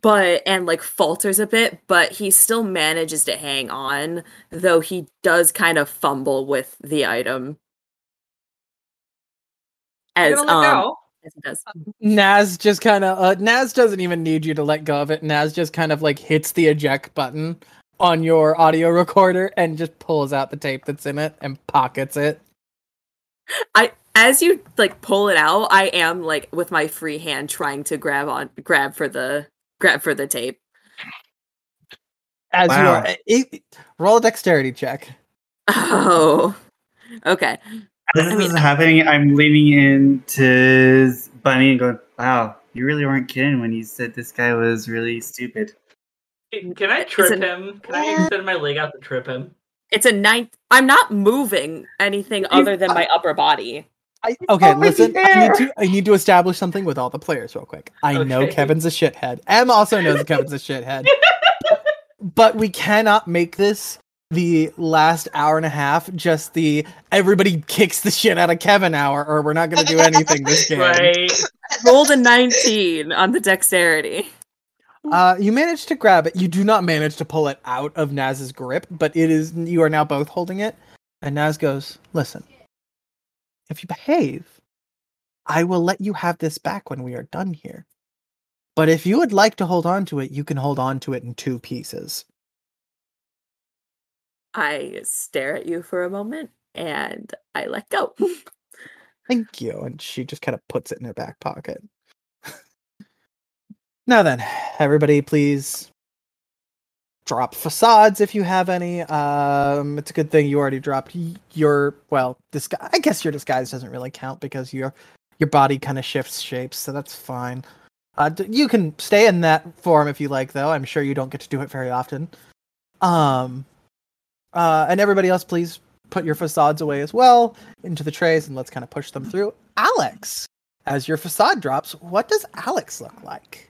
but and like falters a bit but he still manages to hang on though he does kind of fumble with the item as um as he does Naz just kind of uh, Naz doesn't even need you to let go of it. Naz just kind of like hits the eject button on your audio recorder and just pulls out the tape that's in it and pockets it. I as you like pull it out, I am like with my free hand trying to grab on grab for the grab for the tape. As you Wow. are, it, roll a dexterity check. Oh. Okay. As I this mean- is happening, I'm leaning into Bunny and going, "Wow, you really weren't kidding when you said this guy was really stupid." Can I trip Isn't- him? Can I Yeah. extend my leg out to trip him? It's a ninth. I'm not moving anything other than my upper body. I, okay, listen. I need to I need to establish something with all the players real quick. I know Kevin's a shithead. Em also knows Kevin's a shithead. but we cannot make this the last hour and a half just the everybody kicks the shit out of Kevin hour, or we're not going to do anything this game. Right. Rolled a 19 on the dexterity. Uh, you manage to grab it. You do not manage to pull it out of Naz's grip, but it is. You are now both holding it, and Naz goes, "Listen, if you behave, I will let you have this back when we are done here. But if you would like to hold on to it, you can hold on to it in two pieces." I stare at you for a moment and I let go. Thank you. And she just kind of puts it in her back pocket. now then, everybody, please drop facades if you have any. Um, it's a good thing you already dropped your well, disguise. I guess your disguise doesn't really count because your your body kind of shifts shapes, so that's fine. Uh, you can stay in that form if you like, though. I'm sure you don't get to do it very often. Um, uh, and everybody else, please put your facades away as well into the trays and let's kind of push them through. Alex, as your facade drops, what does Alex look like?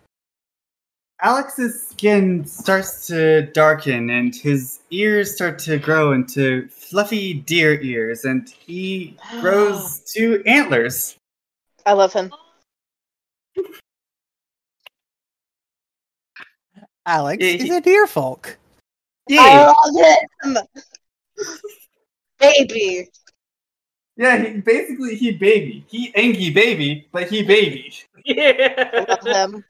Alex's skin starts to darken and his ears start to grow into fluffy deer ears and he grows ah. two antlers. I love him. Alex Yeah, is a deer folk. I Yeah, love him. Baby. yeah. He, basically, he baby. He Angie baby, but he baby. I Yeah. love him.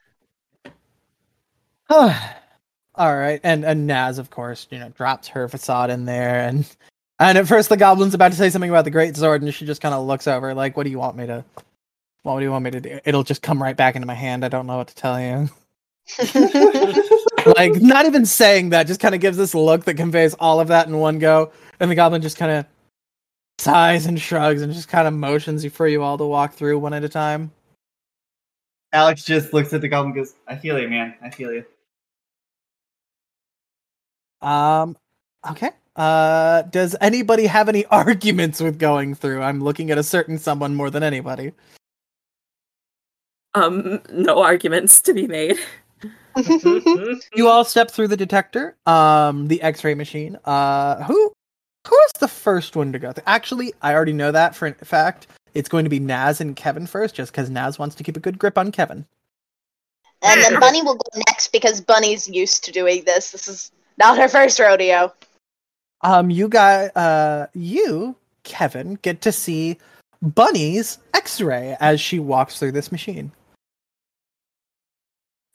All right, and and Naz, of course, you know, drops her facade in there, and and at first the goblin's about to say something about the great sword, and she just kind of looks over, like, "What do you want me to? What do you want me to do?" It'll just come right back into my hand. I don't know what to tell you. like, not even saying that, just kind of gives this look that conveys all of that in one go, and the goblin just kind of sighs and shrugs and just kind of motions you for you all to walk through one at a time. Alex just looks at the goblin and goes, I feel you, man. I feel you. Um, okay. Uh, does anybody have any arguments with going through? I'm looking at a certain someone more than anybody. Um, no arguments to be made. You all step through the detector, um, the X-ray machine. Uh, who, who is the first one to go? Through? Actually, I already know that for a fact. It's going to be Naz and Kevin first, just because Naz wants to keep a good grip on Kevin. and then Bunny will go next because Bunny's used to doing this. This is not her first rodeo. Um, you got, uh, you, Kevin, get to see Bunny's X-ray as she walks through this machine.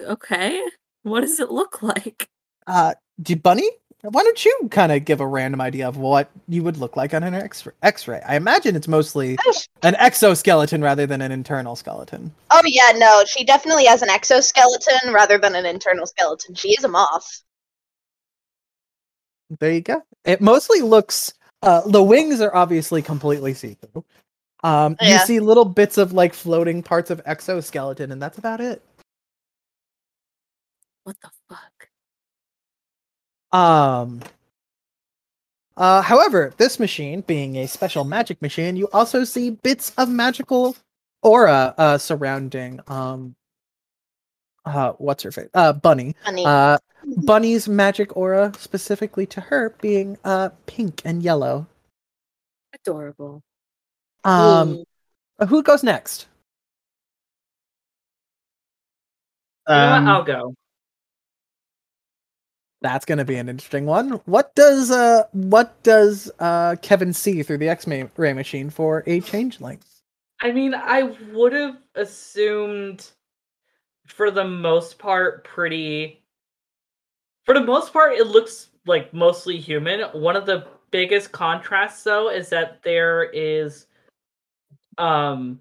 Okay. What does it look like? Uh, do Bunny? Why don't you kind of give a random idea of what you would look like on an X- X-ray? I imagine it's mostly an exoskeleton rather than an internal skeleton. Oh yeah, no, she definitely has an exoskeleton rather than an internal skeleton. She is a moth. There you go. It mostly looks. Uh, the wings are obviously completely see-through. Um, you see little bits of like floating parts of exoskeleton, and that's about it. What the fuck? Um. Uh, however, this machine, being a special magic machine, you also see bits of magical aura uh, surrounding um. Uh, what's her face? Uh, Bunny. Bunny. Uh, Bunny's magic aura, specifically to her, being uh pink and yellow. Adorable. Um, Ooh. who goes next? You know? Um, I'll go. That's gonna be an interesting one. What does uh what does uh Kevin see through the X-ray machine for a changeling? I mean, I would have assumed, for the most part, pretty. For the most part, it looks like mostly human. One of the biggest contrasts, though, is that there is um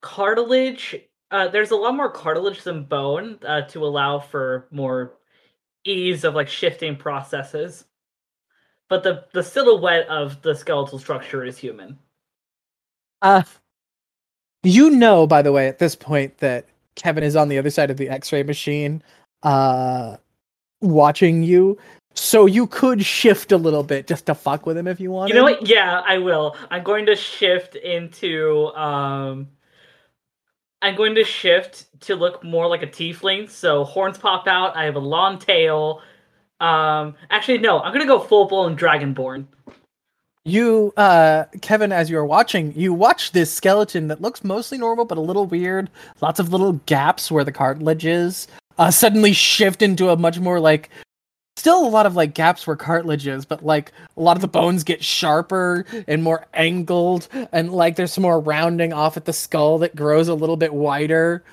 cartilage. Uh, there's a lot more cartilage than bone uh, to allow for more ease of like shifting processes. But the the silhouette of the skeletal structure is human. Uh, you know, by the way, at this point that Kevin is on the other side of the X-ray machine, uh, watching you. So you could shift a little bit just to fuck with him if you want. You know what? Yeah, I will. I'm going to shift into um I'm going to shift to look more like a tiefling. So horns pop out, I have a long tail. Um actually no, I'm gonna go full blown dragonborn. You, uh, Kevin, as you're watching, you watch this skeleton that looks mostly normal but a little weird. Lots of little gaps where the cartilage is. Uh, suddenly shift into a much more like, still a lot of like gaps where cartilage is, but like a lot of the bones get sharper and more angled, and like there's some more rounding off at the skull that grows a little bit wider.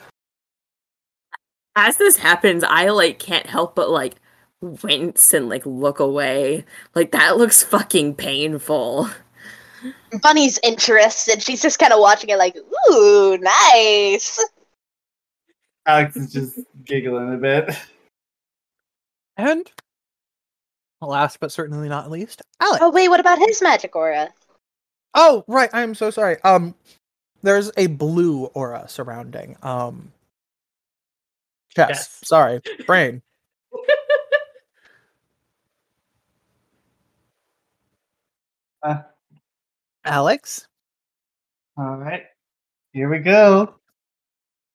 As this happens, I like can't help but like wince and like look away. Like that looks fucking painful. Bunny's interested. She's just kind of watching it, like, ooh, nice. Alex is just giggling a bit. And last but certainly not least, Alex. Oh wait, what about his magic aura? Oh, right. I'm so sorry. Um, there's a blue aura surrounding. Um, Chess. Yes. Sorry, brain. Uh. Alex, All right, here we go.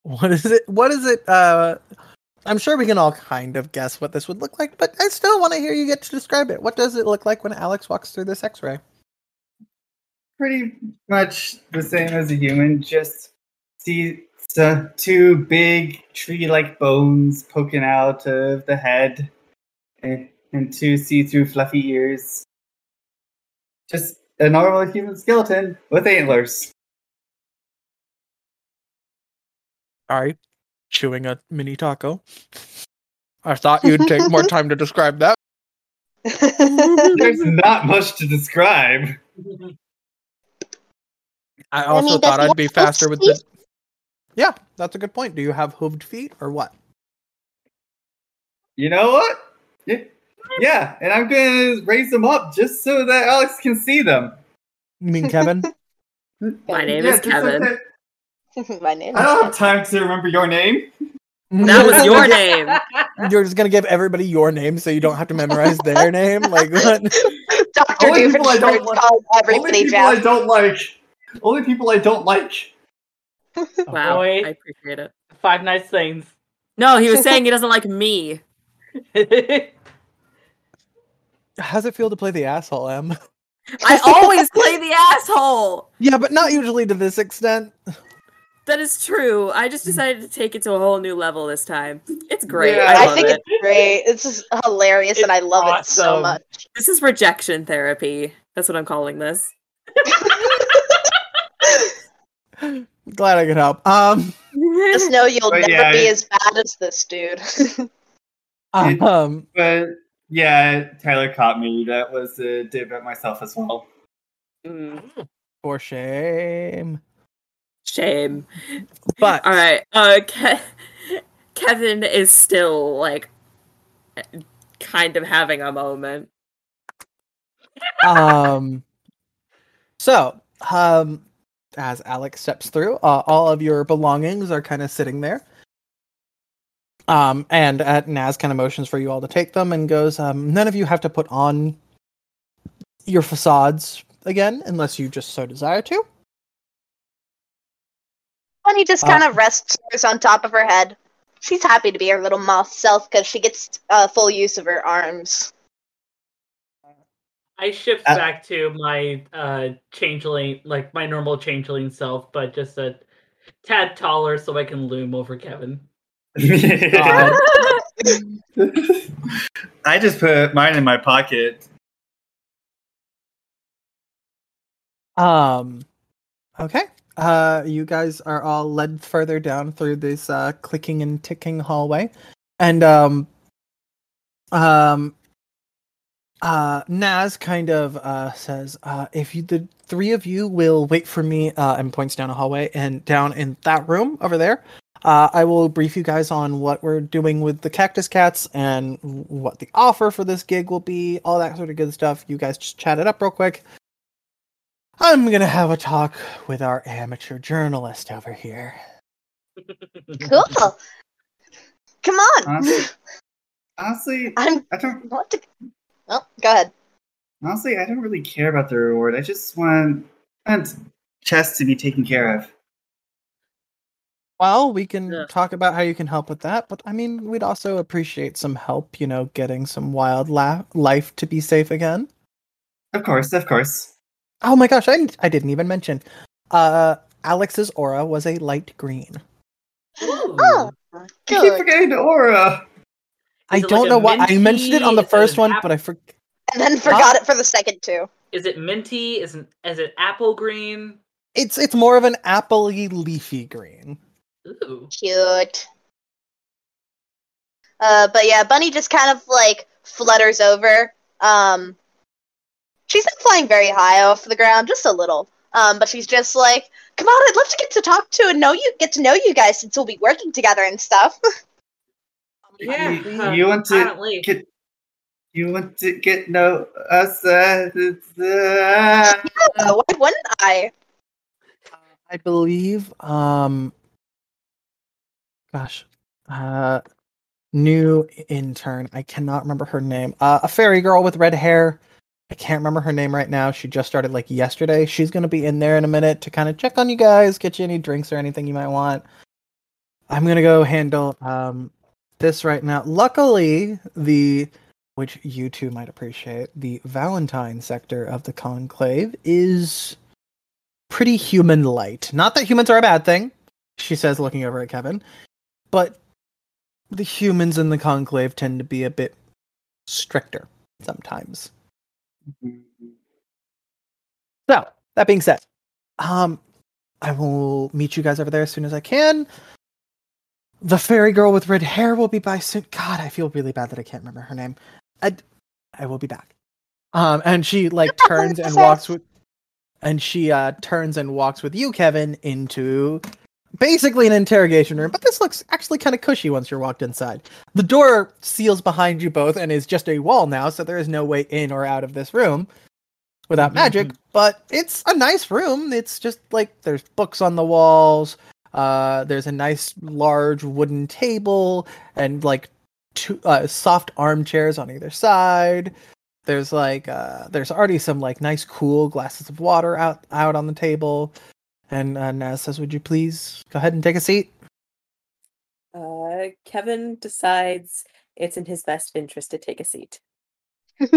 what is it? What is it? Uh, I'm sure we can all kind of guess what this would look like, but I still want to hear you get to describe it. What does it look like when Alex walks through this X-ray? Pretty much the same as a human, just see so two big tree-like bones poking out of the head, and, and two see-through fluffy ears. Just a normal human skeleton with antlers. Sorry, chewing a mini taco. I thought you'd take more time to describe that. There's not much to describe. I also mean, thought I'd be faster with this. Yeah, that's a good point. Do you have hooved feet or what? You know what? Yeah, yeah, and I'm gonna raise them up just so that Alex can see them. You mean Kevin? My name Yeah, is just so Kevin. My name I don't have is time to remember your name. That was your name. You're just gonna give everybody your name so you don't have to memorize their name. Like what? Dr. Only people I don't Doofenshmirtz like- called Only everybody people I don't like. Only people I don't like. Wow, oh, Boy. I appreciate it. Five nice things. No, he was saying he doesn't like me. How's it feel to play the asshole, Em? I always play the asshole. Yeah, but not usually to this extent. That is true. I just decided to take it to a whole new level this time. It's great. Yeah, I I love think it. it's great. It's just hilarious, and I It's love it so much. This is rejection therapy. That's what I'm calling this. Glad I could help. Um, Just know you'll never yeah, be it- as bad as this dude. Um, But yeah, Tyler caught me. That was a dib at myself as well. Mm, for shame. shame. But All right. Uh, Ke- Kevin is still like kind of having a moment. um, so um, as Alex steps through, uh, all of your belongings are kind of sitting there. Um, and uh, Naz kind of motions for you all to take them and goes, um, none of you have to put on your facades again unless you just so desire to. Bunny just Uh, kind of rests hers on top of her head. She's happy to be her little moth self because she gets uh, full use of her arms. I shift Uh, back to my uh changeling, like my normal changeling self, but just a tad taller so I can loom over Kevin. God. I just put mine in my pocket. Um, okay. Uh, you guys are all led further down through this uh, clicking and ticking hallway, and um, um, uh, Naz kind of uh, says, uh, "If you, the three of you will wait for me," uh, and points down a hallway and down in that room over there. Uh, I will brief you guys on what we're doing with the Cactus Cats and what the offer for this gig will be, all that sort of good stuff. You guys just chat it up real quick. I'm gonna have a talk with our amateur journalist over here. Cool. Come on. Honestly, honestly, I'm I don't. want to. Oh, go ahead. Honestly, I don't really care about the reward. I just want want Chess to be taken care of. Well, we can Yeah. talk about how you can help with that, but I mean, we'd also appreciate some help, you know, getting some wild la- life to be safe again. Of course, of course. Oh my gosh, I, I didn't even mention. Uh, Alex's aura was a light green. Ooh. Oh, I keep forgetting the aura. I Is it don't like know a why I mentioned it on the minty- first one, app- but I forgot. And then forgot it for the second two. Is it minty? Is it, is it apple green? It's it's more of an appley leafy green. Ooh. Cute. Uh, but yeah, Bunny just kind of like flutters over. Um, she's not flying very high off the ground, just a little. Um, but she's just like, "Come on, I'd love to get to talk to and know you, get to know you guys since we'll be working together and stuff." Yeah. You- uh, you want to. Get, you want to get know us? Uh, uh, Uh, why wouldn't I? I believe um gosh. Uh new intern. I cannot remember her name. Uh, a fairy girl with red hair. I can't remember her name right now. She just started like yesterday. She's going to be in there in a minute to kind of check on you guys, get you any drinks or anything you might want. I'm going to go handle um this right now. Luckily, the which you two might appreciate, the Valentine sector of the conclave is pretty human light. Not that humans are a bad thing, she says, looking over at Kevin, but the humans in the conclave tend to be a bit stricter sometimes. So, that being said, um, I will meet you guys over there as soon as I can. The fairy girl with red hair will be by soon. God, I feel really bad that I can't remember her name. I, I will be back. Um, and she like turns and walks with, and she uh turns and walks with you, Kevin, into basically an interrogation room. But this looks actually kind of cushy once you're walked inside. The door seals behind you both and is just a wall now, so there is no way in or out of this room without magic. But it's a nice room. It's just like there's books on the walls. Uh, there's a nice large wooden table and like two uh, soft armchairs on either side. There's like uh, there's already some like nice cool glasses of water out out on the table. And uh, Naz says, "Would you please go ahead and take a seat?" Uh, Kevin decides it's in his best interest to take a seat.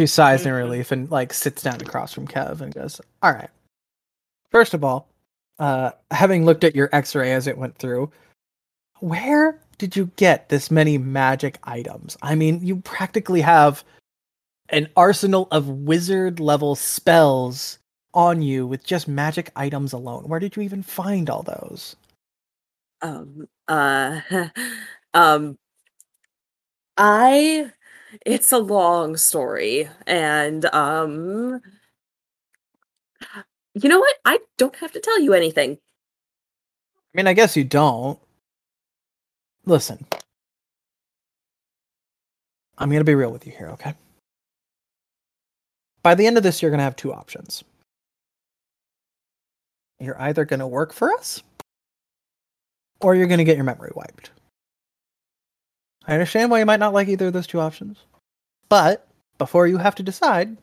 She sighs in Mhm. relief and like sits down across from Kev and goes, "All right. First of all, uh, having looked at your X-ray as it went through, where did you get this many magic items? I mean, you practically have an arsenal of wizard level spells on you with just magic items alone. Where did you even find all those? Um, uh, um, I, it's a long story, and um, you know what? I don't have to tell you anything. I mean, I guess you don't. Listen. I'm going to be real with you here, okay? By the end of this, you're going to have two options. You're either going to work for us, or you're going to get your memory wiped. I understand why you might not like either of those two options. But before you have to decide,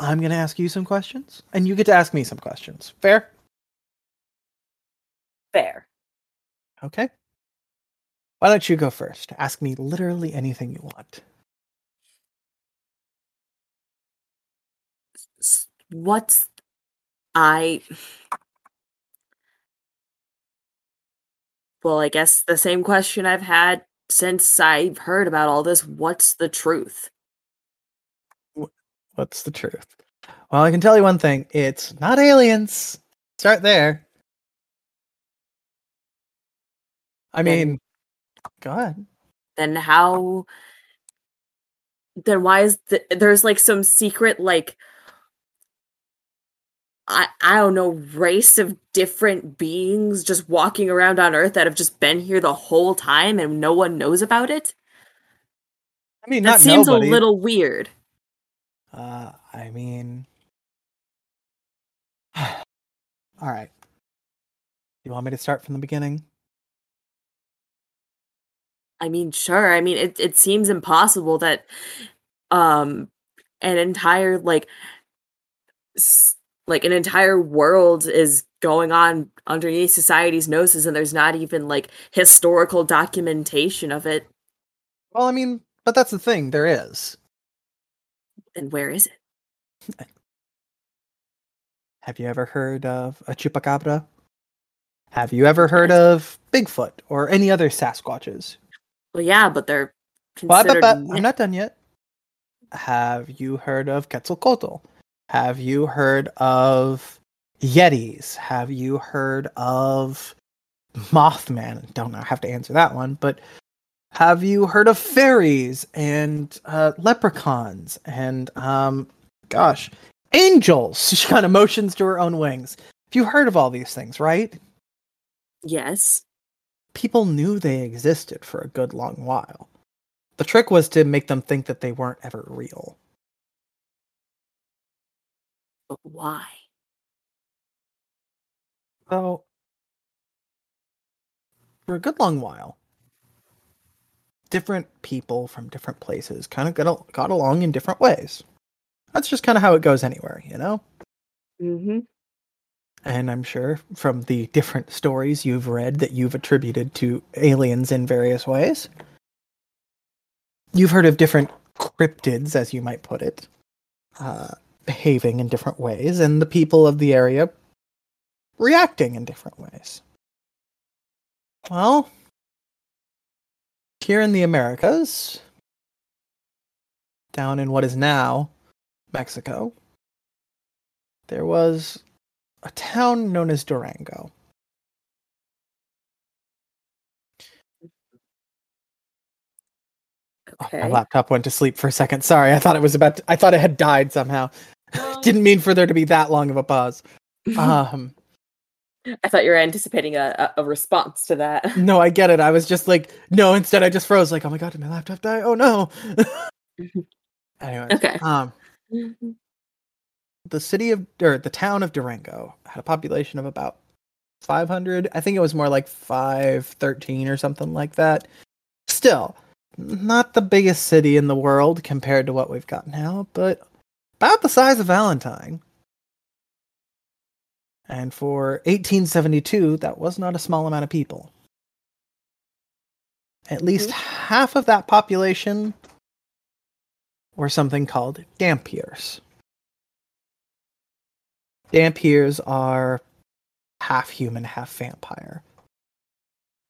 I'm going to ask you some questions, and you get to ask me some questions. Fair? Fair. Okay. Why don't you go first? Ask me literally anything you want. What's I? Well, I guess the same question I've had since I've heard about all this. What's the truth? What's the truth? Well, I can tell you one thing. It's not aliens. Start there. I Then- mean, go ahead. Then how then why is the, there's like some secret like I, I don't know race of different beings just walking around on earth that have just been here the whole time and no one knows about it I mean, that seems nobody. a little weird Uh, I mean, all right. You want me to start from the beginning? I mean, sure. I mean, it it seems impossible that um an entire like s- like an entire world is going on underneath society's noses and there's not even like historical documentation of it. Well, I mean, but that's the thing. There is. And where is it? Have you ever heard of a chupacabra? Have you ever heard of Bigfoot or any other Sasquatches? Well, yeah, but they're Well, but, but I'm not done yet. Have you heard of Quetzalcoatl? Have you heard of Yetis? Have you heard of Mothman? Don't know. I have to answer that one. But have you heard of fairies and uh, leprechauns and um, gosh, angels? She kind of motions to her own wings. Have you heard of all these things? Right? yes. people knew they existed for a good long while. The trick was to make them think that they weren't ever real. But why? Well, for a good long while, different people from different places kind of got, al- got along in different ways. That's just kind of how it goes anywhere, you know? Mm-hmm. And I'm sure from the different stories you've read that you've attributed to aliens in various ways, you've heard of different cryptids, as you might put it, uh, behaving in different ways, and the people of the area reacting in different ways. Well, here in the Americas, down in what is now Mexico, there was a town known as Durango. Oh, my laptop went to sleep for a second. Sorry, I thought it was about. To, I thought it had died somehow. Didn't mean for there to be that long of a pause. Um, I thought you were anticipating a, a, a response to that. no, I get it. I was just like, no. Instead, I just froze. Like, oh my god, did my laptop die? Oh no. anyway, Okay. um, the city of or the town of Durango had a population of about 500. I think it was more like 513 or something like that. Still, not the biggest city in the world compared to what we've got now, but about the size of Valentine. And for 1872, that was not a small amount of people. At least mm-hmm. half of that population were something called Dhampirs. Dhampirs are half human, half vampire.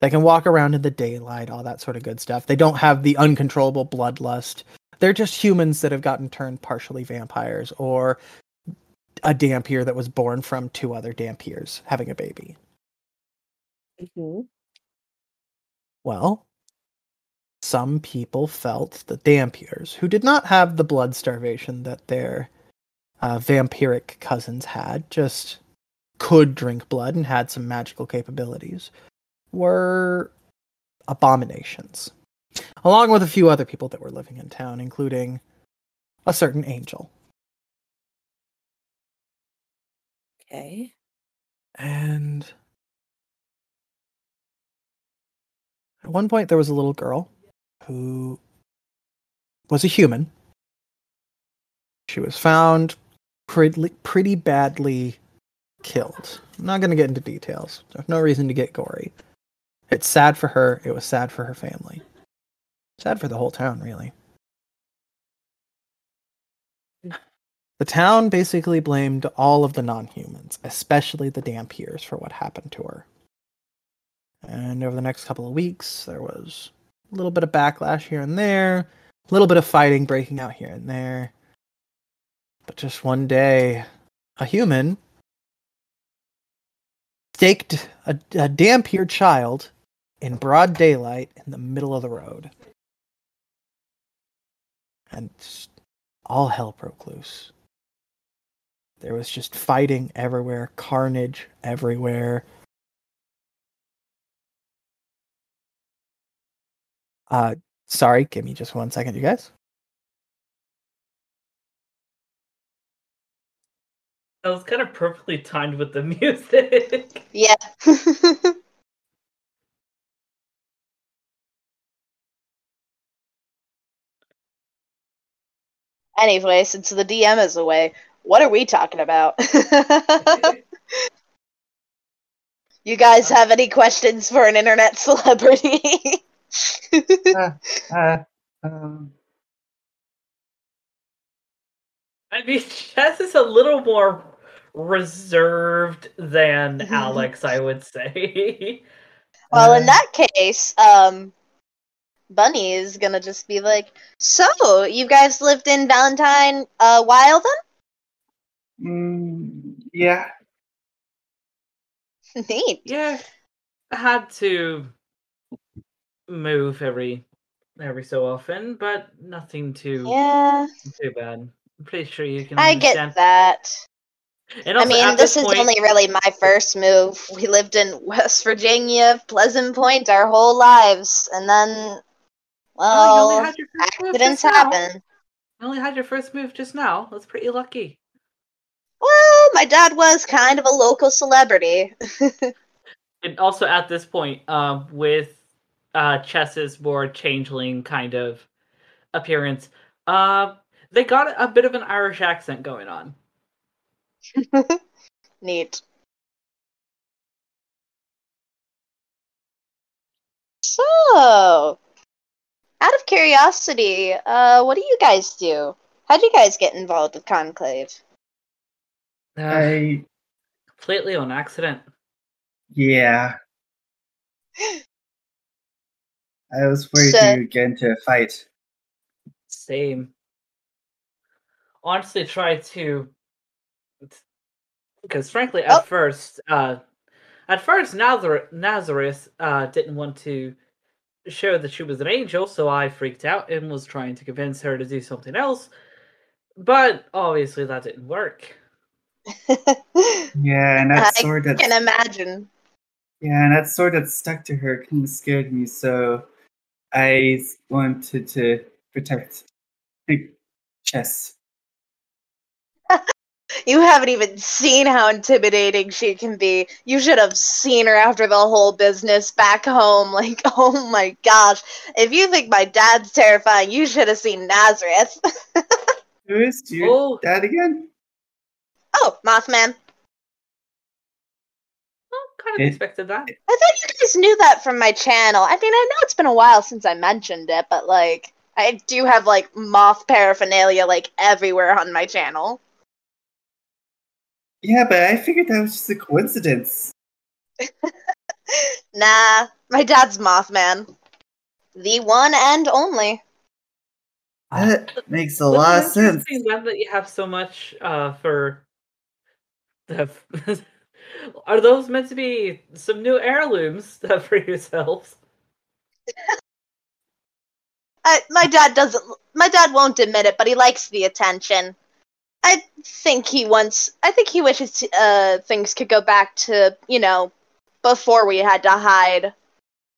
They can walk around in the daylight, all that sort of good stuff. They don't have the uncontrollable bloodlust. They're just humans that have gotten turned partially vampires or a Dhampir that was born from two other Dhampirs having a baby. Mhm. Well, some people felt the Dhampirs, who did not have the blood starvation that their uh, vampiric cousins had, just could drink blood and had some magical capabilities, were abominations. Along with a few other people that were living in town, including a certain angel. Okay. And at one point, there was a little girl who was a human. She was found pretty, pretty badly killed. I'm not going to get into details. There's no reason to get gory. It's sad for her. It was sad for her family. Sad for the whole town, really. Mm. The town basically blamed all of the non humans, especially the Dhampirs, for what happened to her. And over the next couple of weeks, there was a little bit of backlash here and there, a little bit of fighting breaking out here and there. But just one day, a human staked a, a Dhampir child in broad daylight in the middle of the road. And just all hell broke loose. There was just fighting everywhere, carnage everywhere. Uh, sorry, give me just one second, you guys. That was kind of perfectly timed with the music. Yeah. anyway, since the DM is away, what are we talking about? you guys have any questions for an internet celebrity? Uh, um, I mean, Chess is a little more reserved than Alex, I would say. well, in uh, that case, um, Bunny is gonna just be like, "So, you guys lived in Valentine a while mm, yeah. then? Neat. yeah, I had to move every every so often, but nothing too Yeah, too bad. I'm pretty sure you can I understand. get that. And I mean, at this, is point, only really my first move. We lived in West Virginia, Pleasant Point, our whole lives, and then, Oh, you well, only had your first move accidents just now. happen. You only had your first move just now. That's pretty lucky. Well, my dad was kind of a local celebrity. And also at this point, um, with uh, Chess's more changeling kind of appearance, uh, they got a bit of an Irish accent going on. Neat. So, out of curiosity, uh, what do you guys do? How do you guys get involved with Conclave? Uh, I completely on accident. yeah. I was worried So- to get into a fight. Same. Honestly, try to because frankly, at Oh. first, uh, at first Nazareth, Nazareth uh, didn't want to show that she was an angel, so I freaked out and was trying to convince her to do something else. But obviously, that didn't work. Yeah, and that I sword that can imagine. yeah, and that sword that stuck to her kind of scared me. So I wanted to protect the chess. You haven't even seen how intimidating she can be. You should have seen her after the whole business back home. Like, oh my gosh. If you think my dad's terrifying, you should have seen Nazareth. Who is your Oh. dad again? oh, Mothman. I kind of expected that. I thought you guys knew that from my channel. I mean, I know it's been a while since I mentioned it, but like, I do have like moth paraphernalia like everywhere on my channel. Yeah, but I figured that was just a coincidence. Nah, my dad's Mothman. The one and only. That makes a Wouldn't lot of sense. interesting then that you have so much uh, for the. Are those meant to be some new heirlooms for yourselves? I, my dad doesn't. My dad won't admit it, but he likes the attention. I think he wants. I think he wishes uh, things could go back to you know before we had to hide.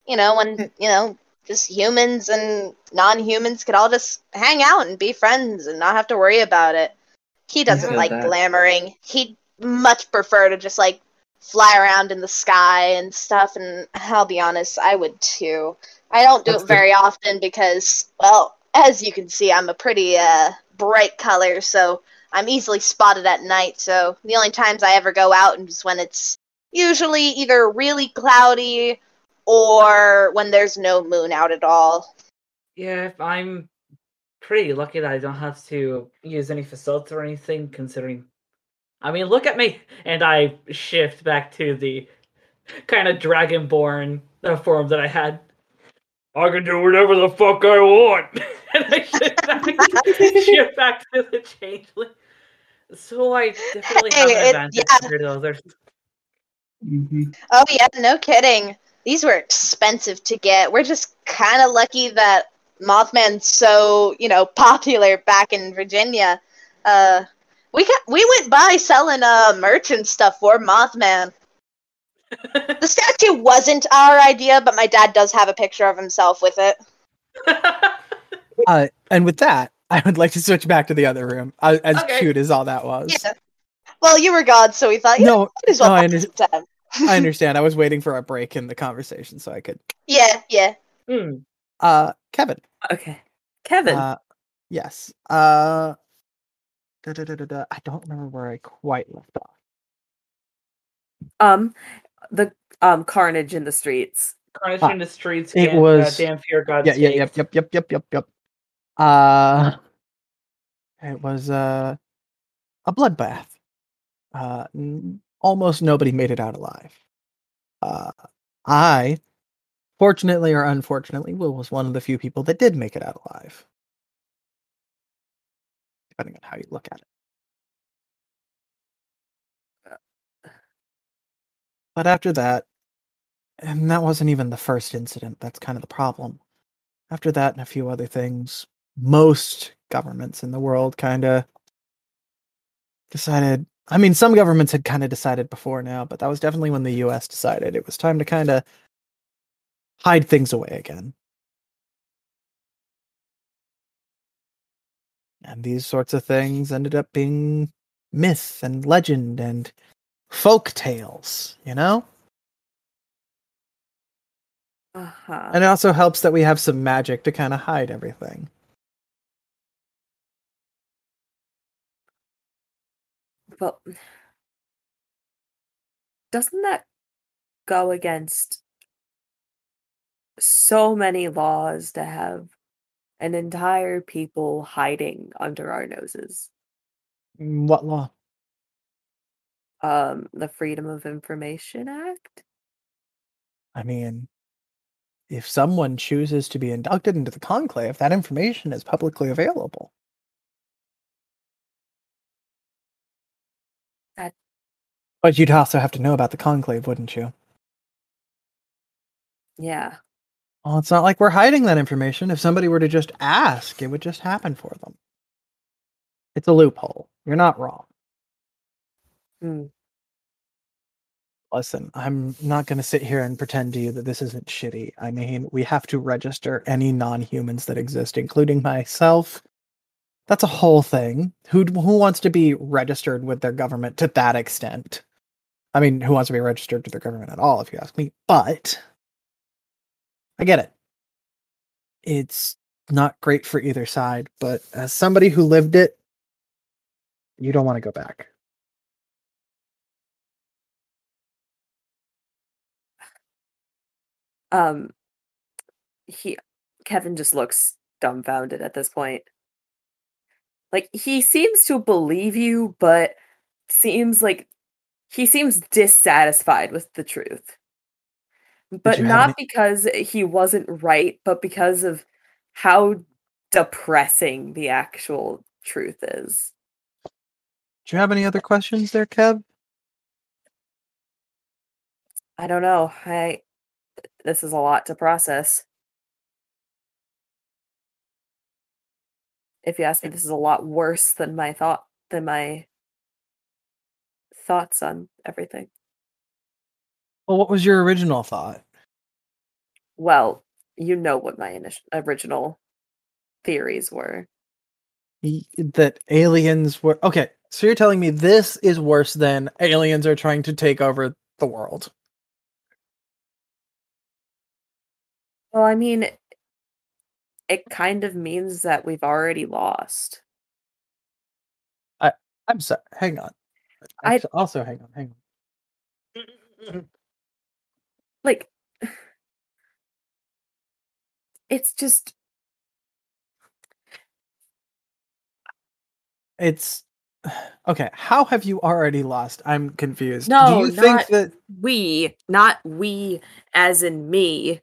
You know when you know just humans and non-humans could all just hang out and be friends and not have to worry about it. He doesn't like that. glamoring. He'd much prefer to just like fly around in the sky and stuff. And I'll be honest, I would too. I don't do That's it very often because, well, as you can see, I'm a pretty uh, bright color, so I'm easily spotted at night. So the only times I ever go out is when it's usually either really cloudy or when there's no moon out at all. Yeah, I'm pretty lucky that I don't have to use any facades or anything, considering. I mean, look at me! And I shift back to the kind of dragonborn uh, form that I had. I can do whatever the fuck I want! and I shift back, shift back to the changeling. So I definitely have Hey, an it- advantage yeah. compared to others. hmm Oh yeah, no kidding. These were expensive to get. We're just kind of lucky that Mothman's so you know popular back in Virginia, uh, we got we went by selling uh merch and stuff for Mothman. The statue wasn't our idea, but my dad does have a picture of himself with it. Uh, and with that, I would like to switch back to the other room. Uh, as Okay. cute as all that was. Yeah. Well, you were God, so we thought, you know, No, might as well no, I, pass under- I understand. I was waiting for a break in the conversation so I could. Yeah, yeah. Hmm. Uh, Kevin. Okay. Kevin. Uh, yes. Uh, da, da, da, da, da. I don't remember where I quite left off. um the um carnage in the streets. Carnage Ah, in the streets. it Dan, was- uh, Dan Fear God. Yeah, yeah, yep, yep, yep, yep, yep, yep. Uh, it was uh, a bloodbath. Uh, n- almost nobody made it out alive. Uh, I, fortunately or unfortunately, was one of the few people that did make it out alive. Depending on how you look at it. But after that, and that wasn't even the first incident, that's kind of the problem. After that and a few other things, most governments in the world kind of decided. I mean, some governments had kind of decided before now, but that was definitely when the US decided it was time to kind of hide things away again. And these sorts of things ended up being myth and legend and folk tales, you know? Uh-huh. And it also helps that we have some magic to kind of hide everything. But doesn't that go against so many laws to have an entire people hiding under our noses? Mm, What law? Um, the Freedom of Information Act? I mean, if someone chooses to be inducted into the conclave, that information is publicly available. But you'd also have to know about the conclave, wouldn't you? Yeah. Well, it's not like we're hiding that information. If somebody were to just ask, it would just happen for them. It's a loophole. You're not wrong. Hmm. Listen, I'm not going to sit here and pretend to you that this isn't shitty. I mean, we have to register any non-humans that exist, including myself. That's a whole thing. Who who wants to be registered with their government to that extent? I mean, who wants to be registered to their government at all, if you ask me? But I get it. It's not great for either side, but as somebody who lived it, you don't want to go back. Um he Kevin just looks dumbfounded at this point. Like he seems to believe you, but seems like he seems dissatisfied with the truth. But not any- because he wasn't right, but because of how depressing the actual truth is. Do you have any other questions there, Kev? I don't know. I this is a lot to process. If you ask me, this is a lot worse than my thought than my thoughts on everything. Well, what was your original thought? Well, you know what my initial original theories were. That aliens were okay. So you're telling me this is worse than aliens are trying to take over the world? Well, I mean, it kind of means that we've already lost. I I'm sorry. Hang on. I- also hang on. Hang on. Like, it's just It's okay. How have you already lost? I'm confused. No, Do you think that we, not we as in me,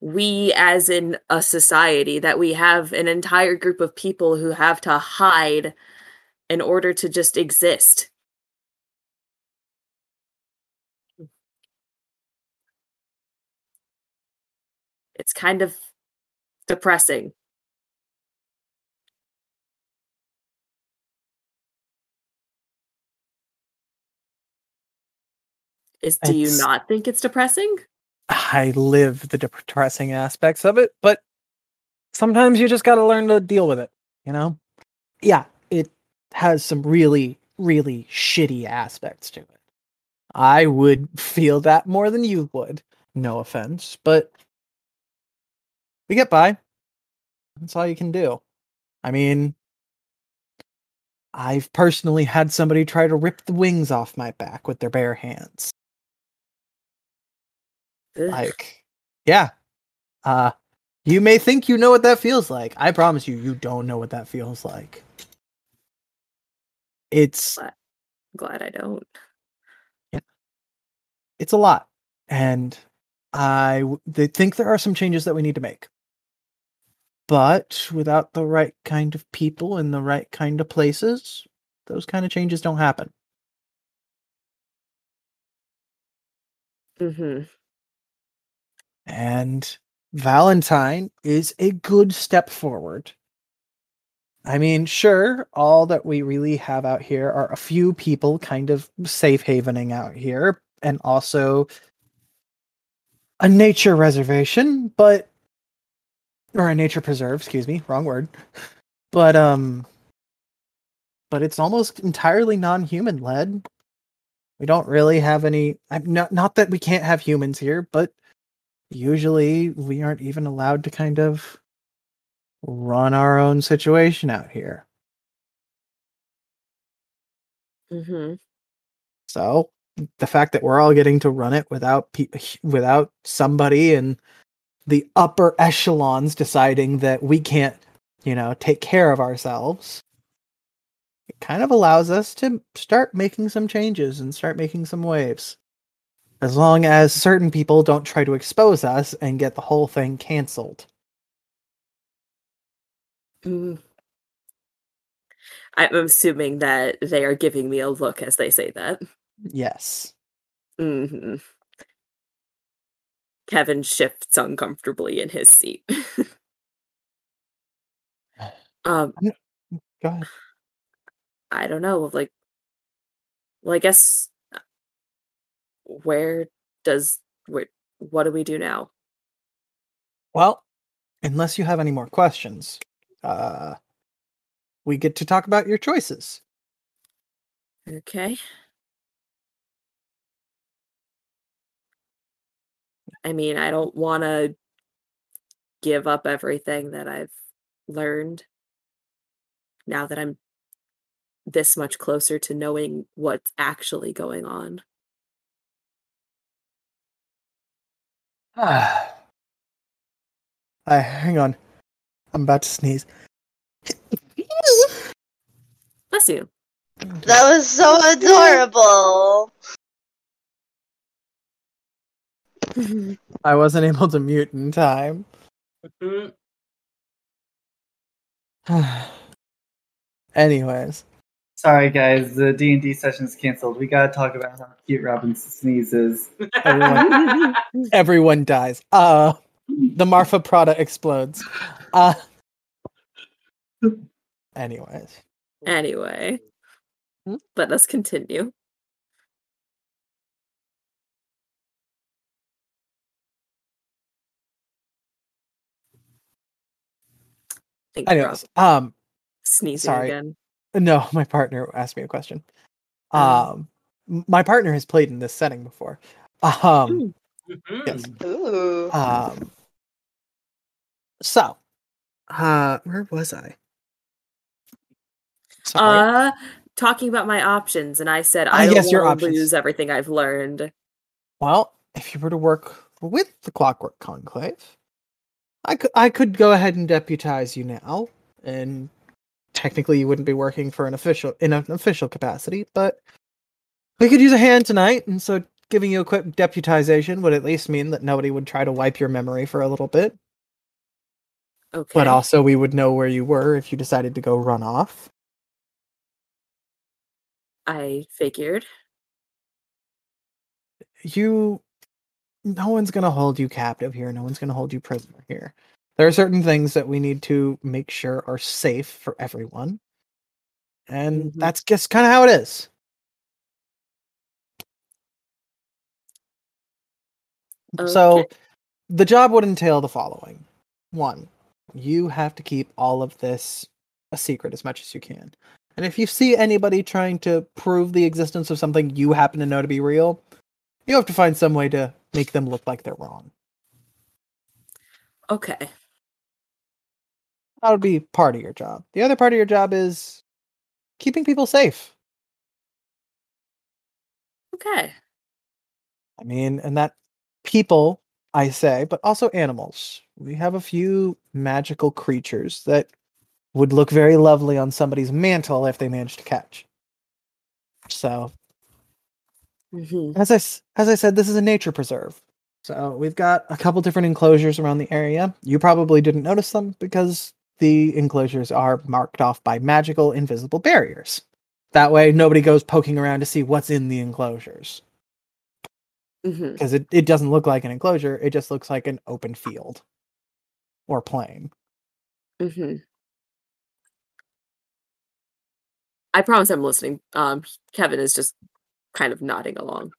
we as in a society, that we have an entire group of people who have to hide in order to just exist. It's kind of depressing. Is do you not think it's depressing? I live the depressing aspects of it, but sometimes you just got to learn to deal with it, you know? Yeah, it has some really, really shitty aspects to it. I would feel that more than you would. No offense, but we get by. That's all you can do. I mean, I've personally had somebody try to rip the wings off my back with their bare hands Ugh. like yeah uh you may think you know what that feels like i promise you you don't know what that feels like it's glad I don't. Yeah, it's a lot and i w- th- think there are some changes that we need to make but without the right kind of people in the right kind of places those kind of changes don't happen hmm and Valentine is a good step forward. I mean, sure, all that we really have out here are a few people kind of safe havening out here, and also a nature reservation, but or a nature preserve, excuse me, wrong word. But um but it's almost entirely non-human led. We don't really have any I'm not not that we can't have humans here, but usually we aren't even allowed to kind of run our own situation out here. hmm So the fact that we're all getting to run it without pe- without somebody in the upper echelons deciding that we can't, you know, take care of ourselves, it kind of allows us to start making some changes and start making some waves. As long as certain people don't try to expose us and get the whole thing canceled. Mm. I'm assuming that they are giving me a look as they say that. Yes. hmm Kevin shifts uncomfortably in his seat. um, Go ahead. I don't know, like, well, I guess, uh, where does where, what do we do now? Well, unless you have any more questions, uh, we get to talk about your choices. Okay. I mean, I don't want to give up everything that I've learned now that I'm this much closer to knowing what's actually going on. Ah. I hang on. I'm about to sneeze. Bless you. That was so adorable. I wasn't able to mute in time. Anyways, Sorry, guys, the D and D session's canceled. We gotta talk about how cute Robin sneezes. Everyone- everyone dies. Uh the Marfa Prada explodes. Uh anyways. anyway, Hmm? let us continue. Thank you, Rob. Anyways, um Sneezing sorry. again. no, my partner asked me a question. Oh. Um m- my partner has played in this setting before. Um Mhm. Yes. Ooh. Um. So, uh, where was I? Sorry. Uh, talking about my options, and I said Ah, I don't your want to options. lose everything I've learned. well, if you were to work with the Clockwork Conclave, I could I could go ahead and deputize you now, and technically you wouldn't be working for an official in an official capacity, but we could use a hand tonight, and so giving you a quick deputization would at least mean that nobody would try to wipe your memory for a little bit. Okay. But also, we would know where you were if you decided to go run off. I figured. You, no one's gonna hold you captive here. No one's gonna hold you prisoner here. there are certain things that we need to make sure are safe for everyone. And Mhm. that's just kind of how it is. So the job would entail the following. One, you have to keep all of this a secret as much as you can. And if you see anybody trying to prove the existence of something you happen to know to be real, you have to find some way to make them look like they're wrong. Okay. That would be part of your job. The other part of your job is keeping people safe. Okay. I mean, and that people, I say, but also animals. We have a few magical creatures that would look very lovely on somebody's mantle if they managed to catch. So, hmm as I as I said, this is a nature preserve. So we've got a couple different enclosures around the area. You probably didn't notice them because the enclosures are marked off by magical invisible barriers. That way, nobody goes poking around to see what's in the enclosures because it, it doesn't look like an enclosure it just looks like an open field or plain hmm I promise I'm listening. Um, Kevin is just kind of nodding along.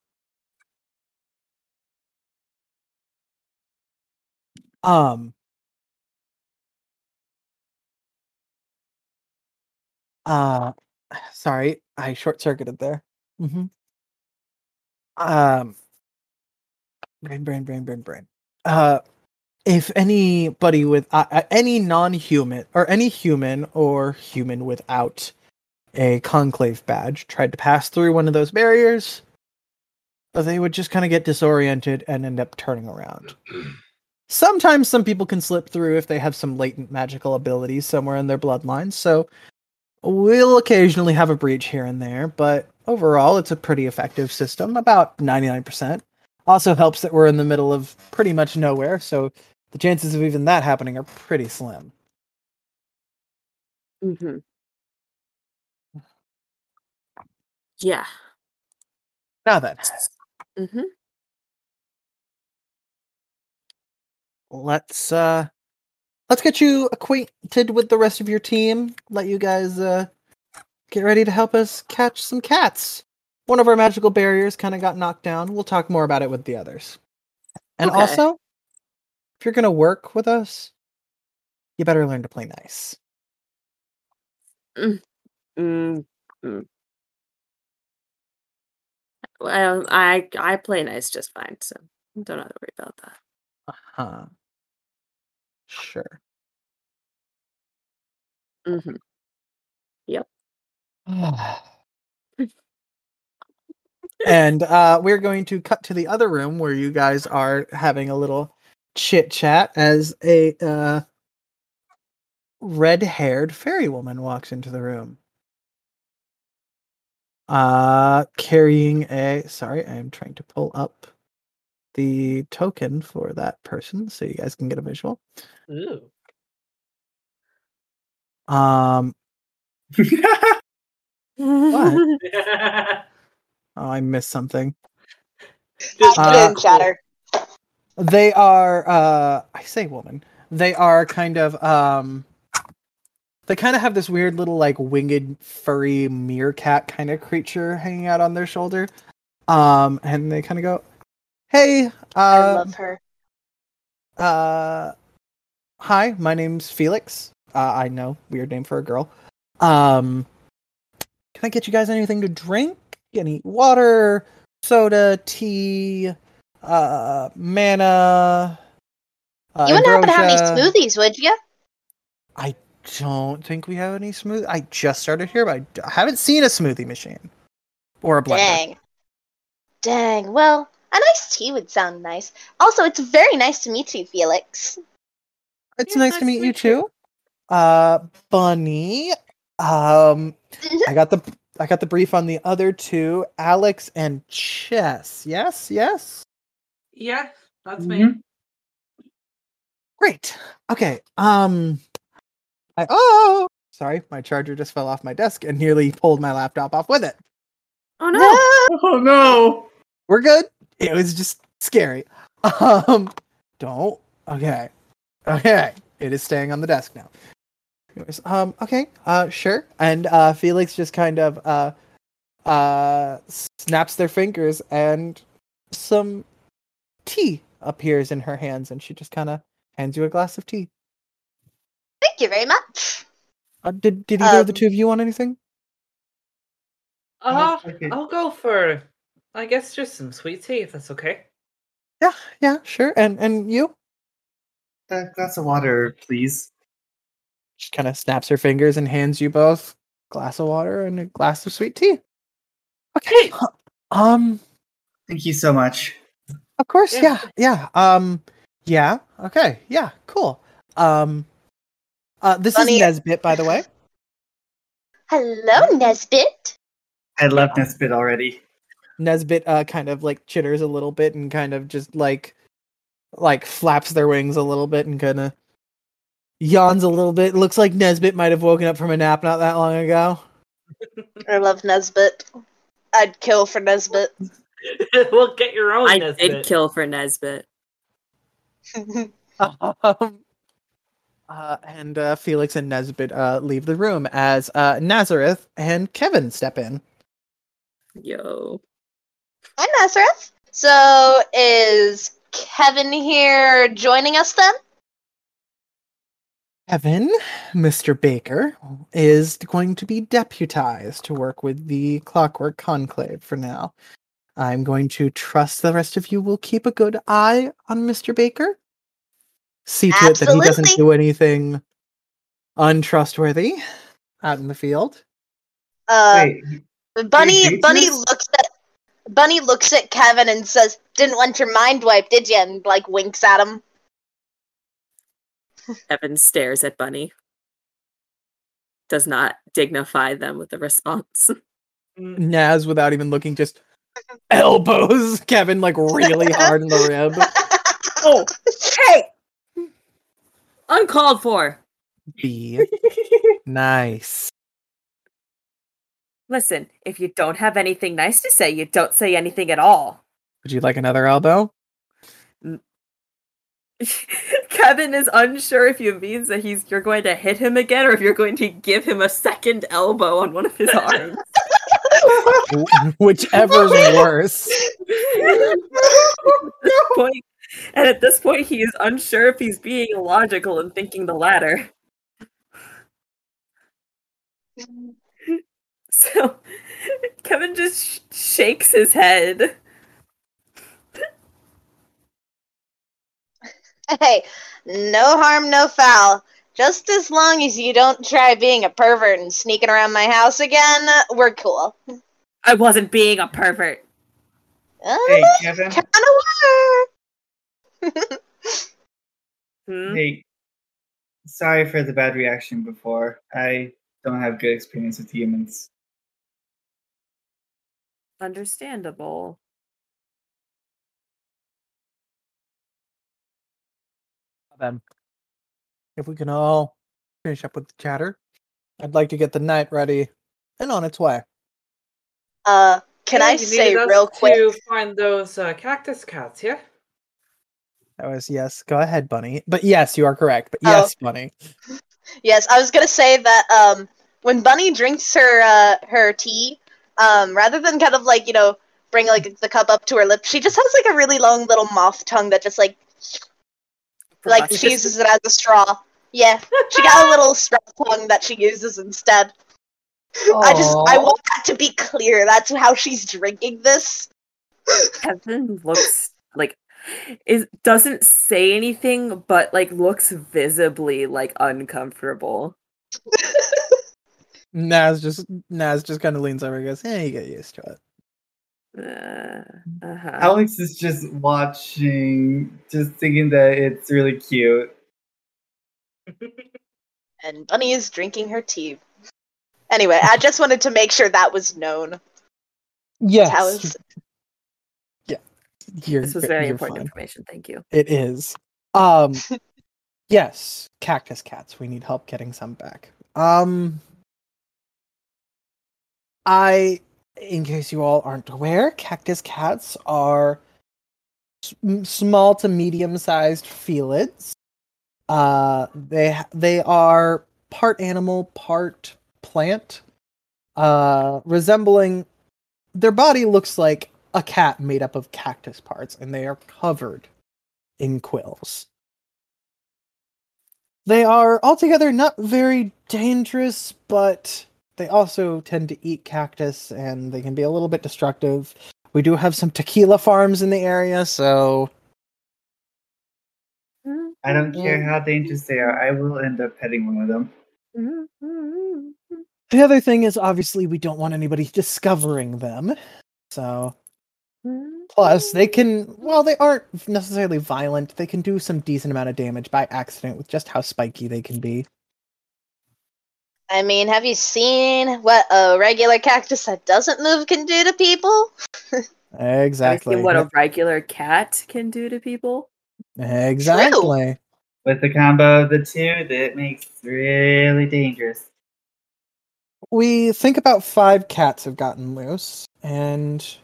um uh sorry i short circuited there hmm um brain brain brain brain brain. Uh if anybody with uh, uh, any non-human or any human or human without a conclave badge tried to pass through one of those barriers uh, they would just kind of get disoriented and end up turning around. Sometimes some people can slip through if they have some latent magical abilities somewhere in their bloodline so we'll occasionally have a breach here and there but overall it's a pretty effective system about 99% also helps that we're in the middle of pretty much nowhere so the chances of even that happening are pretty slim. Hmm Yeah. now then. Hmm let's uh let's get you acquainted with the rest of your team. Let you guys uh get ready to help us catch some cats one of our magical barriers kind of got knocked down. We'll talk more about it with the others. And Okay. also if you're gonna work with us you better learn to play nice. Mm, mm. Well, I I play nice just fine, so don't have to worry about that. uh-huh. Sure. Hmm and uh, we're going to cut to the other room where you guys are having a little chit chat as a uh, red haired fairy woman walks into the room. Uh, carrying a. Sorry, I'm trying to pull up the token for that person so you guys can get a visual. Ooh. Um, What? oh, I missed something. Just- I Uh, didn't chatter. They are uh I say woman. They are kind of um they kind of have this weird little like winged furry meerkat kind of creature hanging out on their shoulder. Um and they kind of go, "Hey, I uh love her. uh hi, my name's Felix. Uh I know, weird name for a girl. Um can I get you guys anything to drink? Any water, soda, tea, uh mana? Uh, you wouldn't happen to have any smoothies, would you? I don't think we have any smooth. I just started here, but I d- I haven't seen a smoothie machine or a blender. Dang. Dang. Well, a nice tea would sound nice. Also, it's very nice to meet you, Felix. It's Yeah, nice to meet you too. Uh, Bunny. Um, I got the I got the brief on the other two, Alex and Chess. Yes, yes. yeah, that's me. Mhm. Great. Okay. Um, I oh, sorry, my charger just fell off my desk and nearly pulled my laptop off with it. oh no! Oh no! We're good. It was just scary. Um, don't. Okay. Okay. it is staying on the desk now. Anyways, um, okay, uh, sure. And uh, Felix just kind of uh, uh, snaps their fingers, and some tea appears in her hands, and she just kind of hands you a glass of tea. Thank you very much. Uh, did did either of the Um, two of you want anything? Uh, Okay. I'll go for, I guess, just some sweet tea if that's okay. Yeah, yeah, sure. And and you? A glass of water, please. She kind of snaps her fingers and hands you both a glass of water and a glass of sweet tea. Okay. Um, Thank you so much. of course, Yeah. yeah, yeah. Um, yeah. Okay, yeah, cool. Um, uh, this Funny- is Nesbit, by the way. Hello, Nesbit. I love Nesbit already. Nesbit uh kind of like chitters a little bit and kind of just like like flaps their wings a little bit and kind of yawns a little bit. Looks like Nesbit might have woken up from a nap not that long ago. I love Nesbit. I'd kill for Nesbit. well, get your own. I Nesbit. did kill for Nesbit. um, uh, and uh, Felix and Nesbit uh, leave the room as uh, Nazareth and Kevin step in. Yo. Hi, Nazareth. So, is Kevin here joining us then? Kevin, Mr. Baker, is going to be deputized to work with the Clockwork Conclave for now. I'm going to trust the rest of you will keep a good eye on Mr. Baker. See to it that he doesn't do anything untrustworthy out in the field. Uh, Wait, Bunny, Bunny looks at Bunny looks at Kevin and says, "Didn't want your mind wiped, did you?" And like winks at him. Evan stares at Bunny. Does not dignify them with a response. Mm, Naz, without even looking, just elbows Kevin like really hard in the rib. Oh, hey! Uncalled for. Be nice. Listen, if you don't have anything nice to say, you don't say anything at all. Would you like another elbow? Kevin is unsure if it means that he's you're going to hit him again or if you're going to give him a second elbow on one of his arms. Wh- Whichever's worse. point, and at this point, he is unsure if he's being logical and thinking the latter. So Kevin just sh- shakes his head. hey, no harm, no foul. Just as long as you don't try being a pervert and sneaking around my house again, we're cool. I wasn't being a pervert. Uh, hey, Kevin. kind of were. Hmm? Hey, sorry for the bad reaction before. I don't have good experience with humans. Understandable. Then, if we can all finish up with the chatter, I'd like to get the night ready and on its way. Uh, can Yeah, I you say real quick? to find those uh, cactus cats? Yeah. That was yes. Go ahead, Bunny. But yes, you are correct. But Oh. yes, Bunny. Yes, I was gonna say that um, when Bunny drinks her uh, her tea, um, rather than kind of like you know bring like the cup up to her lips, she just has like a really long little moth tongue that just like like she uses it as a straw. Yeah, she got a little straw tongue that she uses instead. I just I want that to be clear. That's how she's drinking this. Kevin looks like is doesn't say anything, but like looks visibly like uncomfortable. Naz just Naz just kind of leans over and goes, "Yeah, you get used to it." Uh, uh-huh. Alex is just watching, just thinking that it's really cute. And Bunny is drinking her tea. Anyway, I just wanted to make sure that was known. Yes, How is you're, This was very important fine. information. Thank you. It is. Um, yes, cactus cats. We need help getting some back. Um, I, in case you all aren't aware, cactus cats are small to medium-sized felids Uh, they they are part animal, part plant, uh, resembling. Their body looks like a cat made up of cactus parts, and they are covered in quills. They are altogether not very dangerous, but they also tend to eat cactus and they can be a little bit destructive. We do have some tequila farms in the area, so I don't care how dangerous they are. I will end up petting one of them. the other thing is obviously we don't want anybody discovering them. So plus they can well they aren't necessarily violent. They can do some decent amount of damage by accident with just how spiky they can be. I mean, have you seen what a regular cactus that doesn't move can do to people? Have you Exactly. seen what a regular cat can do to people? Exactly. With the combo of the two, that makes it really dangerous. we think about five cats have gotten loose and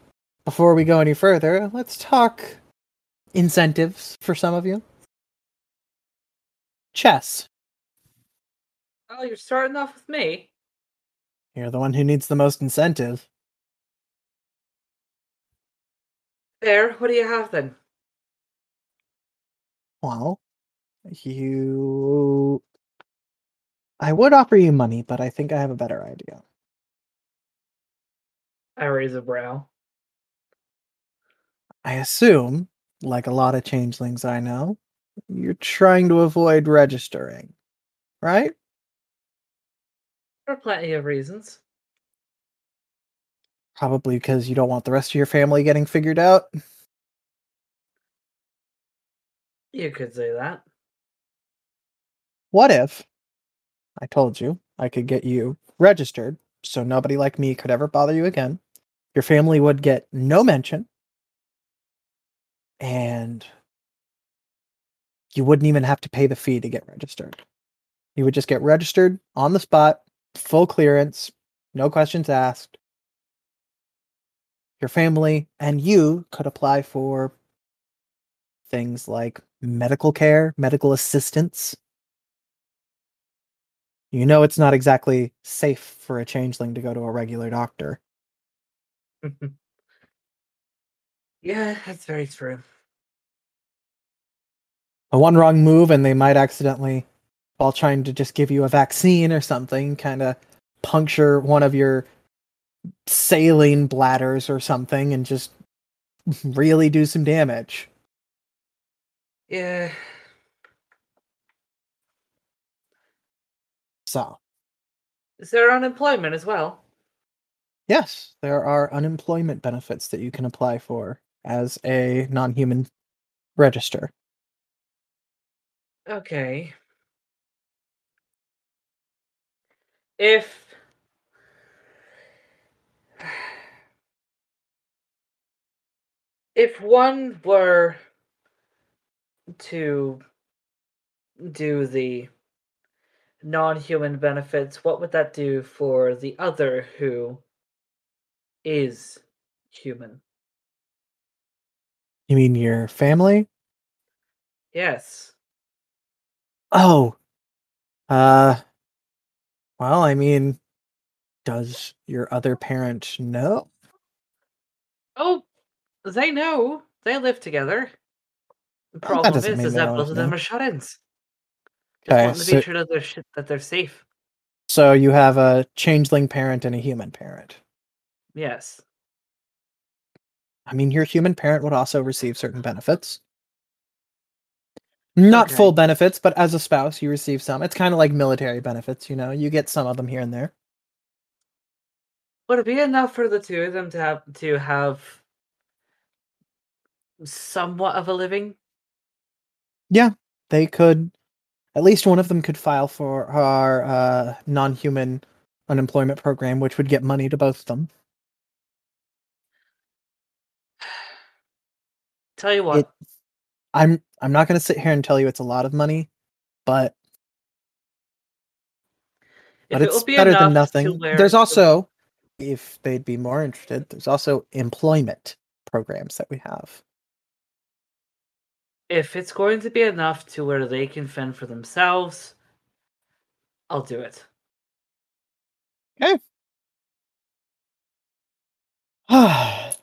before we go any further let's talk incentives for some of you Chess Oh, you're starting off with me. you're the one who needs the most incentive There. What do you have then? well you i would offer you money but i think i have a better idea I raise a brow. i assume like a lot of changelings i know you're trying to avoid registering right For plenty of reasons. Probably because you don't want the rest of your family getting figured out. You could say that. What if I told you I could get you registered so nobody like me could ever bother you again? Your family would get no mention, and you wouldn't even have to pay the fee to get registered. You would just get registered on the spot, full clearance, no questions asked. Your family and you could apply for things like medical care, medical assistance. You know it's not exactly safe for a changeling to go to a regular doctor. yeah, that's very true. A one wrong move and they might accidentally, while trying to just give you a vaccine or something, kind of puncture one of your saline bladders or something and just really do some damage. Yeah. So, Is there unemployment as well? yes, there are unemployment benefits that you can apply for as a non human register. Okay. If if one were to do the non-human benefits, what would that do for the other who is human? You mean your family? Yes. Oh. Uh well, I mean does your other parent know? Oh, they know. They live together. The oh, problem doesn't is, is that both of them are shut-ins. Just Okay, wanting to so- be sure that they're sh- that they're safe. So you have a changeling parent and a human parent. Yes. I mean your human parent would also receive certain benefits. Not Okay. full benefits, but as a spouse you receive some. It's kind of like military benefits, you know. You get some of them here and there. Would it be enough for the two of them to have to have somewhat of a living? Yeah, they could at least one of them could file for our uh, non-human unemployment program which would get money to both of them. Tell you what, It- I'm I'm not going to sit here and tell you it's a lot of money, but if but it it's better than nothing. There's the- also, if they'd be more interested, there's also employment programs that we have. if it's going to be enough to where they can fend for themselves, I'll do it. Okay.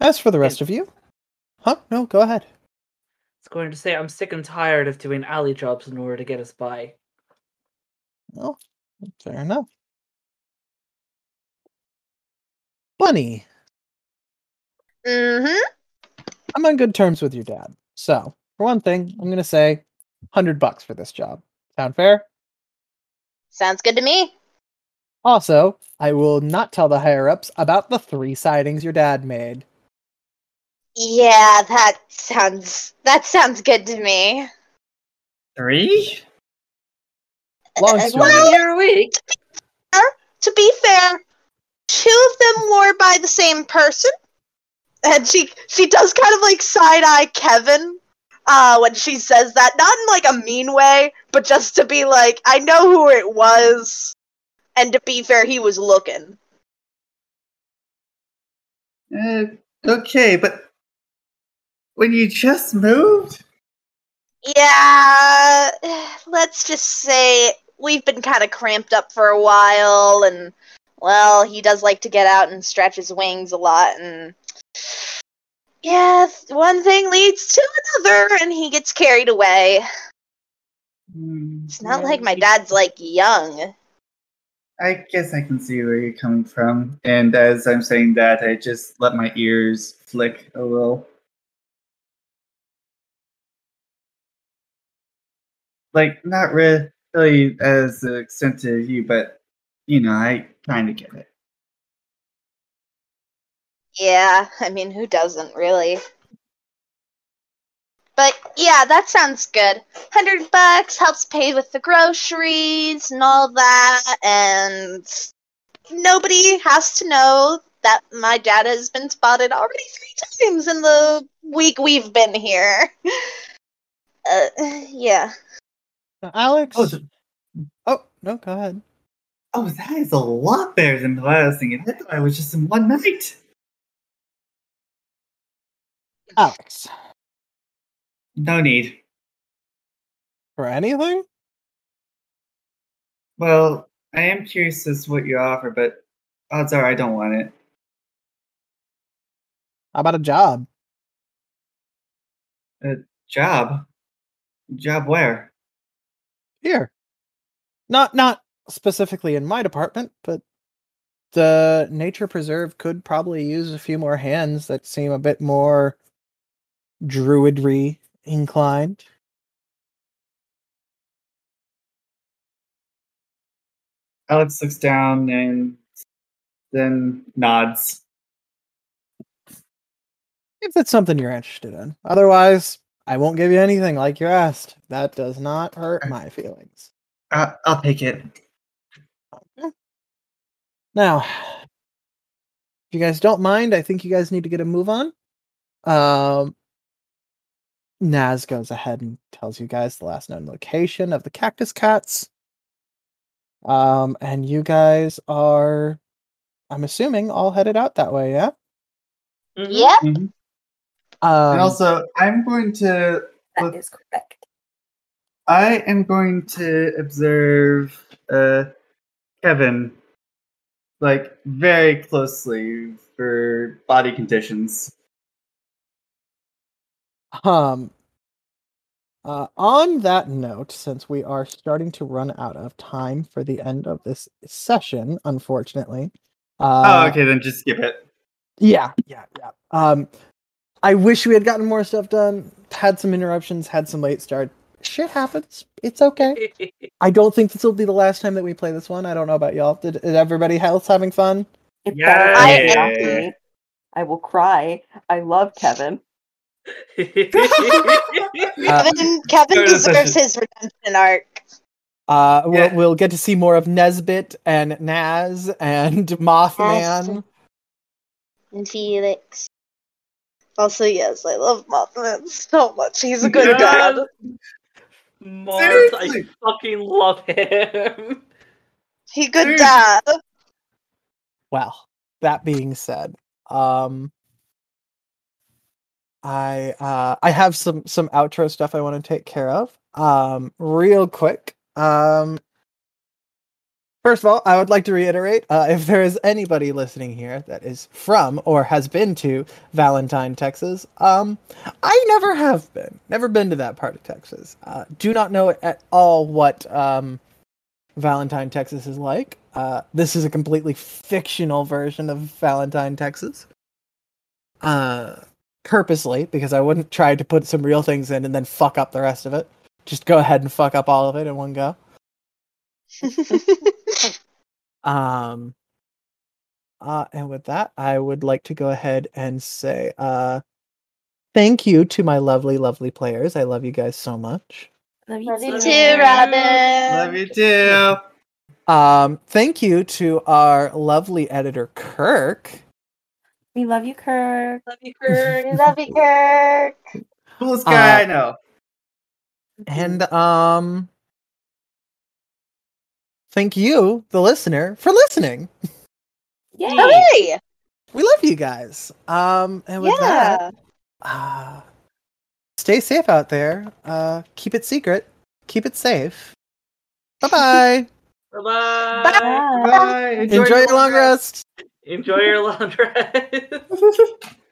As for the rest of you, huh? No, go ahead. It's going to say I'm sick and tired of doing alley jobs in order to get us by. Well, fair enough. Bunny, Mm-hmm. I'm on good terms with your dad. So, for one thing, I'm gonna say hundred bucks for this job. Sound fair? Sounds good to me. Also, I will not tell the higher ups about the three sightings your dad made. Yeah, that sounds that sounds good to me. Three? Long Uh, story. well, Year a week. to be fair, two of them were by the same person. And she she does kind of like side eye Kevin uh when she says that. Not in like a mean way, but just to be like, I know who it was. And to be fair, he was looking. Uh, okay, but when you just moved? Yeah, let's just say we've been kind of cramped up for a while, and well, he does like to get out and stretch his wings a lot, and yeah, one thing leads to another, and he gets carried away. Hmm, It's not yeah, like my dad's like young. I guess I can see where you're coming from. And as I'm saying that, I just let my ears flick a little. Like, not really as extensive to you, but, you know, I kind of get it. Yeah, I mean, who doesn't really? But yeah, that sounds good. Hundred bucks helps pay with the groceries and all that, and nobody has to know that my dad has been spotted already three times in the week we've been here. Uh, yeah. Now, Alex. Oh, th- oh no, go ahead. oh, that is a lot better than what I was thinking. I thought I was just in one night. Alex, No need. for anything? Well, I am curious as to what you offer, but odds are I don't want it. How about a job? A job? Job where? Here. Not not specifically in my department, but the nature preserve could probably use a few more hands that seem a bit more druidry inclined. Alex looks down and then nods. If that's something you're interested in. Otherwise, I won't give you anything like you asked. That does not hurt my feelings. Uh, I'll take it. Now, if you guys don't mind, I think you guys need to get a move on. Um, Naz goes ahead and tells you guys the last known location of the cactus cats. Um, and you guys are, I'm assuming, all headed out that way, yeah? Yep. Mhm. Um, and also, I'm going to. That Look- is correct. I am going to observe uh, Kevin, like very closely for body conditions. Um, uh, on that note, since we are starting to run out of time for the end of this session, unfortunately. Uh, oh, okay, then just skip it. Yeah, yeah, yeah. Um, I wish we had gotten more stuff done. Had some interruptions. Had some late start. Shit happens. It's okay. I don't think this will be the last time that we play this one. I don't know about y'all. Did, is everybody else having fun? It Yeah. I am. I will cry. I love Kevin. Uh, Kevin, Kevin Go to the deserves his redemption arc. Uh, we'll, Yeah. we'll get to see more of Nesbit and Naz and Mothman. And Felix. Also, yes, I love Mothman so much. He's a good dad. Mars, I fucking love him. He good Dude. dad. Well, that being said, um, I uh, I have some some outro stuff I want to take care of. Um, real quick. Um, first of all, I would like to reiterate: uh, if there is anybody listening here that is from or has been to Valentine, Texas, um, I never have been, never been to that part of Texas. Uh, do not know at all what um, Valentine, Texas is like. Uh, this is a completely fictional version of Valentine, Texas. Uh, purposely, because I wouldn't try to put some real things in and then fuck up the rest of it. Just go ahead and fuck up all of it in one go. Um, uh, and with that, I would like to go ahead and say uh, thank you to my lovely, lovely players. I love you guys so much. Love you too, Robin. Love you too. Um, thank you to our lovely editor, Kirk. We love you, Kirk. Love you, Kirk. We love you, Kirk. Coolest guy Uh, I know. And um, thank you, the listener, for listening. Yay! Hooray! We love you guys. Um, and with that, Yeah. uh, stay safe out there. Uh, keep it secret. Keep it safe. Bye-bye. Bye-bye. Bye. Bye. Enjoy, your long rest. Enjoy your long rest.